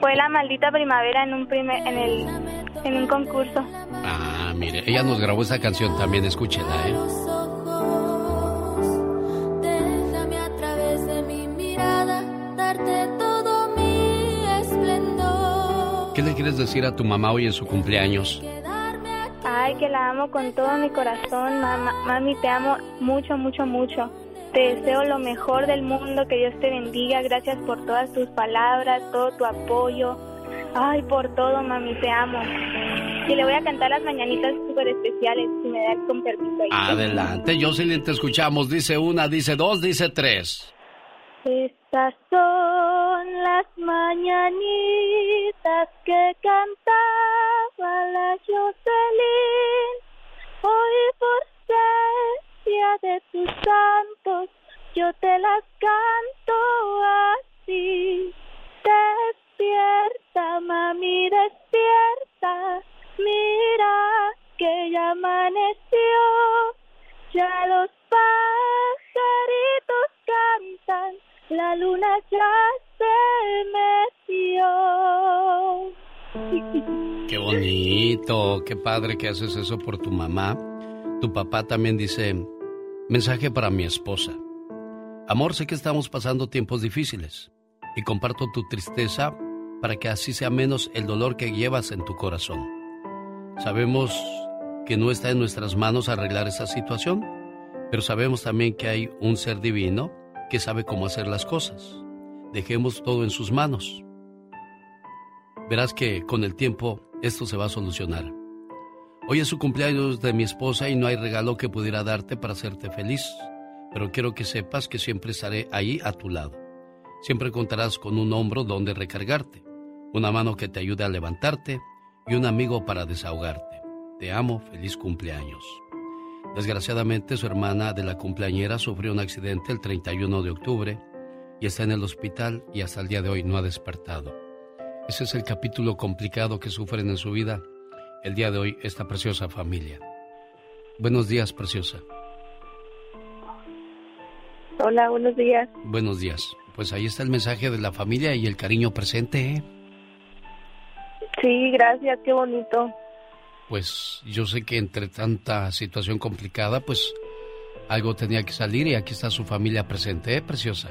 fue la maldita primavera en un primer, en el, en un concurso. Ah, mire, ella nos grabó esa canción también, escúchela, ¿eh? Déjame a través de mi mirada darte todo. ¿Qué le quieres decir a tu mamá hoy en su cumpleaños? Ay, que la amo con todo mi corazón, mamá. Mami, te amo mucho, mucho, mucho. Te deseo lo mejor del mundo, que Dios te bendiga. Gracias por todas tus palabras, todo tu apoyo. Ay, por todo, mami, te amo. Y le voy a cantar las mañanitas súper especiales, si me das con permiso. ahí. Adelante, Jocelyn, te escuchamos. Dice una, dice dos, dice tres. Estas son las mañanitas que cantaba la Jocelyn. Hoy por ser día de tus santos, yo te las canto así. Despierta, mami, despierta. Mira que ya amaneció. Ya los pajaritos cantan, la luna ya se metió. Qué bonito, qué padre que haces eso por tu mamá. Tu papá también dice, mensaje para mi esposa. Amor, sé que estamos pasando tiempos difíciles y comparto tu tristeza para que así sea menos el dolor que llevas en tu corazón. Sabemos que no está en nuestras manos arreglar esa situación, pero sabemos también que hay un ser divino que sabe cómo hacer las cosas. Dejemos todo en sus manos. Verás que con el tiempo esto se va a solucionar. Hoy es su cumpleaños de mi esposa y no hay regalo que pudiera darte para hacerte feliz, pero quiero que sepas que siempre estaré ahí a tu lado. Siempre contarás con un hombro donde recargarte, una mano que te ayude a levantarte y un amigo para desahogarte. Te amo, feliz cumpleaños. Desgraciadamente su hermana de la cumpleañera sufrió un accidente el 31 de octubre y está en el hospital y hasta el día de hoy no ha despertado. Ese es el capítulo complicado que sufren en su vida el día de hoy esta preciosa familia. Buenos días, preciosa. Hola, buenos días. Buenos días. Pues ahí está el mensaje de la familia y el cariño presente. ¿eh? Sí, gracias, qué bonito. Pues yo sé que entre tanta situación complicada, pues algo tenía que salir y aquí está su familia presente, ¿eh, preciosa?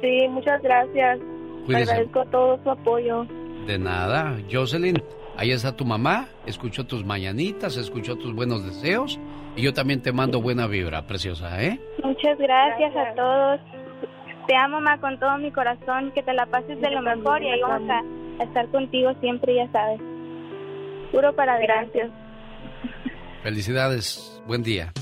Sí, muchas gracias. Cuídese. Agradezco todo su apoyo. De nada. Jocelyn, Ahí está tu mamá, escuchó tus mañanitas, escuchó tus buenos deseos y yo también te mando buena vibra, preciosa, ¿eh? Muchas gracias a todos. Te amo, ma, con todo mi corazón. Que te la pases de lo mejor y ahí vamos a, estar contigo siempre, ya sabes. Puro para adelante. Felicidades, buen día.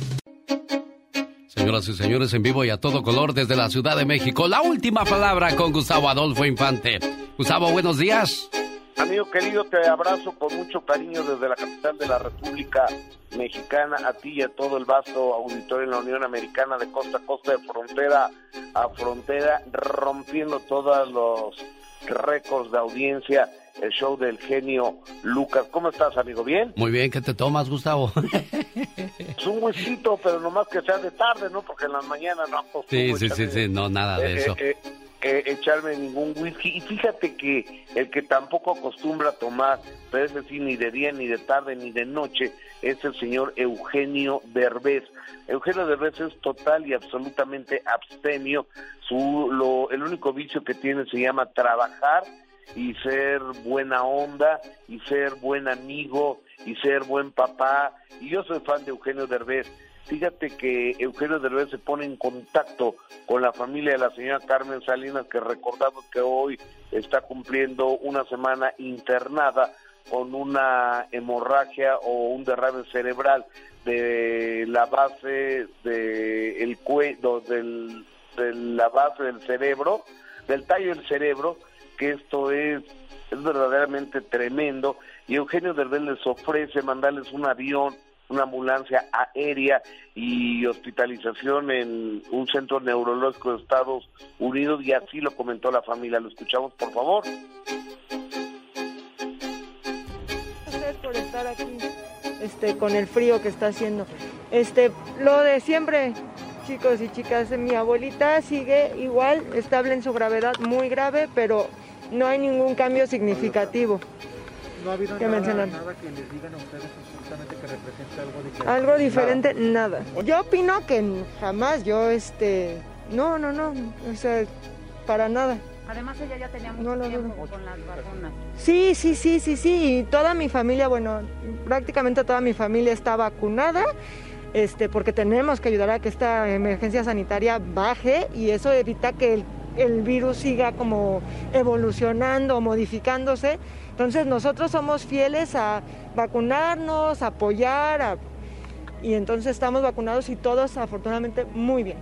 Señoras y señores, en vivo y a todo color desde la Ciudad de México, la última palabra con Gustavo Adolfo Infante. Gustavo, buenos días. Amigo querido, te abrazo con mucho cariño desde la capital de la República Mexicana, a ti y a todo el vasto auditorio en la Unión Americana de costa a costa, de frontera a frontera, rompiendo todos los récords de audiencia el show del genio Lucas. ¿Cómo estás, amigo? ¿Bien? Muy bien, ¿qué te tomas, Gustavo? Es un huesito, pero nomás que sea de tarde, ¿no? Porque en la mañana no Sí, sí, sí, sí, no, nada de eh, eso. eh, eh, echarme ningún whisky. Y fíjate que el que tampoco acostumbra a tomar, pero es decir, ni de día, ni de tarde, ni de noche, es el señor Eugenio Derbez. Eugenio Derbez es total y absolutamente abstemio. Su, lo, el único vicio que tiene se llama trabajar y ser buena onda y ser buen amigo y ser buen papá. Y yo soy fan de Eugenio Derbez. Fíjate que Eugenio Derbez se pone en contacto con la familia de la señora Carmen Salinas, que recordamos que hoy está cumpliendo una semana internada con una hemorragia o un derrame cerebral de la base de el cuello, del, de la base del cerebro, del tallo del cerebro, que esto es, es verdaderamente tremendo. Y Eugenio Derbez les ofrece mandarles un avión, una ambulancia aérea y hospitalización en un centro neurológico de Estados Unidos y así lo comentó la familia. Lo escuchamos, por favor. Gracias por estar aquí este, con el frío que está haciendo. Este, lo de siempre, chicos y chicas, mi abuelita sigue igual, estable en su gravedad, muy grave, pero no hay ningún cambio significativo. No ha habido ¿Qué nada, mencionan? nada que les digan a ustedes que represente algo diferente. Algo diferente, nada. Yo opino que jamás, yo este, no, no, no, o sea, para nada. Además ella ya tenía mucho No lo tiempo con las vacunas. Sí, sí, sí, sí, sí, y toda mi familia, bueno, prácticamente toda mi familia está vacunada. Este, porque tenemos que ayudar a que esta emergencia sanitaria baje y eso evita que el, el virus siga como evolucionando, modificándose. Entonces nosotros somos fieles a vacunarnos, a apoyar, a- y entonces estamos vacunados y todos afortunadamente muy bien.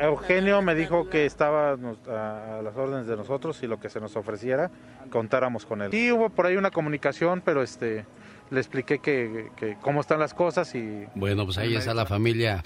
Eugenio me dijo que estaba a, las órdenes de nosotros y lo que se nos ofreciera, contáramos con él. Sí, hubo por ahí una comunicación, pero este le expliqué que, que cómo están las cosas y Bueno, pues ahí está la familia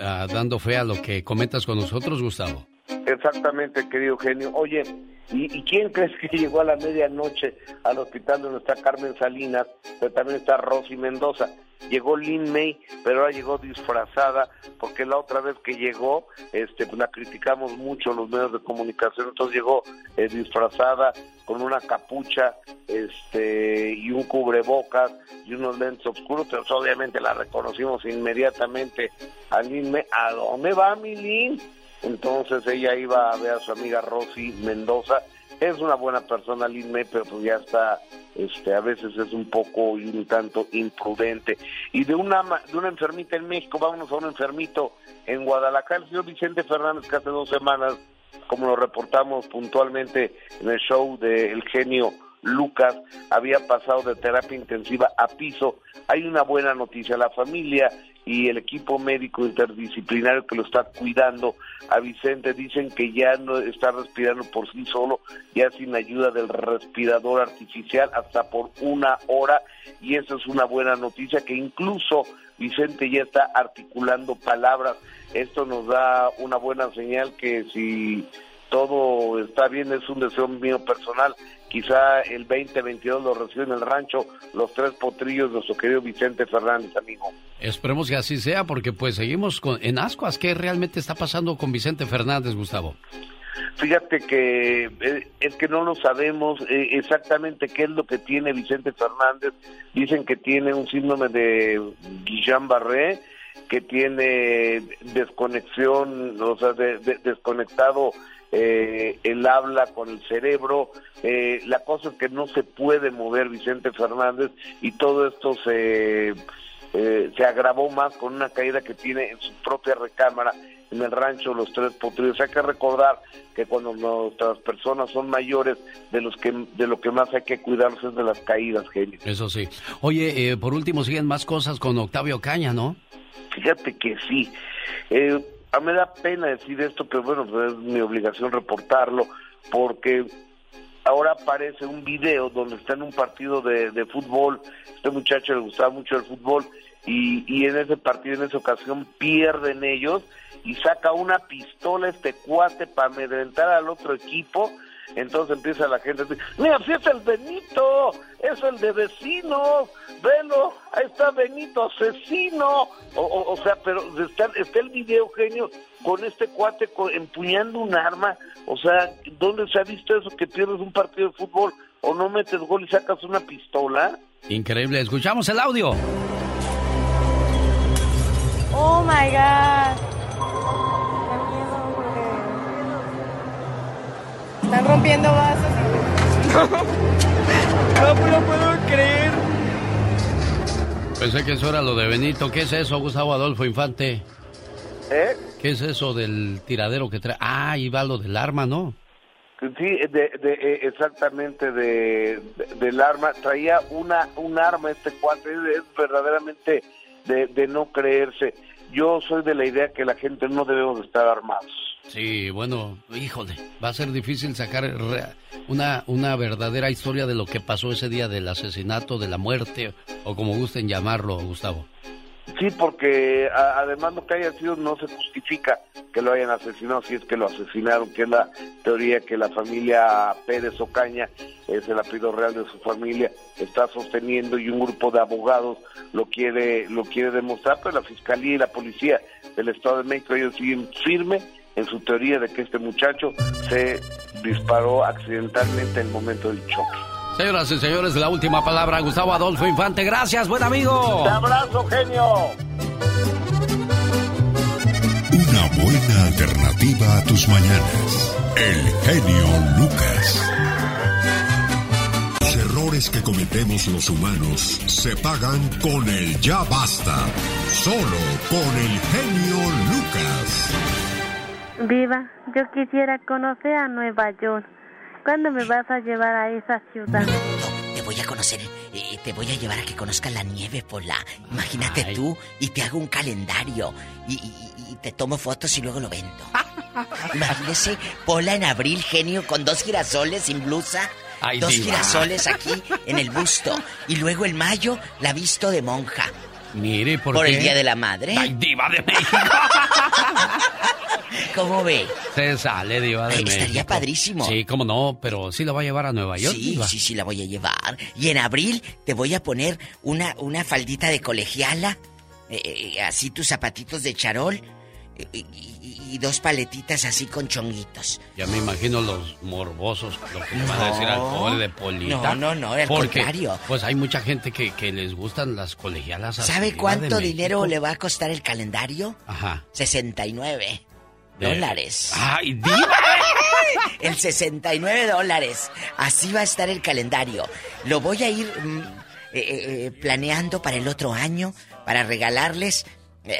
ah, dando fe a lo que comentas con nosotros, Gustavo. Exactamente, querido Eugenio. Oye, ¿y, y quién crees que llegó a la medianoche al hospital donde está Carmen Salinas? Pero también está Rosy Mendoza. Llegó Lin May, pero ahora llegó disfrazada, porque la otra vez que llegó, este, pues la criticamos mucho los medios de comunicación, entonces llegó eh, disfrazada con una capucha, este, y un cubrebocas y unos lentes oscuros, pero obviamente la reconocimos inmediatamente a Lin May. ¿A dónde va mi Lin? Entonces ella iba a ver a su amiga Rosy Mendoza. Es una buena persona, Lin May, pero pues ya está, este, a veces es un poco y un tanto imprudente. Y de una, de una enfermita en México, vámonos a un enfermito en Guadalajara, el señor Vicente Fernández, que hace dos semanas, como lo reportamos puntualmente en el show de El Genio Lucas, había pasado de terapia intensiva a piso. Hay una buena noticia, la familia y el equipo médico interdisciplinario que lo está cuidando a Vicente dicen que ya no está respirando por sí solo, ya sin ayuda del respirador artificial hasta por una hora y esa es una buena noticia que incluso Vicente ya está articulando palabras. Esto nos da una buena señal que si todo está bien, es un deseo mío personal. Quizá el 2022 lo recibe en el rancho los tres potrillos de nuestro querido Vicente Fernández, amigo. Esperemos que así sea, porque pues seguimos con, en ascuas. ¿Qué realmente está pasando con Vicente Fernández, Gustavo? Fíjate que eh, es que no lo sabemos eh, exactamente qué es lo que tiene Vicente Fernández. Dicen que tiene un síndrome de Guillain-Barré, que tiene desconexión, o sea, de- de- desconectado eh, el habla, con el cerebro. Eh, la cosa es que no se puede mover Vicente Fernández y todo esto se, eh, se agravó más con una caída que tiene en su propia recámara en el rancho Los Tres Potrillos. Hay que recordar que cuando nuestras personas son mayores, de los que de lo que más hay que cuidarse es de las caídas, genio. Eso sí. Oye, eh, por último, siguen más cosas con Octavio Caña, ¿no? Fíjate que sí. Eh, a me da pena decir esto, pero bueno, pues es mi obligación reportarlo, porque ahora aparece un video donde está en un partido de, de fútbol, este muchacho le gustaba mucho el fútbol, y, y en ese partido, en esa ocasión, pierden ellos y saca una pistola este cuate para amedrentar al otro equipo. Entonces empieza la gente a decir, mira, si es el Benito, es el de vecinos, velo, ahí está Benito, asesino. O, o, o sea, pero está, está el video, genio, con este cuate empuñando un arma. O sea, ¿dónde se ha visto eso que pierdes un partido de fútbol o no metes gol y sacas una pistola? Increíble. Escuchamos el audio. Oh my god. Están rompiendo vasos. No lo puedo creer. Pensé que eso era lo de Benito. ¿Qué es eso, Gustavo Adolfo Infante? ¿Eh? ¿Qué es eso del tiradero que trae? Ah, ahí va lo del arma, ¿no? Sí, de, de, eh, exactamente de, de- del arma. Traía una un arma este cuate, es, verdaderamente de, de no creerse. Yo soy de la idea que la gente no debemos de estar armados. Sí, bueno, híjole, va a ser difícil sacar una, una verdadera historia de lo que pasó ese día del asesinato, de la muerte, o como gusten llamarlo, Gustavo. Sí, porque a- además lo que haya sido no se justifica que lo hayan asesinado, si es que lo asesinaron, que es la teoría que la familia Pérez Ocaña, es el apellido real de su familia, está sosteniendo y un grupo de abogados lo quiere lo quiere demostrar, pero la fiscalía y la policía del Estado de México ellos siguen firme en su teoría de que este muchacho se disparó accidentalmente en el momento del choque. Señoras y señores, la última palabra, Gustavo Adolfo Infante. Gracias, buen amigo. ¡Un abrazo, genio! Una buena alternativa a tus mañanas. El genio Lucas. Los errores que cometemos los humanos se pagan con el ya basta. Solo con el genio Lucas. Viva, yo quisiera conocer a Nueva York. ¿Cuándo me vas a llevar a esa ciudad? Te voy a conocer, eh, te voy a llevar a que conozcas la nieve, Pola. Imagínate tú y te hago un calendario y, y- y te tomo fotos y luego lo vendo. Imagínese, Pola en abril, genio, con dos girasoles sin blusa. Ay, dos diva. girasoles aquí en el busto. Y luego el mayo la visto de monja. Mire, ¿por, ¿Por qué? el Día de la Madre? ¡Ay, diva de México! ¿Cómo ve? Se sale, diva de Ay, México. estaría padrísimo. Sí, cómo no, pero sí la va a llevar a Nueva York, Sí, diva. sí, sí, la voy a llevar. Y en abril te voy a poner una, una faldita de colegiala, eh, eh, así tus zapatitos de charol eh, y, y- dos paletitas así con chonguitos. Ya me imagino los morbosos, lo que le van a decir al No. pobre de Polita. No, no, no, al Porque, contrario. Pues hay mucha gente que, que les gustan las colegialas. ¿Sabe cuánto dinero le va a costar el calendario? Ajá. 69 De- dólares. ¡Ay, diva! El 69 dólares. Así va a estar el calendario. Lo voy a ir mm, eh, eh, eh, planeando para el otro año, para regalarles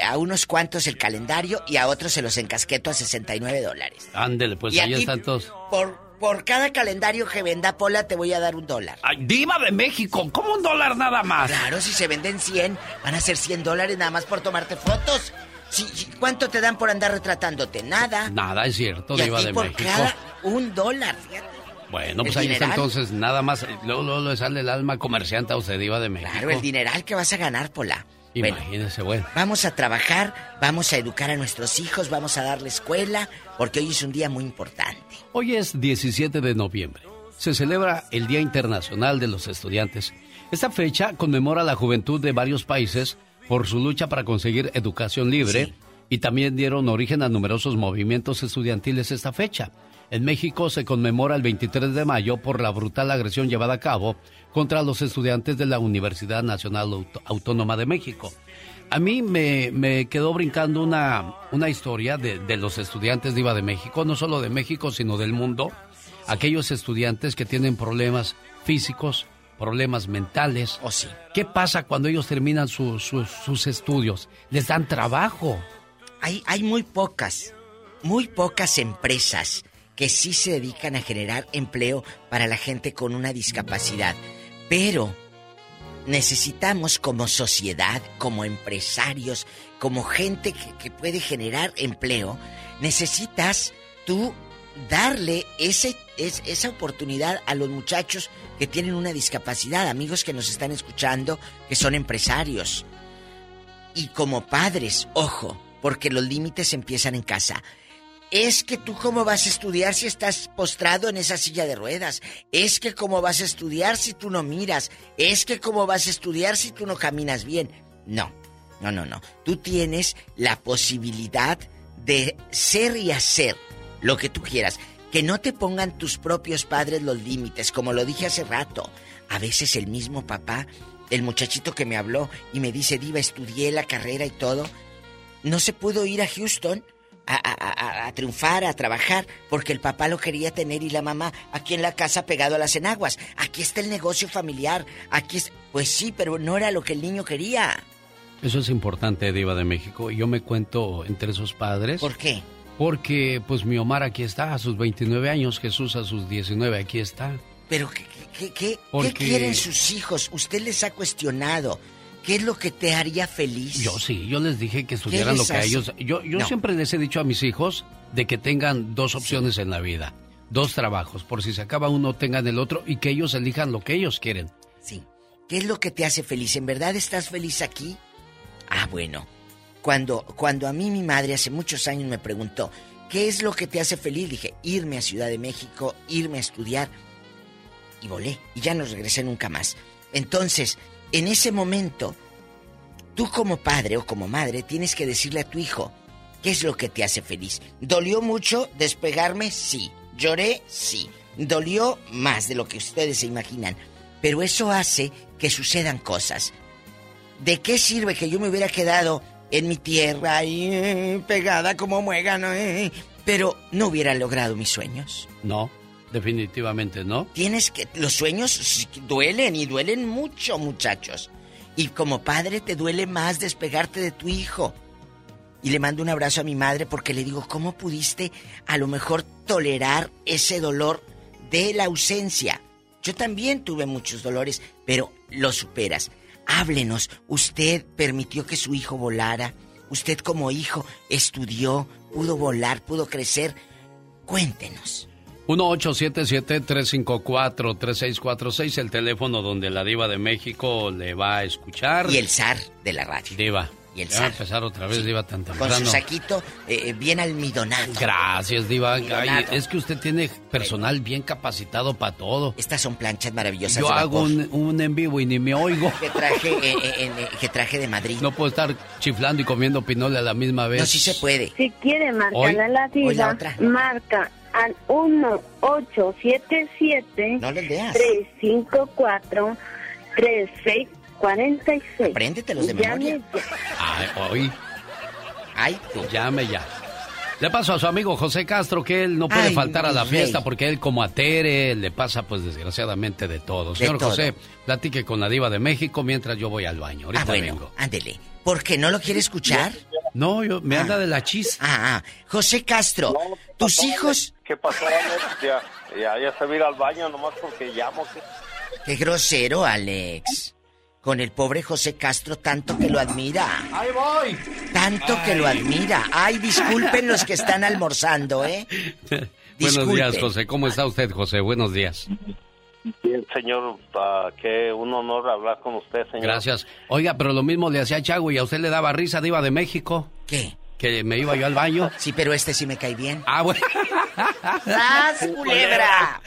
a unos cuantos el calendario y a otros se los encasqueto a 69 dólares. Ándele, pues Y ahí aquí- están todos. Por, por cada calendario que venda Pola te voy a dar un dólar. ¡Ay, diva de México! ¿Cómo un dólar nada más? Claro, si se venden 100, van a ser 100 dólares nada más por tomarte fotos. Si- ¿Cuánto te dan por andar retratándote? Nada. Nada, es cierto, y diva de por México. cada un dólar, fíjate. Bueno, pues ahí está entonces, nada más. Luego, luego le sale el alma comerciante a usted, diva de México. Claro, el dineral que vas a ganar, Pola. Imagínese, bueno. vamos a trabajar, vamos a educar a nuestros hijos, vamos a darle escuela, porque hoy es un día muy importante. Hoy es 17 de noviembre. Se celebra el Día Internacional de los Estudiantes. Esta fecha conmemora la juventud de varios países por su lucha para conseguir educación libre y también dieron origen a numerosos movimientos estudiantiles esta fecha. En México se conmemora el 23 de mayo por la brutal agresión llevada a cabo contra los estudiantes de la Universidad Nacional Autónoma de México. A mí me, quedó brincando una, una historia de, de, los estudiantes de IVA de México, no solo de México, sino del mundo. Aquellos estudiantes que tienen problemas físicos, problemas mentales. Oh, sí. ¿Qué pasa cuando ellos terminan sus estudios? Les dan trabajo. Hay, hay muy pocas, muy pocas empresas que sí se dedican a generar empleo para la gente con una discapacidad. Pero necesitamos como sociedad, como empresarios, como gente que, puede generar empleo, necesitas tú darle esa oportunidad a los muchachos que tienen una discapacidad, amigos que nos están escuchando, que son empresarios. Y como padres, ojo, porque los límites empiezan en casa es que tú cómo vas a estudiar si estás postrado en esa silla de ruedas. Es que cómo vas a estudiar si tú no miras. Es que cómo vas a estudiar si tú no caminas bien. No, no, no, no. Tú tienes la posibilidad de ser y hacer lo que tú quieras. Que no te pongan tus propios padres los límites, como lo dije hace rato. A veces el mismo papá, el muchachito que me habló y me dice, Diva, estudié la carrera y todo, no se pudo ir a Houston a, triunfar, a trabajar, porque el papá lo quería tener y la mamá aquí en la casa pegado a las enaguas. Aquí está el negocio familiar, aquí es... Pues sí, pero no era lo que el niño quería. Eso es importante, Diva de México. Yo me cuento entre esos padres. ¿Por qué? Porque, pues, mi Omar aquí está, a sus 29 años, Jesús a sus 19, aquí está. Pero, ¿qué, qué, qué, ¿qué quieren sus hijos? Usted les ha cuestionado. ¿Qué es lo que te haría feliz? Yo sí, yo les dije que estudiaran lo que a ellos. Yo, yo siempre les he dicho a mis hijos de que tengan dos opciones en la vida, dos trabajos, por si se acaba uno tengan el otro y que ellos elijan lo que ellos quieren. Sí. ¿Qué es lo que te hace feliz? ¿En verdad estás feliz aquí? Ah, bueno. Cuando, cuando a mí mi madre hace muchos años me preguntó, ¿qué es lo que te hace feliz? Dije, irme a Ciudad de México, irme a estudiar. Y volé. Y ya no regresé nunca más. Entonces, en ese momento, tú como padre o como madre tienes que decirle a tu hijo, ¿qué es lo que te hace feliz? ¿Dolió mucho despegarme? Sí. ¿Lloré? Sí. Dolió más de lo que ustedes se imaginan. Pero eso hace que sucedan cosas. ¿De qué sirve que yo me hubiera quedado en mi tierra ahí eh, pegada como muégano, eh, pero no hubiera logrado mis sueños? No. Definitivamente, ¿no? Tienes que... Los sueños duelen y duelen mucho, muchachos. Y como padre te duele más despegarte de tu hijo. Y le mando un abrazo a mi madre porque le digo, ¿cómo pudiste a lo mejor tolerar ese dolor de la ausencia? Yo también tuve muchos dolores, pero lo superas. Háblenos, usted permitió que su hijo volara, usted como hijo estudió, pudo volar, pudo crecer. Cuéntenos. 1877-354-3646, el teléfono donde la diva de México le va a escuchar. Y el zar de la radio. Diva. Y el zar. Va a empezar otra vez, Diva, tan temprano. Con su saquito eh, bien almidonado. Gracias, Diva. es que usted tiene personal bien capacitado para todo. Estas son planchas maravillosas. Yo hago un, en vivo y ni me oigo. Que traje, eh, eh, que traje de Madrid. No puedo estar chiflando y comiendo pinole a la misma vez. No, sí se puede. Si quiere marcarle a la diva, marca al 1877 no 354 3646. Apréndetelos de memoria. Ay, hoy. Ay, tú. Llame ya. Le paso a su amigo José Castro que él no puede faltar a la fiesta porque él como a Tere le pasa pues desgraciadamente de todo. Señor José, platique con la diva de México mientras yo voy al baño. Ahorita ah, bueno, vengo. Ándele. ¿Por qué no lo quiere escuchar? No, yo me anda ah. de la chis. Ah, ah. José Castro, tus hijos. ¿Qué pasó, Alex? Ya, ya, ya se va a ir al baño nomás porque llamo. Qué grosero, Alex. Con el pobre José Castro, tanto que lo admira. ¡Ahí voy! Tanto que lo admira. Ay, disculpen los que están almorzando, ¿eh? Buenos días, José. ¿Cómo está usted, José? Buenos días. Bien, señor, qué un honor hablar con usted, señor. Gracias. Oiga, pero lo mismo le hacía a Chago y a usted le daba risa, Diva de México. ¿Qué? Que me iba yo al baño. Sí, pero este sí me cae bien. Ah, bueno. ¡Sas, culebra!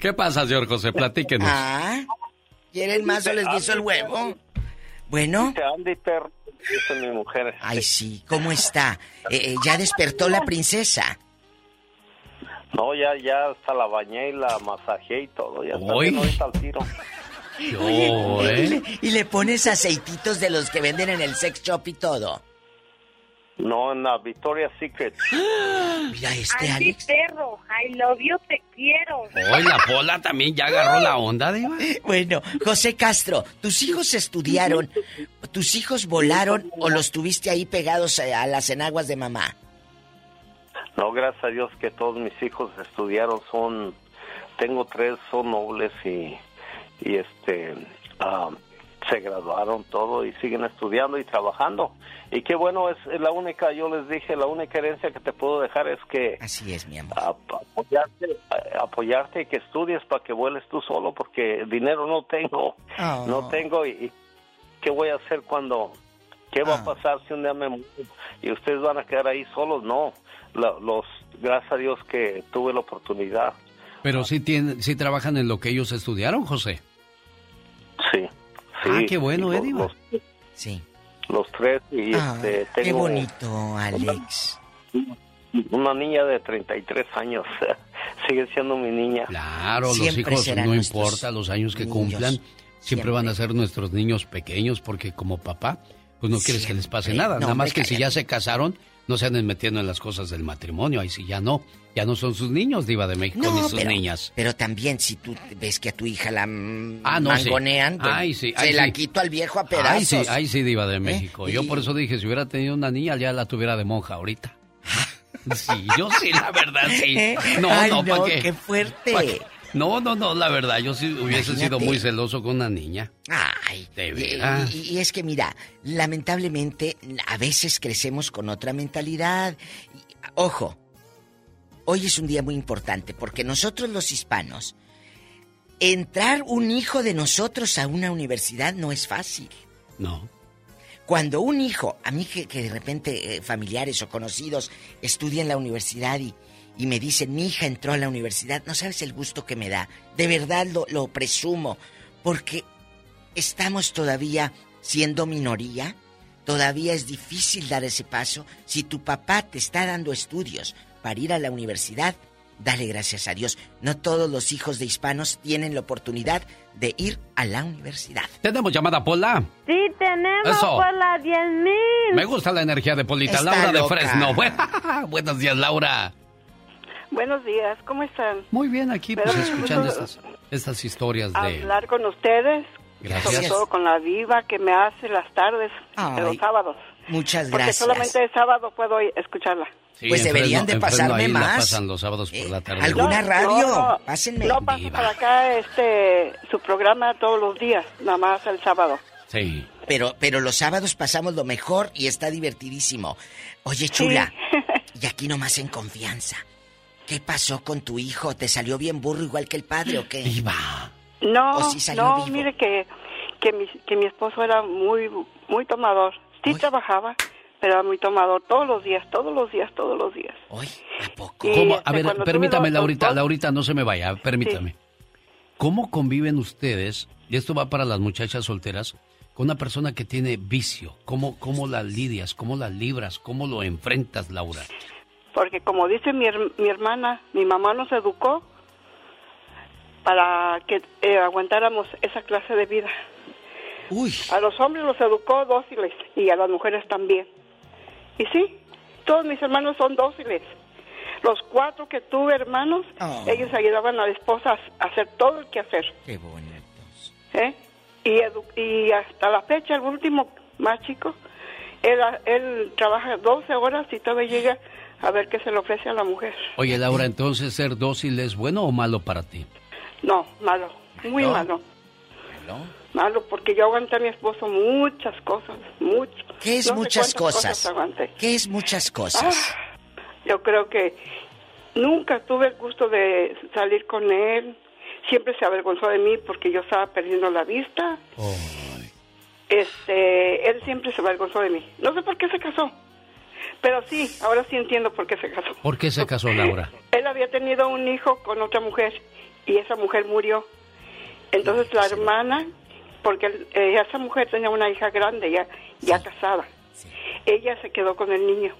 ¿Qué pasa, señor José? Platíquenos. Ah, ¿quieren más o les guiso el huevo? Bueno. Esa es mi mujer. Ay, sí, ¿cómo está? Eh, eh, ¿Ya despertó la princesa? No, ya, ya hasta la bañé y la masajé y todo. Ya está bien ahorita al tiro. Oye, y, le, y le pones aceititos de los que venden en el sex shop y todo. No, en la Victoria's Secret. Mira este, Ay, mi perro, I love you, te quiero. Hoy la pola también ya agarró la onda, Diva. Bueno, José Castro, ¿tus hijos estudiaron? ¿Tus hijos volaron o los tuviste ahí pegados a las enaguas de mamá? No, gracias a Dios que todos mis hijos estudiaron, son, tengo tres, son nobles y, y este, ah, se graduaron todo y siguen estudiando y trabajando. Y qué bueno, es, es la única, yo les dije, la única herencia que te puedo dejar es que... Así es, mi amor. apoyarte, a- apoyarte y que estudies para que vueles tú solo, porque dinero no tengo, Oh. no tengo y, y ¿qué voy a hacer cuando... ¿Qué va a pasar si un día me muero y ustedes van a quedar ahí solos? No, La- los, gracias a Dios que tuve la oportunidad. Pero sí, tienen, sí trabajan en lo que ellos estudiaron, José. Sí. Ah, sí, qué bueno, Eddie. Los, sí. los tres y Ah, este, qué tengo bonito, Alex. una niña de 33 años. Sigue siendo mi niña. Claro, los Siempre hijos, serán no importa los años que niños. cumplan, siempre, van a ser nuestros niños pequeños, porque como papá, pues no quieres que les pase Siempre. nada. No, Nada más que si ya se casaron, no se anden metiendo en las cosas del matrimonio. Ahí sí ya no. Ya no son sus niños, Diva de México, ni sus pero, niñas. pero también si tú ves que a tu hija la Ah, no, mangonean, pues, Ay, sí, se la quito al viejo a pedazos. Ay, sí, ay, sí, Diva de México. Yo por eso dije, si hubiera tenido una niña, ya la tuviera de monja ahorita. Sí, yo sí, la verdad, sí. No, Ay, no, ¿para no, qué? qué fuerte. ¿Pa' qué? No, no, no, la verdad, yo sí hubiese sido muy celoso con una niña. Ay, De veras. y- y es que mira, lamentablemente a veces crecemos con otra mentalidad. Ojo, hoy es un día muy importante porque nosotros los hispanos, entrar un hijo de nosotros a una universidad no es fácil. No. Cuando un hijo, a mí que, que de repente eh, familiares o conocidos estudian en la universidad y, y me dicen, mi hija entró a la universidad, no sabes el gusto que me da. De verdad lo, lo presumo, porque estamos todavía siendo minoría, todavía es difícil dar ese paso. Si tu papá te está dando estudios para ir a la universidad, dale gracias a Dios. No todos los hijos de hispanos tienen la oportunidad de ir a la universidad. ¿Tenemos llamada, Pola? Sí, tenemos Eso. por la 10 mil. Me gusta la energía de Polita. Está Laura loca. de Fresno. Buenos días, Laura. Buenos días, ¿cómo están? Muy bien, aquí pues escuchando estas, estas historias de... Hablar con ustedes, Gracias. sobre todo con la diva que me hace las tardes de los Ay, sábados. Muchas Porque gracias. solamente el sábado puedo escucharla. Sí, Pues deberían de pasarme más. Eh, pasan los sábados por la tarde. ¿Alguna radio? No, Pásenme. No pasa para acá este su programa todos los días, nada más el sábado. Sí. Pero, pero los sábados pasamos lo mejor y está divertidísimo. Oye, chula, y aquí nomás en confianza. ¿Qué pasó con tu hijo? ¿Te salió bien burro igual que el padre o qué? No, ¿O sí salió no, vivo? mire que que mi, que mi esposo era muy muy tomador. Sí trabajaba, pero era muy tomador todos los días, todos los días, todos los días. ¿A poco? ¿Cómo? este, A ver, permítame, Laurita, dos- Laurita, no se me vaya, permítame. ¿Cómo conviven ustedes, y esto va para las muchachas solteras, con una persona que tiene vicio? ¿Cómo, cómo la lidias? ¿Cómo la libras? ¿Cómo lo enfrentas, Laura? Porque como dice mi, mi hermana, mi mamá nos educó para que eh, aguantáramos esa clase de vida. A los hombres los educó dóciles y a las mujeres también. Y sí, todos mis hermanos son dóciles. Los cuatro que tuve hermanos, Oh. ellos ayudaban a la esposa a hacer todo el que hacer. Qué bonitos. ¿eh? Y, edu- y hasta la fecha, el último más chico, él, él trabaja 12 horas y todavía llega a ver qué se le ofrece a la mujer. Oye, Laura, entonces ser dócil es bueno o malo para ti? No, malo, muy ¿No? malo. Malo, porque yo aguanté a mi esposo muchas cosas, mucho. ¿Qué es No muchas cosas? aguanté. ¿Qué es muchas cosas? Ah, yo creo que nunca tuve el gusto de salir con él. Siempre se avergonzó de mí porque yo estaba perdiendo la vista. Este, él siempre se avergonzó de mí. No sé por qué se casó. Pero sí, ahora sí entiendo por qué se casó. ¿Por qué se casó, Laura? Él había tenido un hijo con otra mujer y esa mujer murió. Entonces la hermana, porque eh, esa mujer tenía una hija grande ya, ya casada. ella se quedó con el niño.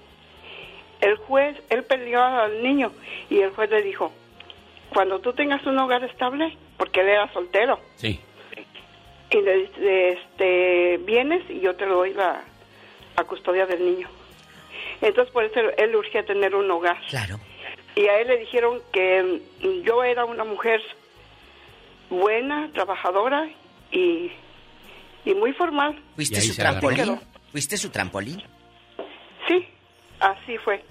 El juez, él peleó al niño y el juez le dijo, cuando tú tengas un hogar estable, porque él era soltero, Sí. y le dice, este, vienes y yo te doy la, la custodia del niño. Entonces por eso él urgía tener un hogar. Claro. Y a él le dijeron que mm, yo era una mujer buena, trabajadora y, y muy formal. ¿Fuiste su trampolín? ¿Fuiste su trampolín? Sí, así fue.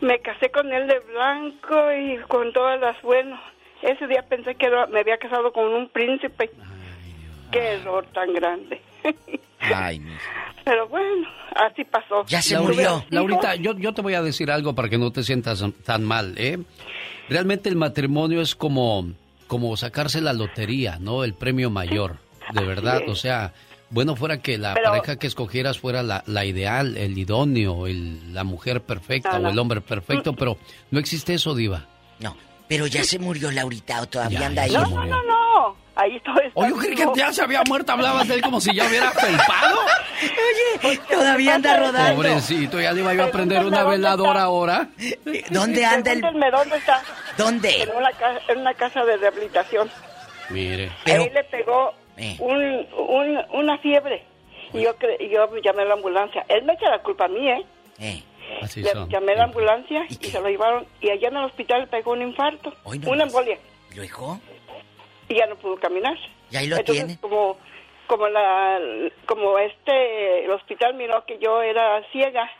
Me casé con él de blanco y con todas las bueno. Ese día pensé que era- me había casado con un príncipe. Qué error tan grande. Ay, mi. Pero bueno, así pasó. Laurita, Laurita, yo, yo te voy a decir algo para que no te sientas tan mal, ¿eh? Realmente el matrimonio es como, como sacarse la lotería, ¿no? El premio mayor, de verdad. O sea, bueno fuera que la Pero- pareja que escogieras fuera la, la ideal, el idóneo, el, la mujer perfecta No, o el hombre perfecto, pero no existe eso, Diva. No, pero ya se murió Laurita o todavía Ya, anda ahí. ya No, se no, murió. no, no. Ahí estoy. O yo creí que ya se había muerto, hablabas de él como si ya hubiera felpado. Oye, todavía anda rodando. Pobrecito, ya le iba yo a prender una veladora ahora. ¿Dónde anda el...? Dónde está. ¿Dónde? En una, ca- en una casa de rehabilitación. Mire. Ahí le pegó Eh. un, un- una fiebre. Y yo, cre- yo llamé a la ambulancia. Él me echa la culpa a mí, ¿eh? Así Le son. llamé a la ambulancia y, se lo llevaron. Y allá en el hospital le pegó un infarto, no una embolia. ¿Lo dejó? Y ya no pudo caminar. Y ahí lo Entonces, tiene. Como, como, la, como este, el hospital miró que yo era ciega,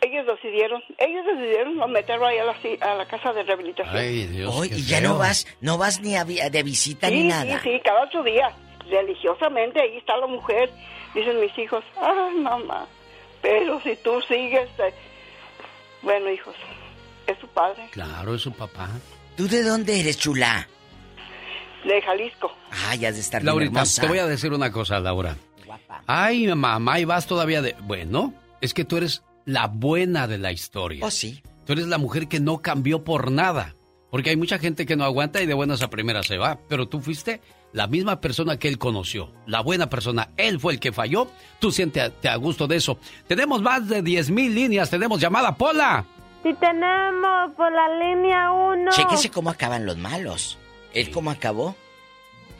ellos decidieron, ellos decidieron meterlo ahí a la, a la casa de rehabilitación. Ay, Dios. Hoy, qué y ya feo. no vas, no vas ni a de visita ni nada. sí, sí, cada ocho días, religiosamente, ahí está la mujer. Dicen mis hijos, ay, mamá, pero si tú sigues... eh". Bueno, hijos, es su padre, Claro, es su papá. ¿Tú de dónde eres, chula? De Jalisco. Ay, has de estar bien Laurita, hermosa. te voy a decir una cosa, Laura. Ay, mamá, y vas todavía de... Bueno, es que tú eres la buena de la historia. Oh, sí. Tú eres la mujer que no cambió por nada. Porque hay mucha gente que no aguanta y de buenas a primeras se va. Pero tú fuiste la misma persona que él conoció. La buena persona. Él fue el que falló. Tú siéntete a gusto de eso. Tenemos más de 10 mil líneas. Tenemos llamada Pola. Si tenemos por la línea 1. Chéquese cómo acaban los malos. ¿Él cómo acabó?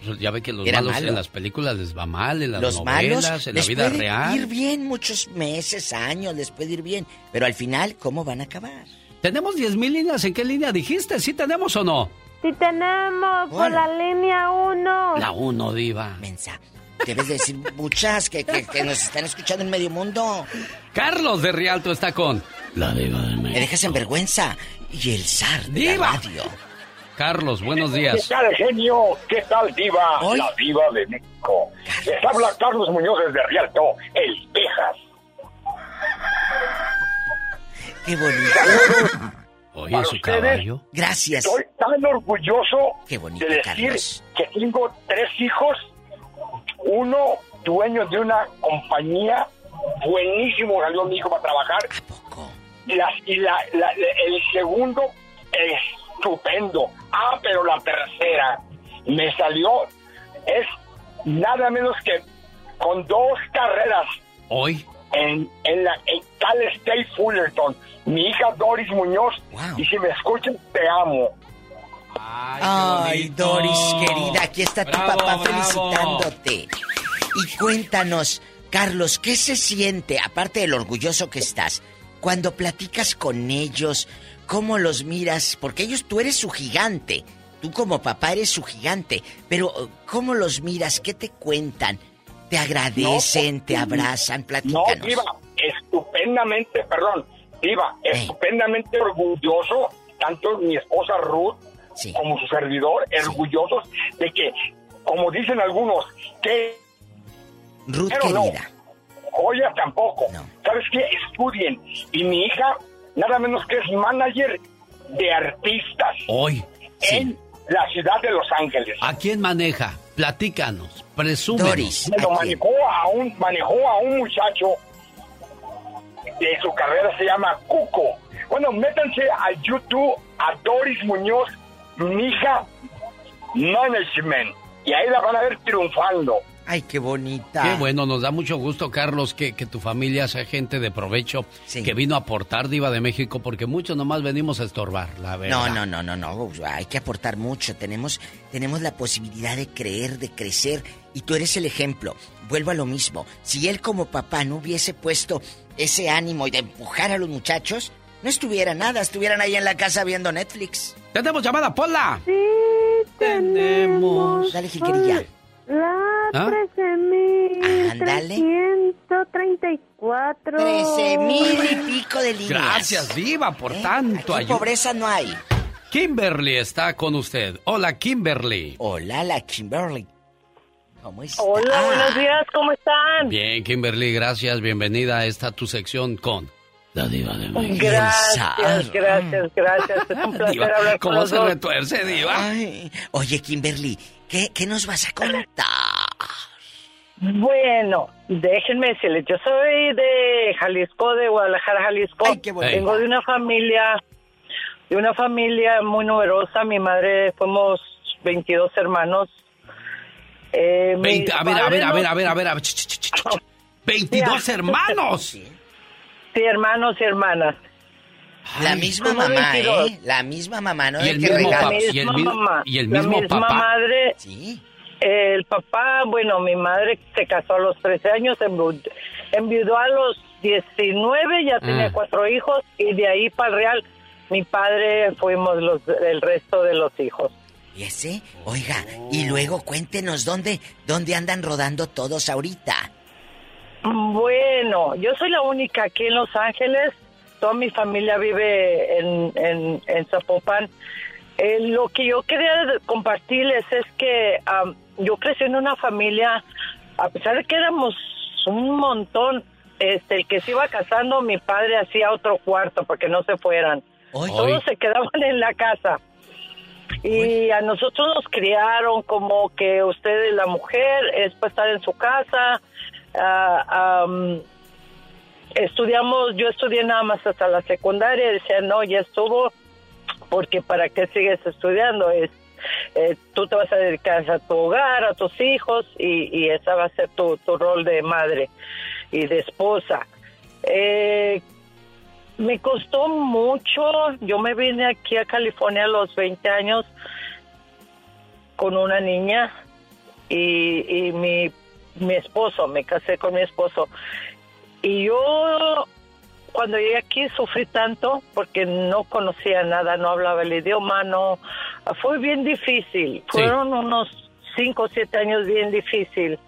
Pues Ya ve que los Era malos malo. en las películas les va mal, en las los novelas, malos en la les vida puede real. ir bien muchos meses, años, les puede ir bien. Pero al final, ¿cómo van a acabar? Tenemos 10 mil líneas. ¿En qué línea dijiste? ¿Sí tenemos o no? Si tenemos por la línea 1. La uno, diva. Mensa. Debes decir muchas que, que- que nos están escuchando en medio mundo. Carlos de Rialto está con la diva de Me dejas en vergüenza. Y el zar de ¡Diva! la radio. Carlos, buenos ¿Qué días. tal, genio? ¿Qué tal, diva? Hoy- La diva de México. Les habla Carlos Muñoz desde Rialto, El Texas. Qué bonito. Oye, su ustedes, caballo. Gracias. Estoy tan orgulloso Qué bonito, de decir Carlos. que tengo tres hijos. Uno, dueño de una compañía. Buenísimo salió mi hijo para trabajar. ¿A poco? Y, la- y la- la- el segundo, estupendo. Ah, pero la tercera me salió, es nada menos que con dos carreras Hoy. en, en la en Cal State Fullerton. Mi hija Doris Muñoz, Wow. y si me escuchan, te amo. Ay, Doris, querida, aquí está tu papá bravo. felicitándote. Y cuéntanos, Carlos, ¿qué se siente, aparte del orgulloso que estás, cuando platicas con ellos? ¿Cómo los miras? Porque ellos, tú eres su gigante. Tú como papá eres su gigante. Pero, ¿cómo los miras? ¿Qué te cuentan? ¿Te agradecen? ¿Te abrazan? No, Platícanos. Diva, estupendamente, perdón, Diva, estupendamente orgulloso, tanto mi esposa Ruth como su servidor, orgullosos de que, como dicen algunos, que... Ruth pero no, querida. joyas tampoco. ¿Sabes qué? Estudien. Y mi hija, nada menos que es manager de artistas Hoy. en la ciudad de Los Ángeles. ¿A quién maneja? Platícanos. Presúmenos. Bueno, manejó a un manejó a un muchacho de su carrera se llama Cuco. Bueno, métanse a YouTube a Doris Muñoz, Mija Management, y ahí la van a ver triunfando. Ay, qué bonita. Qué bueno, nos da mucho gusto, Carlos, que, que tu familia sea gente de provecho, que vino a aportar Diva de México, porque muchos nomás venimos a estorbar, la verdad. No, no, no, no, no, hay que aportar mucho. Tenemos, tenemos la posibilidad de creer, de crecer, y tú eres el ejemplo. Vuelvo a lo mismo. Si él como papá no hubiese puesto ese ánimo y de empujar a los muchachos, no estuviera nada, estuvieran ahí en la casa viendo Netflix. ¡Tenemos llamada, Pola! Sí, tenemos. Dale, jiquerilla. La ¿Ah? 13.334. 13 mil y pico de líneas. Gracias, Diva, por tanto Aquí ayuda. pobreza no hay. Kimberly está con usted. Hola, Kimberly. Hola, la Kimberly. ¿Cómo está? Hola, buenos días, ¿cómo están? Bien, Kimberly, gracias. Bienvenida a esta tu sección con la Diva de México. Gracias, gracias, gracias. Es un placer Diva, hablar con ¿Cómo se retuerce, Diva? Ay, Oye, Kimberly, ¿qué, ¿qué nos vas a contar? Bueno, déjenme decirles, yo soy de Jalisco, de Guadalajara, Jalisco. bonito. Vengo de una familia, de una familia muy numerosa. Mi madre, fuimos 22 hermanos. Eh, a ver, a ver, a ver, a ver, a ver, a ver. ch, ch, ch, ch, ch. 22 Ya. hermanos. Sí, hermanos y hermanas. La Ay, misma mamá, 22. ¿eh? La misma mamá, ¿no? Y el que mismo regala. papá. La y el misma mismo- mamá. y el la mismo misma papá. madre. Sí. El papá, bueno, mi madre se casó a los 13 años, enviud- enviudó a los 19, ya tenía Ah. cuatro hijos, y de ahí para el Real, mi padre fuimos los, el resto de los hijos. ¿Y ese? Oiga, y luego cuéntenos dónde, dónde andan rodando todos ahorita. Bueno, yo soy la única aquí en Los Ángeles, toda mi familia vive en, en, en Zapopan. Eh, lo que yo quería compartirles es que am, yo crecí en una familia, a pesar de que éramos un montón, este, el que se iba casando, mi padre hacía otro cuarto para que no se fueran. Todos se quedaban en la casa. Y a nosotros nos criaron como que usted, la mujer, es para estar en su casa. Ah, estudiamos, yo estudié nada más hasta la secundaria. Decía, no, ya estuvo, porque ¿para qué sigues estudiando? Es, eh, tú te vas a dedicar a tu hogar, a tus hijos, y, y esa va a ser tu, tu rol de madre y de esposa. Eh, me costó mucho. Yo me vine aquí a California a los 20 años con una niña y, y mi, mi esposo, me casé con mi esposo. Y yo cuando llegué aquí sufrí tanto porque no conocía nada, no hablaba el idioma, no. Fue bien difícil. Fueron unos 5 o 7 años bien difícil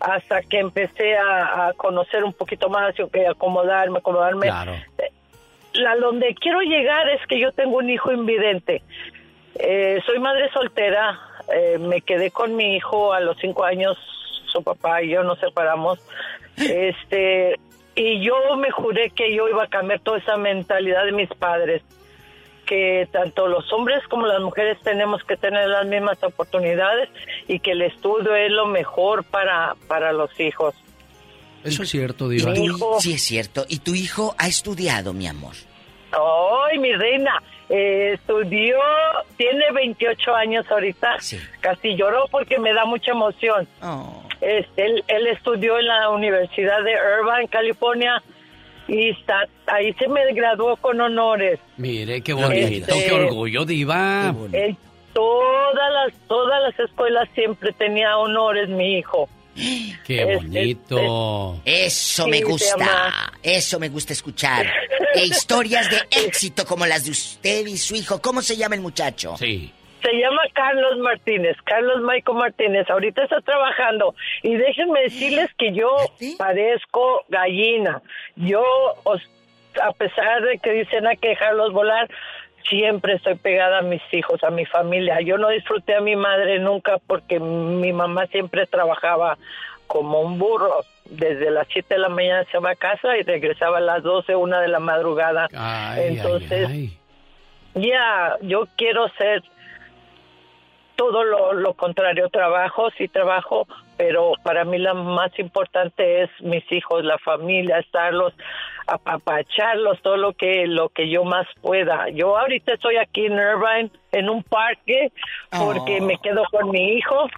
hasta que empecé a, a conocer un poquito más y acomodarme, acomodarme. Claro. La donde quiero llegar es que yo tengo un hijo invidente. Eh, soy madre soltera, eh, me quedé con mi hijo a los cinco años, su papá y yo nos separamos. Este, y yo me juré que yo iba a cambiar toda esa mentalidad de mis padres, que tanto los hombres como las mujeres tenemos que tener las mismas oportunidades y que el estudio es lo mejor para, para los hijos. Eso es cierto, ¿Y Diva. tu- hijo- Sí, es cierto. ¿Y tu hijo ha estudiado, mi amor? Ay, mi reina, eh, estudió, tiene 28 años ahorita. Casi lloró porque me da mucha emoción. Este, él, él estudió en la Universidad de Irvine, California, y está, ahí se me graduó con honores. Mire, qué bonito, Este- qué orgullo, Diva. En todas las, todas las escuelas siempre tenía honores mi hijo. Qué Este, bonito. Eso Sí, me gusta. Eso me gusta escuchar. E historias de éxito como las de usted y su hijo. ¿Cómo se llama el muchacho? Sí. Se llama Carlos Martínez, Carlos Maico Martínez. Ahorita está trabajando. Y déjenme decirles que yo parezco gallina. Yo, a pesar de que dicen hay que dejarlos volar, siempre estoy pegada a mis hijos, a mi familia. Yo no disfruté a mi madre nunca porque mi mamá siempre trabajaba como un burro. Desde las 7 de la mañana se va a casa y regresaba a las 12, una de la madrugada. Ay, Entonces, ya, yo quiero ser todo lo, lo contrario. Trabajo, sí trabajo, pero para mí lo más importante es mis hijos, la familia, estarlos, apapacharlos, todo lo que, lo que yo más pueda. Yo ahorita estoy aquí en Irvine, en un parque, porque Oh. me quedo con mi hijo.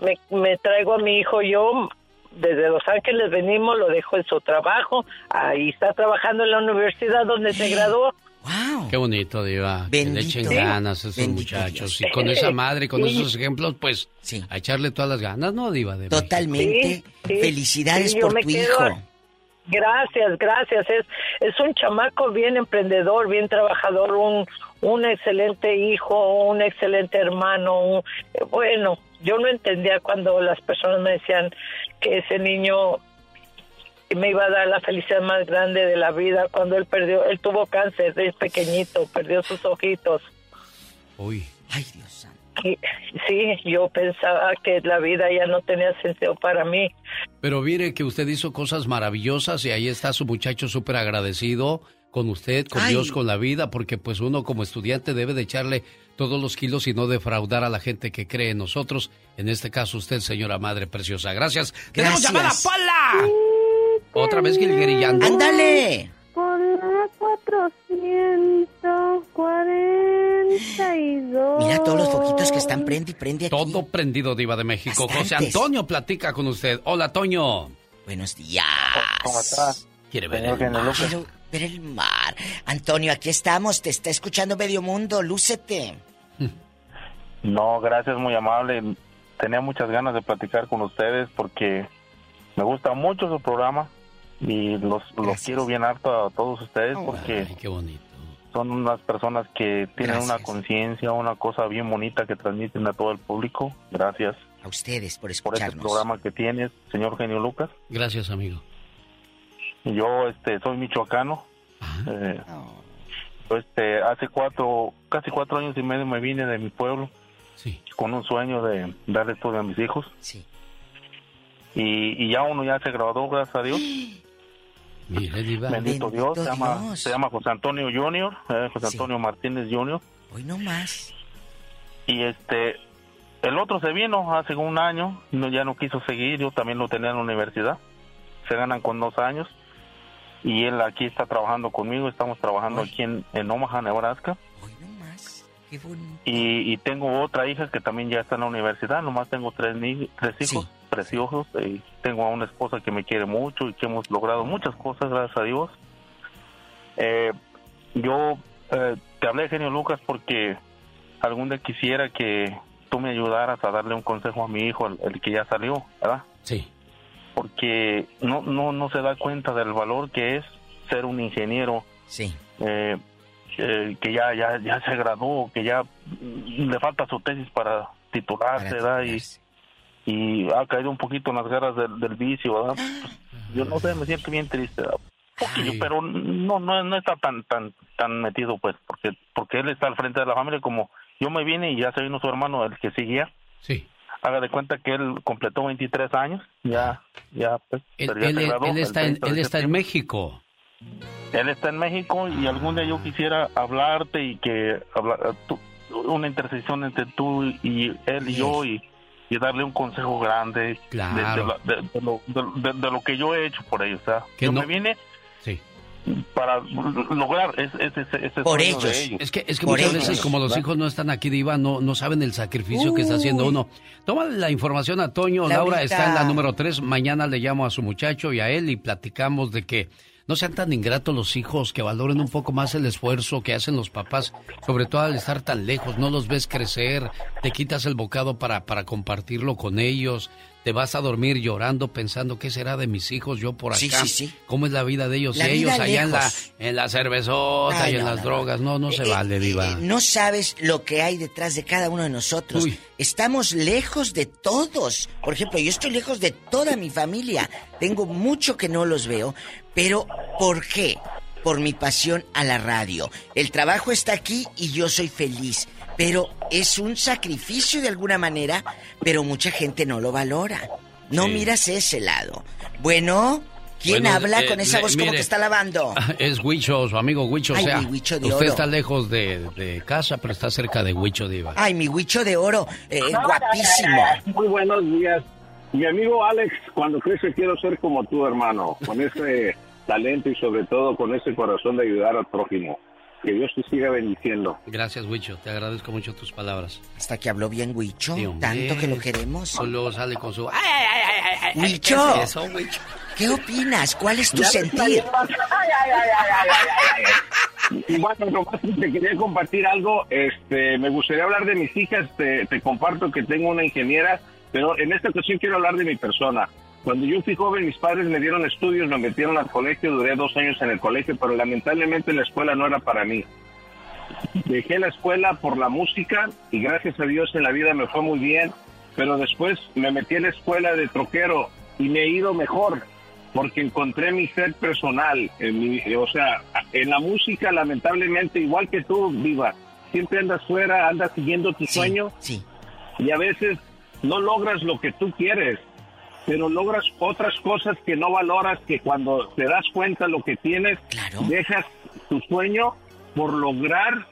me, me traigo a mi hijo yo desde Los Ángeles venimos, lo dejo en su trabajo, ahí está trabajando en la universidad donde se graduó. Wow. Qué bonito, Diva. Que le echen ganas a esos muchachos. Y con esa madre, con esos ejemplos, pues, a echarle todas las ganas, ¿no, Diva? De Totalmente. Felicidades por tu hijo. Gracias, gracias. Es, es un chamaco bien emprendedor, bien trabajador, un, un excelente hijo, un excelente hermano. bueno, yo no entendía cuando las personas me decían que ese niño me iba a dar la felicidad más grande de la vida cuando él perdió, él tuvo cáncer, es pequeñito, perdió sus ojitos. Uy. Ay, Dios santo. sí, yo pensaba que la vida ya no tenía sentido para mí. Pero mire que usted hizo cosas maravillosas y ahí está su muchacho súper agradecido con usted, con Dios, con la vida, porque pues uno como estudiante debe de echarle todos los kilos y no defraudar a la gente que cree en nosotros. En este caso usted, señora madre preciosa. Gracias. ¡Tenemos llamada, Paula! Otra vez guiriguerillando. ¡Ándale! Por la 442. Mira todos los foquitos que están prendi y prende aquí. Todo prendido, Diva de México. José Antonio platica con usted. Hola, Toño. Buenos días. ¿Cómo estás? Quiere ver el mar. Quiero ver el mar. Antonio, aquí estamos. Te está escuchando medio mundo. Lúcete. No, gracias, muy amable. Tenía muchas ganas de platicar con ustedes porque me gusta mucho su programa y los, los quiero bien harto a todos ustedes porque qué bonito. son unas personas que tienen una conciencia, una cosa bien bonita que transmiten a todo el público. Gracias. A ustedes por por escucharnos. este programa que tienes, señor Genio Lucas. Gracias, amigo. Yo este soy michoacano. Eh, yo, este hace cuatro, casi cuatro años y medio me vine de mi pueblo con un sueño de darle todo a mis hijos. Sí. Y, y ya uno ya se graduó, gracias a Dios. Mire, Diva. Bendito, Dios, se llama, se llama José Antonio Junior, eh, José Antonio Martínez Junior. Hoy no más. Y este, el otro se vino hace un año, no, ya no quiso seguir, yo también lo tenía en la universidad. Se ganan con dos años. Y él aquí está trabajando conmigo, estamos trabajando aquí en, en Omaha, Nebraska. Qué bonito. Y, y tengo otra hija que también ya está en la universidad, nomás tengo tres, ni- tres hijos preciosos. Y tengo a una esposa que me quiere mucho y que hemos logrado muchas cosas, gracias a Dios. Eh, yo eh, te hablé, genio Lucas, porque algún día quisiera que tú me ayudaras a darle un consejo a mi hijo, el, el que ya salió, ¿verdad? Sí. Porque no, no, no se da cuenta del valor que es ser un ingeniero. Sí. eh, eh, que ya, ya, ya se graduó, que ya le falta su tesis para titularse, ¿verdad? Y, y ha caído un poquito en las garras del, del vicio, ¿verdad? Pues, yo no sé, me siento bien triste. Poquillo, pero no, no, no está tan, tan, tan metido, pues, porque, porque él está al frente de la familia, como yo me vine y ya se vino su hermano, el que seguía. Sí. Haga de cuenta que él completó 23 años, ya, ya, pues, Él, pero ya él- se graduó él el está, en, 30 de él está en. México. Él está en México y algún día yo quisiera hablarte y que habla- tú- una intersección entre tú y él y yo y, y darle un consejo grande de- de, Claro. la- de- de lo, de- de- de lo que yo he hecho por ellos. O sea, Que yo no- me vine Sí. para lograr ese, ese, ese sueño de ellos. Es que, es que Por muchas ellos, veces, como los ¿verdad? hijos no están aquí, Diva, no, no saben el sacrificio que está haciendo uno. Toma la información a Toño. Laura está en la número 3. Mañana le llamo a su muchacho y a él y platicamos de que no sean tan ingratos los hijos, que valoren un poco más el esfuerzo que hacen los papás, sobre todo al estar tan lejos. No los ves crecer, te quitas el bocado para, para compartirlo con ellos. Te vas a dormir llorando pensando qué será de mis hijos yo por acá. Sí, sí, sí. ¿Cómo es la vida de ellos? La y ellos allá en la, en la cervezota Ay, y en no, las no, drogas. No, no se Eh, vale, Diva. eh, no sabes lo que hay detrás de cada uno de nosotros. Estamos lejos de todos. Por ejemplo, yo estoy lejos de toda mi familia. Tengo mucho que no los veo. Pero, ¿por qué? Por mi pasión a la radio. El trabajo está aquí y yo soy feliz. Pero es un sacrificio de alguna manera, pero mucha gente no lo valora. No Sí. miras ese lado. Bueno, ¿quién Bueno, habla eh, con esa le- voz como que está lavando? Es Huicho, su amigo Huicho. O Ay, sea, mi Huicho de usted oro. está lejos de, de casa, pero está cerca de Huicho, Diva. Ay, mi huicho de oro, eh, guapísimo. Muy buenos días. Mi amigo Alex, cuando crece quiero ser como tú, hermano, con ese talento y sobre todo con ese corazón de ayudar al prójimo. Que Dios te siga bendiciendo. Gracias, Huicho. Te agradezco mucho tus palabras. Hasta que habló bien Huicho. tanto que lo queremos. Solo sale con su... Huicho. ¿Qué opinas? ¿Cuál es tu sentir? Bueno, nomás te quería compartir algo. Este, me gustaría hablar de mis hijas. Te, te comparto que tengo una ingeniera, pero en esta ocasión quiero hablar de mi persona. Cuando yo fui joven, mis padres me dieron estudios, me metieron al colegio, duré dos años en el colegio, pero lamentablemente la escuela no era para mí. Dejé la escuela por la música y gracias a Dios en la vida me fue muy bien, pero después me metí en la escuela de troquero y me he ido mejor porque encontré mi ser personal. En mi, o sea, en la música lamentablemente, igual que tú, Viva, siempre andas fuera, andas siguiendo tu sueño sí. y a veces no logras lo que tú quieres pero logras otras cosas que no valoras, que cuando te das cuenta lo que tienes, dejas tu sueño por lograr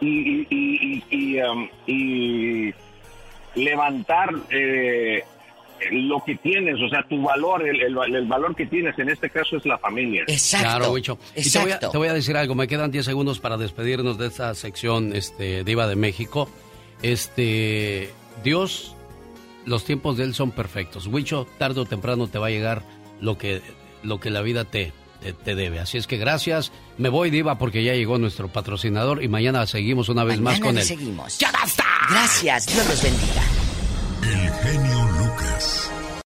y, y, y, um, levantar eh, lo que tienes, o sea, tu valor, el, el, valor que tienes, en este caso es la familia. Exacto. Claro, Wicho. Y te voy, a, te voy, a, decir algo, me quedan 10 segundos para despedirnos de esta sección este, Diva de México. Este, Dios los tiempos de él son perfectos. Huicho, tarde o temprano te va a llegar lo que, lo que la vida te, te, debe. Así es que gracias. Me voy, Diva, porque ya llegó nuestro patrocinador y mañana seguimos una vez más con él. seguimos. ¡Ya basta! Gracias. Dios los bendiga. El genio